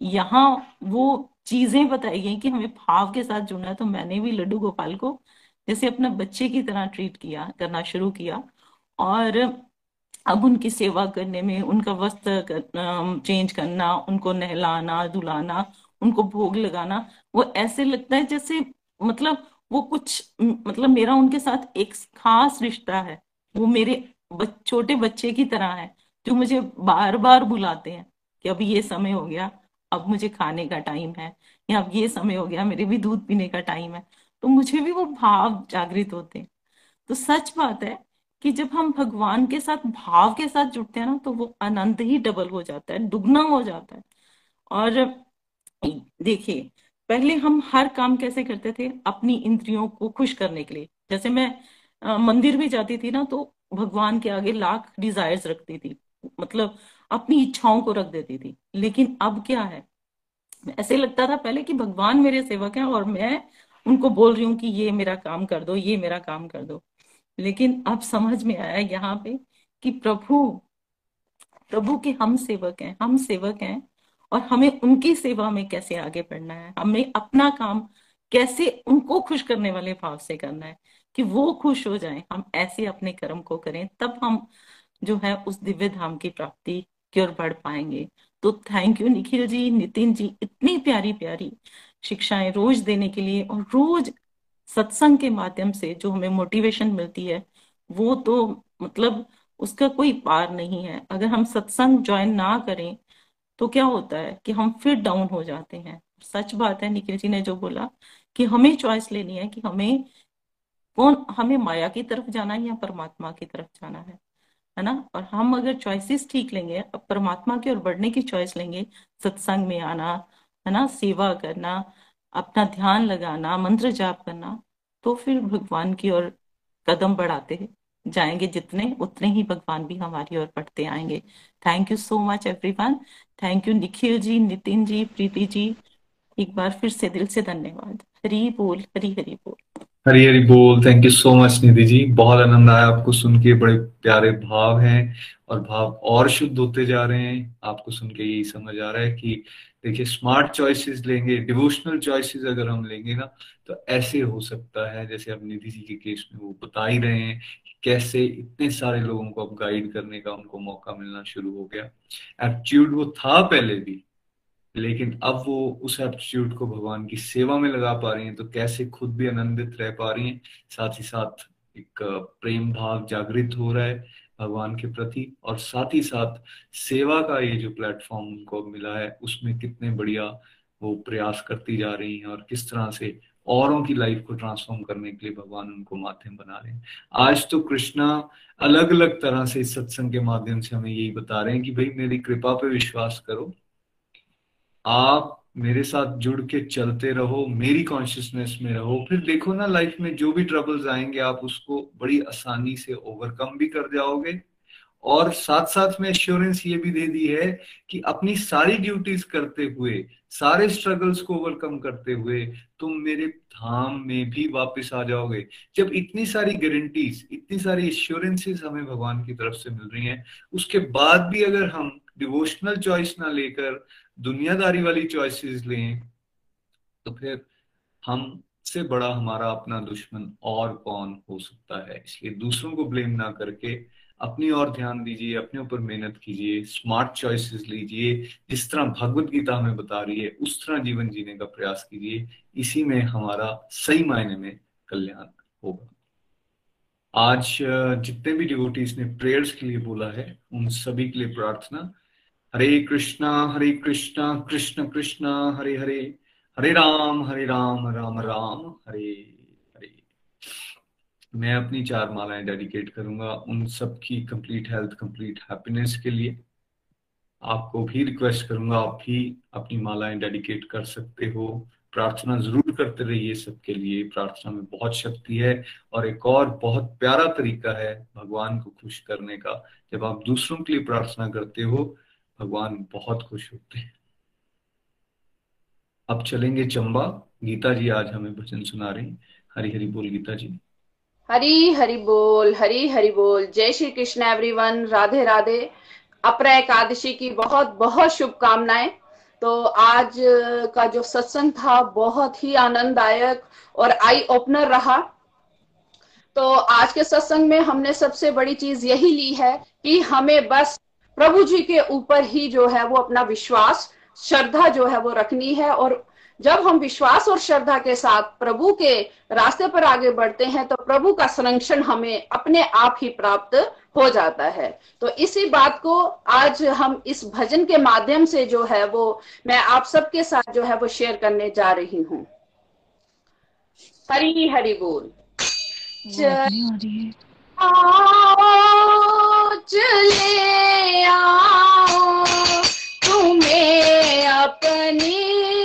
यहाँ वो चीज़ें बताई गई कि हमें भाव के साथ जुड़ना है तो मैंने भी लड्डू गोपाल को जैसे अपना बच्चे की तरह ट्रीट किया करना शुरू किया। और अब उनकी सेवा करने में उनका वस्त्र कर, चेंज करना उनको नहलाना धुलाना उनको भोग लगाना वो ऐसे लगता है जैसे मतलब वो कुछ मतलब मेरा उनके साथ एक खास रिश्ता है। वो मेरे बच, छोटे बच्चे की तरह है जो मुझे बार बार बुलाते हैं कि अब ये समय हो गया अब मुझे खाने का टाइम है या अब ये समय हो गया मेरे भी दूध पीने का टाइम है। तो मुझे भी वो भाव जागृत होते हैं। तो सच बात है कि जब हम भगवान के साथ भाव के साथ जुड़ते हैं ना तो वो आनंद ही डबल हो जाता है दुगना हो जाता है। और देखिए पहले हम हर काम कैसे करते थे? अपनी इंद्रियों को खुश करने के लिए। जैसे मैं आ, मंदिर भी जाती थी ना तो भगवान के आगे लाख डिजायर्स रखती थी। मतलब अपनी इच्छाओं को रख देती थी। लेकिन अब क्या है? ऐसे लगता था पहले कि भगवान मेरे सेवक हैं और मैं उनको बोल रही हूँ कि ये मेरा काम कर दो ये मेरा काम कर दो। लेकिन अब समझ में आया यहाँ पे कि प्रभु प्रभु के हम सेवक हैं हम सेवक हैं। और हमें उनकी सेवा में कैसे आगे बढ़ना है? हमें अपना काम कैसे उनको खुश करने वाले भाव से करना है? कि वो खुश हो जाए, हम ऐसे अपने कर्म को करें, तब हम जो है उस दिव्य धाम की प्राप्ति की ओर बढ़ पाएँगे। तो थैंक यू निखिल जी, नितिन जी, इतनी प्यारी प्यारी शिक्षाएँ रोज देने के लिए और रोज सत्संग के माध्यम से जो हमें मोटिवेशन मिलती है, वो तो मतलब उसका कोई पार नहीं है। अगर हम सत्संग ज्वाइन ना करें तो क्या होता है कि हम फिर डाउन हो जाते हैं। सच बात है, निखिल जी ने जो बोला कि हमें चॉइस लेनी है कि हमें कौन, हमें माया की तरफ़ जाना है या परमात्मा की तरफ़ जाना है है ना? और हम अगर चॉइसेस ठीक लेंगे, अब परमात्मा की ओर बढ़ने की चॉइस लेंगे, सत्संग में आना, है ना? सेवा करना, अपना ध्यान लगाना, मंत्र जाप करना तो फिर भगवान की ओर कदम बढ़ाते जाएँगे जितने, उतने ही भगवान भी हमारी ओर बढ़ते आएँगे। Thank you so much everyone thank you Nikhil ji Nitin ji Preeti ji एक बार फिर से दिल से धन्यवाद। हरी बोल, हरी हरी बोल। हरी हरी बोल। Thank you so much Nidhi ji बहुत आनंद आया आपको सुन के। बड़े प्यारे भाव हैं और भाव और शुद्ध होते जा रहे हैं। आपको सुन के यही समझ आ रहा है कि देखिए स्मार्ट चॉइसेस लेंगे डिवोशनल चॉइसेस अगर हम लेंगे ना तो ऐसे हो सकता है, जैसे अब निधि जी के केस में वो बता ही रहे हैं कैसे इतने सारे लोगों को अब गाइड करने का उनको मौका मिलना शुरू हो गया। एप्टीट्यूड वो था पहले भी, लेकिन अब वो उस एप्टीट्यूड को भगवान की सेवा में लगा पा रही हैं तो कैसे खुद भी आनंदित रह पा रही हैं, साथ ही साथ एक प्रेम भाव जागृत हो रहा है भगवान के प्रति, और साथ ही साथ सेवा का ये जो प्लेटफॉर्म उनको मिला है, उसमें कितने बढ़िया वो प्रयास करती जा रही हैं, और किस तरह से औरों की लाइफ को ट्रांसफॉर्म करने के लिए भगवान उनको माध्यम बना रहे हैं। आज तो कृष्णा अलग अलग तरह से इस सत्संग के माध्यम से हमें यही बता रहे हैं कि भाई मेरी कृपा पे विश्वास करो। आप मेरे साथ जुड़ के चलते रहो, मेरी कॉन्शियसनेस में रहो। फिर देखो ना लाइफ में जो भी ट्रबल्स आएँगे, आप उसको बड़ी आसानी से ओवरकम भी कर जाओगे। और साथ साथ में एश्योरेंस ये भी दे दी है कि अपनी सारी ड्यूटीज़ करते हुए, सारे स्ट्रगल्स को ओवरकम करते हुए तुम मेरे धाम में भी वापस आ जाओगे। जब इतनी सारी गारंटीज इतनी सारी एश्योरेंसेस हमें भगवान की तरफ़ से मिल रही हैं, उसके बाद भी अगर हम डिवोशनल चॉइस ना लेकर, दुनियादारी वाली चॉइसेस लें तो फिर हम से बड़ा हमारा अपना दुश्मन और कौन हो सकता है? इसलिए दूसरों को ब्लेम ना करके अपनी और ध्यान दीजिए, अपने ऊपर मेहनत कीजिए स्मार्ट चॉइसेस लीजिए, जिस तरह भगवत गीता हमें बता रही है, उस तरह जीवन जीने का प्रयास कीजिए। इसी में हमारा सही मायने में कल्याण होगा। आज, जितने भी डिवोटीज ने प्रेयर्स के लिए बोला है, उन सभी के लिए प्रार्थना, हरे कृष्णा हरे कृष्णा, कृष्ण कृष्णा, हरे हरे हरे राम हरे राम राम राम, हरे मैं अपनी चार मालाएँ डेडिकेट करूँगा उन सब की कंप्लीट हेल्थ कंप्लीट हैप्पीनेस के लिए। आपको भी रिक्वेस्ट करूँगा, आप भी अपनी मालाएँ डेडिकेट कर सकते हो। प्रार्थना ज़रूर करते रहिए सबके लिए। प्रार्थना में बहुत शक्ति है और एक और बहुत प्यारा तरीका है भगवान को खुश करने का। जब आप दूसरों के लिए प्रार्थना करते हो, भगवान बहुत खुश होते हैं। अब चलेंगे चंबा। गीता जी आज हमें भजन सुना रही हरी हरी बोल गीता जी। हरी हरि बोल, हरी हरि बोल। जय श्री कृष्ण एवरीवन राधे राधे। अपरा एकादशी की बहुत बहुत शुभकामनाएँ। तो आज का जो सत्संग था, बहुत ही आनंददायक और आई ओपनर रहा। तो आज के सत्संग में हमने सबसे बड़ी चीज़ यही ली है कि हमें बस प्रभु जी के ऊपर ही जो है वो अपना विश्वास, श्रद्धा जो है वो रखनी है और जब हम विश्वास और श्रद्धा के साथ प्रभु के रास्ते पर आगे बढ़ते हैं तो प्रभु का संरक्षण हमें अपने आप ही प्राप्त हो जाता है। तो इसी बात को आज हम इस भजन के माध्यम से जो है वो मैं आप सबके साथ जो है वो शेयर करने जा रही हूँ। हरी हरी बोल। आओ चले आओ तुम्हें अपनी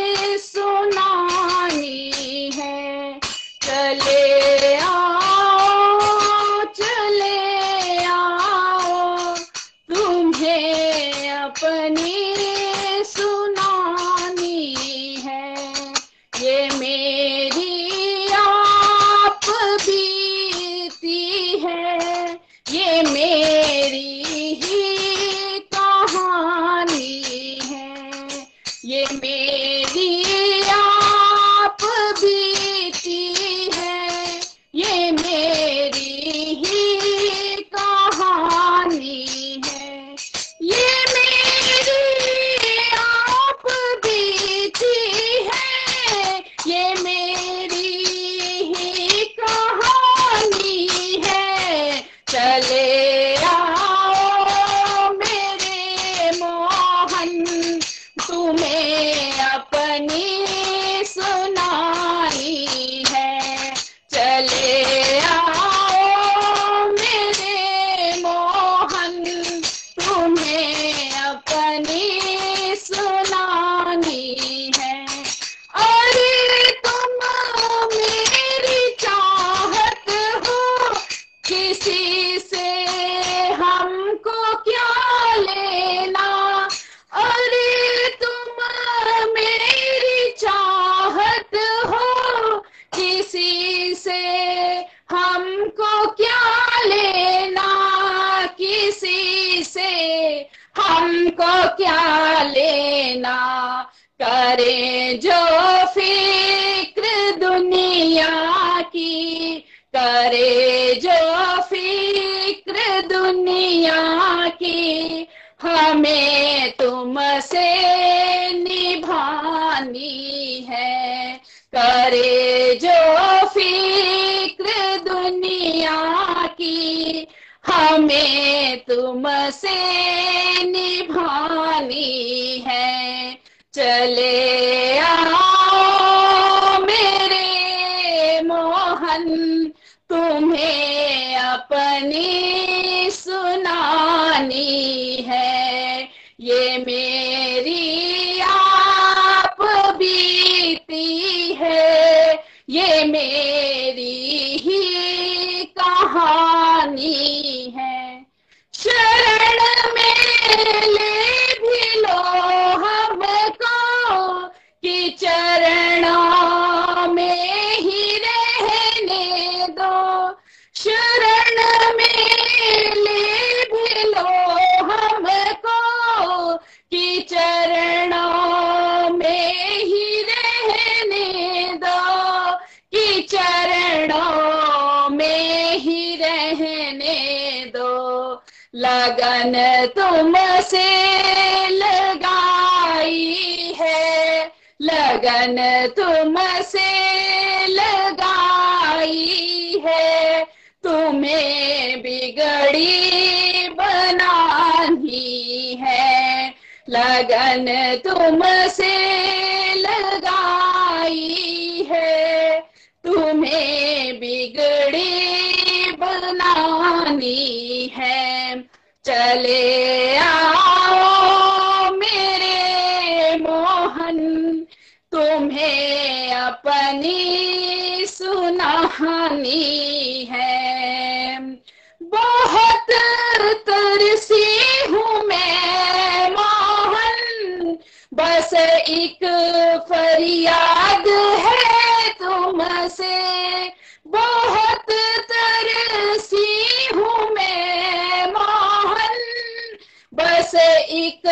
एक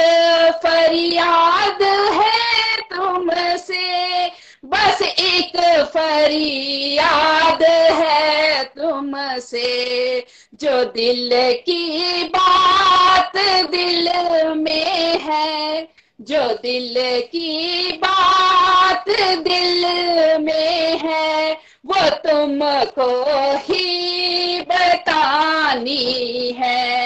फरियाद है तुमसे, बस एक फरियाद है तुमसे। जो दिल की बात दिल में है, जो दिल की बात दिल में है, वो तुमको ही बतानी है।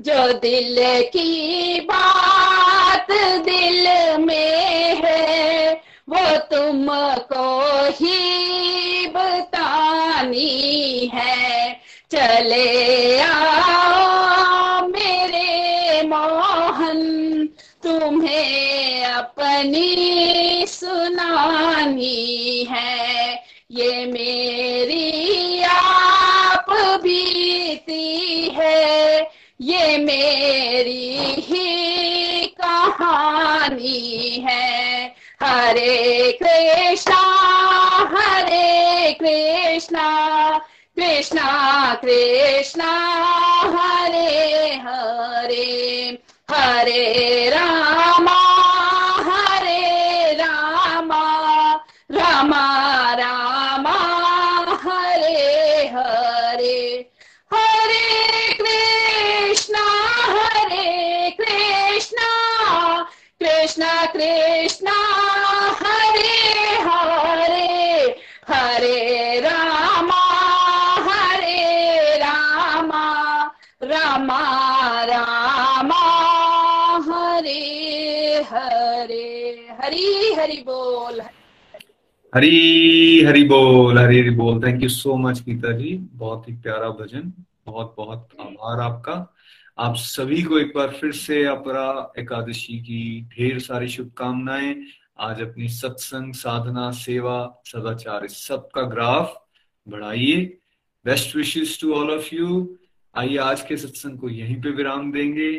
जो दिल की बात दिल में है, वो तुमको ही बतानी है। चले आओ मेरे मोहन, तुम्हें अपनी सुनानी है। ये मेरी आप बीती है ये मेरी ही कहानी है। हरे कृष्णा हरे कृष्णा कृष्णा कृष्णा, हरे हरे हरे रामा। कृष्णा, हरे हरे हरे रामा हरे रामा रामा रामा, हरे हरे, हरी हरि बोल। हरी हरी बोल, हरी हरी बोल। Thank you so much Geeta ji बहुत ही प्यारा भजन बहुत बहुत आभार आपका। आप सभी को एक बार फिर से अपरा एकादशी की ढेर सारी शुभकामनाएँ। आज अपनी सत्संग साधना सेवा सदाचार इस सब का ग्राफ बढ़ाइए। Best wishes to all of you आइए आज के सत्संग को यहीं पे विराम देंगे।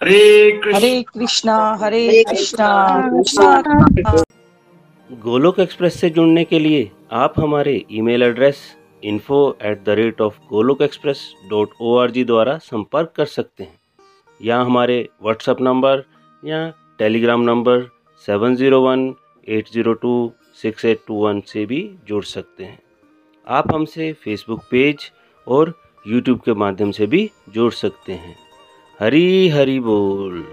हरे कृष्ण। हरे कृष्णा हरे कृष्णा। गोलोक एक्सप्रेस से जुड़ने के लिए आप हमारे email address info at the rate of Golok express dot O R G द्वारा संपर्क कर सकते हैं। या हमारे व्हाट्सएप नंबर या Telegram number seven zero one eight zero two six eight two one से भी जुड़ सकते हैं। आप हमसे फेसबुक पेज और यूट्यूब के माध्यम से भी जुड़ सकते हैं। हरी हरी बोल।